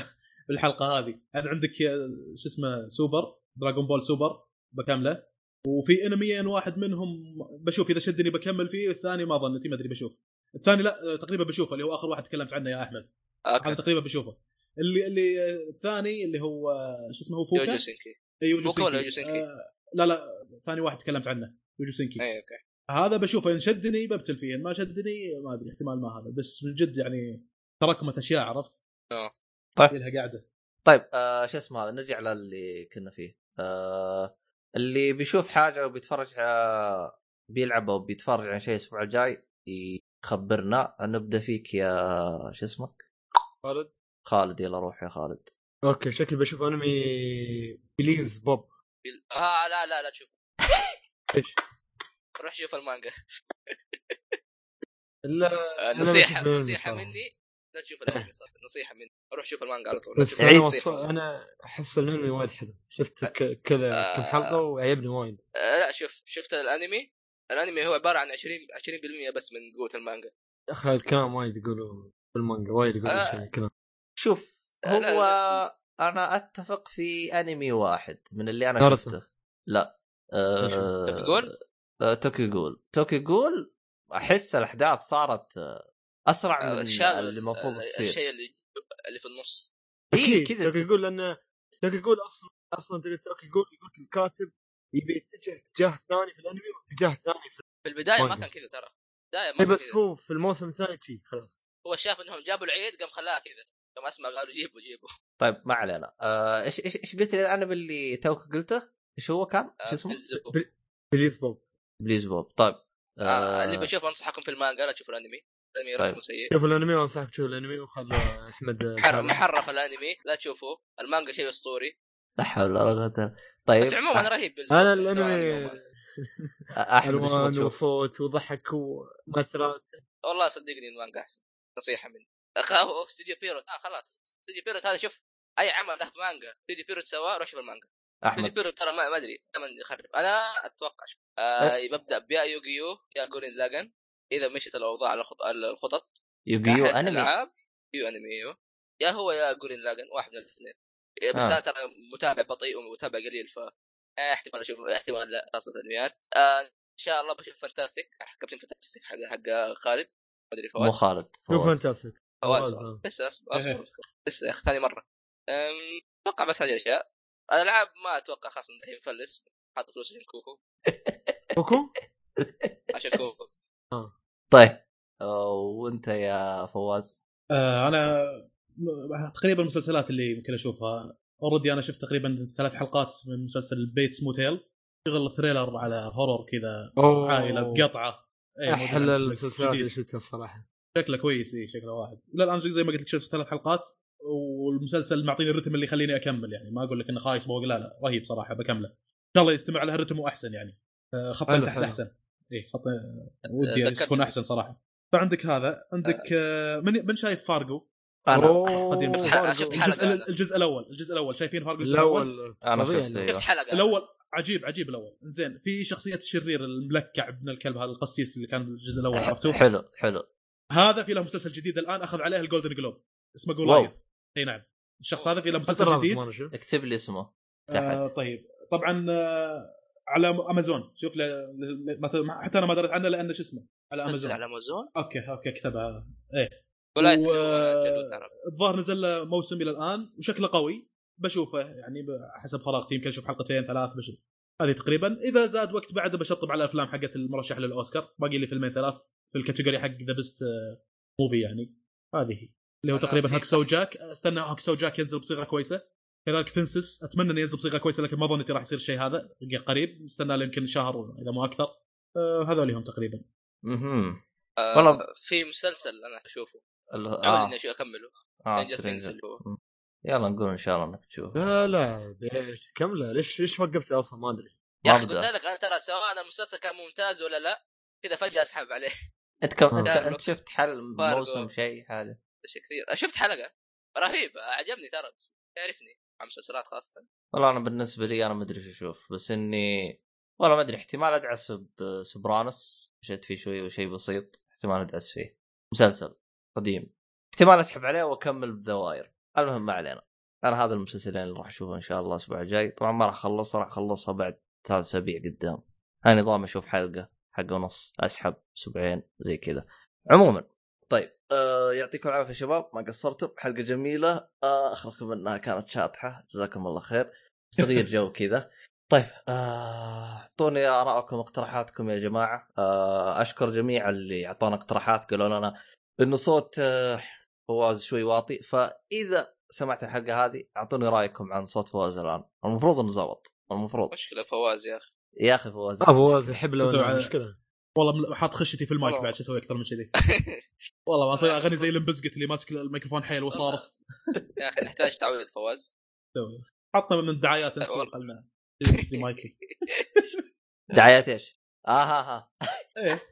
الحلقة هذه. يعني عندك آه، شو اسمه سوبر دراغون بول سوبر بكمله. وفي أنميين واحد منهم بشوف إذا شدني بكمل فيه والثاني ما ظنيتي ما أدري بشوف. الثاني لا آه، تقريبا بشوفه اللي هو آخر واحد تكلمت عنه يا أحمد. هذا okay تقريبا بشوفه. اللي اللي آه، الثاني اللي هو آه، شو اسمه هو فوكا؟ يوجو سينكي. إي، يوجو فوكا ولا سينكي. يوجو سينكي؟ آه لا لا ثاني واحد تكلمت عنه يوجو سينكي. اي okay. هذا بشوفه إن شدني ببتل فيه إن ما شدني ما أدري احتمال ما هذا بس من جد يعني تراكمت أشياء عرفت؟ آه. طيب. لها قاعدة. طيب آه شو اسمه هذا؟ نرجع للي كنا فيه. آه اللي بيشوف حاجة وبيتفرج بيلعب أو بيتفرج عن شيء الأسبوع الجاي يخبرنا نبدأ فيك يا شو اسمك؟ خالد. خالد يلا روح يا خالد. okay شكلي بشوف أنمي بليز بوب. آه لا لا لا تشوف إيش؟ روح شوف المانجا. لا آه، نصيحه صراحة. مني. لا تشوف الأنمي صراحة نصيحة مني. روح شوف المانجا على طول بس أنا, وص... نصيحة. أنا أحس الأنمي وايد حلو. شفت ك... كذا كم حلقة وعجبني وايد. آه لا شوف شفت الأنمي؟ الانمي هو عبارة عن 20 20% بس من قوة المانجا. يا أخي الكلام وايد يقولوا في المانجا وايد يقولوا آه. شيء الكلام. شوف لا، هو لا، أنا أتفق في أنمي واحد من اللي أنا. شفته. لا. آه توكيو غول؟ آه توكيو غول توكيو غول أحس الأحداث صارت آه، أسرع آه، من الشيء اللي المفروض آه، تصير. الشيء اللي اللي في النص. اي كذا. توكيو غول لأن توكيو غول أصلا أصلا توكيو غول يقول الكاتب يبي يتجه اتجاه ثاني في الانمي واتجاه ثاني في في البداية ما. كان كذا ترى. البدايه ما إيه بس هو في الموسم الثاني شي خلاص. هو شاف إنهم جابوا العيد قام خلاها كذا. قام أسمع قالوا جيبوا جيبوا. طيب ما علينا. آه، إيش إيش إيش قلت لي الانمي اللي توك قلته؟ إيش هو كان؟ آه، شو اسمه؟ بليز بوب. بليز بوب. طيب آه اللي بشوف أنصحكم في المانجا لا تشوفوا الأنمي. الأنمي طيب. رسمه سيء. شوف الأنمي وأنصحك تشوف الأنمي وخلوا أحمد محرف الأنمي لا تشوفوه. المانجا شيء أسطوري. لا حول ولا قوة إلا- طيب بس عموما رهيب أنا الانمي تبغى ألوان؟ وصوت وضحك ومثلات. والله صدقني المانجا احسن نصيحة مني. اخاه استوديو بيروت آه خلاص. استوديو بيروت هذا شوف أي عمل له مانجا. استوديو بيروت سواه روح شوف المانجا. استوديو احمد بيروت ترى ما أدري دائما يخرب. أنا أتوقع شوف آه ببدا بيا يوغيو يا جورين لاجن إذا مشت الأوضاع على الخط- على الخطط. يوغيو أنمي. الألعاب. يو أنمي أيوه. يا هو يا Gurren Lagann واحد من الاثنين. بس آه. أنا ترى متابع بطيء ومتابع قليل ف آه، احتمال أشوف احتمال لا خاصة الانميات آه إن شاء الله بشوف Fantastic Captain Fantastic حق حق خالد. ما أدري مو فواز خالد شوف. Fantastic فواز آه. لسه أصبر أصبر لسه يا أخي ثاني مرة. أتوقع بس هذه الأشياء. الألعاب ما أتوقع خاصة الحين مفلس. حاط فلوس عشان كوكو. كوكو؟ عشان كوكو. طيب. وانت يا فواز. أنا تقريبا المسلسلات اللي ممكن أشوفها. already أنا شفت تقريبا ثلاث حلقات من مسلسل Bates Motel شغل thriller على horror كذا عائلة بقطعة. إيه، أحلى المسلسلات. اللي شفتها الصراحة. شكله كويس اي شكله واحد. لا الان زي ما قلت لك شفت ثلاث حلقات والمسلسل معطيني الرتم اللي يخليني أكمل يعني. ما أقول لك إنه خايس بوق لا لا رهيب صراحة بكمله. إن شاء الله يستمر على هالرتم واحسن يعني. آه، خطين تحت. أحسن. اي خط ودي يعني. يكون أحسن صراحة. فعندك هذا عندك آه، من من شايف فارجو؟ أنا. شفت حلقة- شفت حلقة. الجزء الأول الجزء الأول. شايفين الجزء الأول. أنا شفت الأول. شفت حلقة. الأول عجيب عجيب الأول. زين في شخصية الشرير الملكع ابن الكلب هذا القسيس اللي كان بالجزء الأول عرفتوه حلو حلو. هذا في له مسلسل جديد الآن أخذ عليه ال Golden Globe اسمه واو. Goliath إي نعم. الشخص هذا في له مسلسل جديد. اكتب لي اسمه آه تحت. طيب. طبعا آه على أمازون. شوف ل... ل... مثلا حتى أنا ما دريت عنه لأنه شو اسمه؟ على أمازون. على أمازون. أوكي أوكي كتبها. إيه. ولاية و-. الظاهر نزل له موسم إلى الآن وشكله قوي. بشوفه يعني حسب فراغتي يمكن أشوف حلقتين ثلاث بشوف. هذه تقريبا. إذا زاد وقت بعد بشطب على الأفلام حقت المرشح للأوسكار. باقي لي فيلمين ثلاث في ال category حق the best movie يعني. هذه. هي اللي هو تقريبا في Hacksaw. جاك. أستنى Hacksaw جاك ينزل بصيغة كويسة. كذلك Fences أتمنى إنه ينزل بصيغة كويسة لكن ما ظنيت راح يصير شيء هذا. قريب. نستنى له يمكن شهر إذا مو أكثر. آه هذول هم تقريبا أها والله- في مسلسل أنا أشوفه. اللي هو- اول آه. إني أكمله. آه Stranger. اللي هو. يلا نقول إن شاء الله إنك تشوف لا لا ليش؟ كمله. ليش ليش وقفت أصلا؟ ما أدري. يا ما أخي قلت. لك أنا ترى سواء المسلسل كان ممتاز ولا لا كذا فجأة أسحب عليه. أنت كم انت, آه. أنت شفت حل. موسم شيء حاجة شيء كثير. شفت حلقة؟ رهيب عجبني ترى بس تعرفني مع مسلسلات خاصة. والله أنا بالنسبة لي أنا ما أدري إيش أشوف بس إني والله ما أدري احتمال أدعس بسوبرانوس. مشيت فيه شوي شيء بسيط احتمال أدعس فيه. مسلسل. قديم. احتمال اسحب عليه واكمل بدواير المهم ما علينا. أنا هذا المسلسلين اللي راح أشوفه إن شاء الله الأسبوع الجاي. طبعا ما راح اخلصها راح أخلصها بعد ثلاث اسابيع قدام. هاي نظام أشوف حلقة حلقه ونص أسحب أسبوعين زي كذا. عموما طيب آه يعطيكم العافية شباب ما قصرتم. حلقة جميلة. آه اخركم إنها كانت شاطحة. جزاكم الله خير. تغيير جو كذا. طيب آه، أعطوني ارائكم واقتراحاتكم يا جماعة. آه أشكر جميع اللي أعطونا اقتراحات قالوا لنا انه صوت آه، فواز شوي واطي فإذا سمعت الحلقة هذه أعطوني رأيكم عن صوت فواز الآن. المفروض إنه زبط. المفروض. مشكلة فواز يا أخي. يا أخي فواز. ما فواز يحب لو مشكلة. والله حاط خشتي في المايك. بعد شو أسوي أكثر من كذي والله ما أسوي أغني زي Limp Bizkit اللي ماسك الميكروفون حيل وصارخ. يا أخي نحتاج تعويض فواز. حطنا من الدعايات أنت. خلنا مايكي. دعايات إيش؟ آه ها ها. إيه.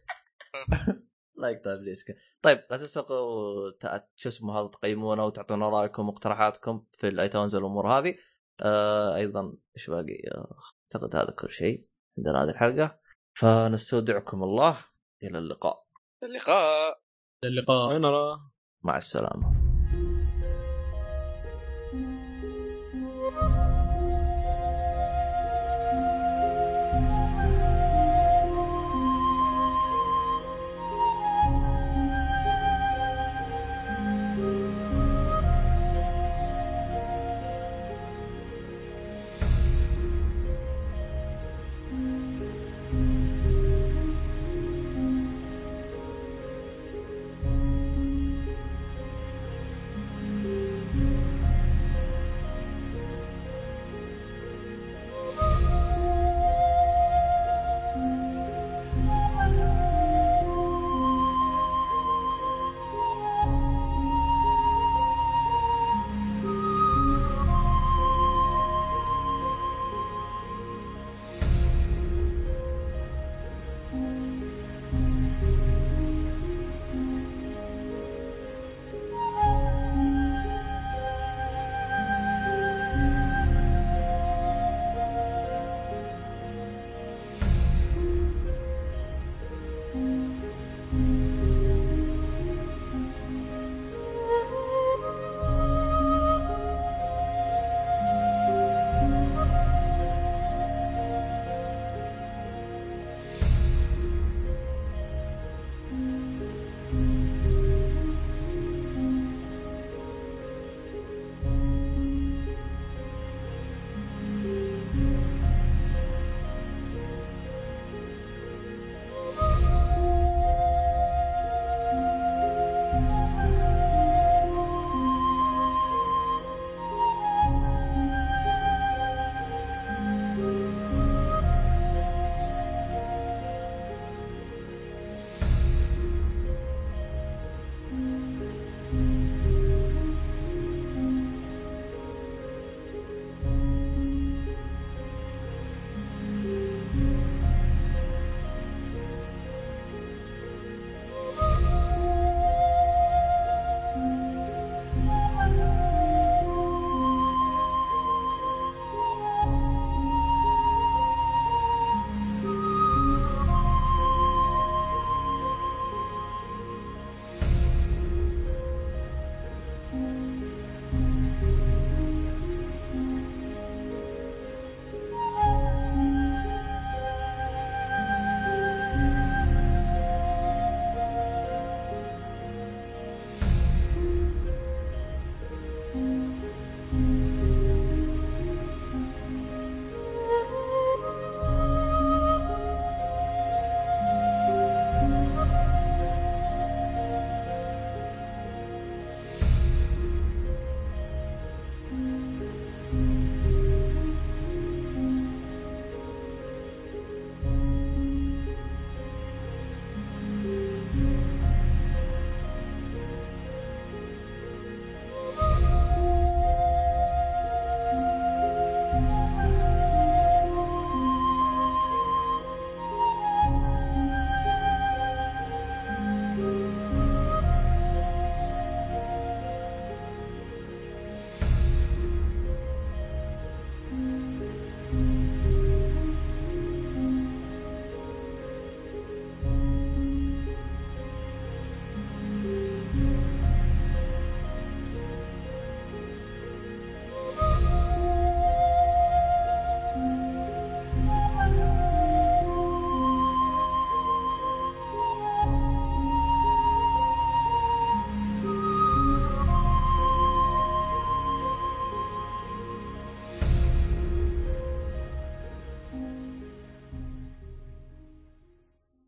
الله يقطع ابليسك طيب لا تنسوا شو اسمه هذا تقيمونا وتعطونا رأيكم واقتراحاتكم في ال iTunes والأمور هذه. آه أيضا إيش باقي؟ آه، أعتقد هذا كل شيء. عندنا هذه الحلقة. فنستودعكم الله. إلى اللقاء. اللقاء. اللقاء. مع السلامة.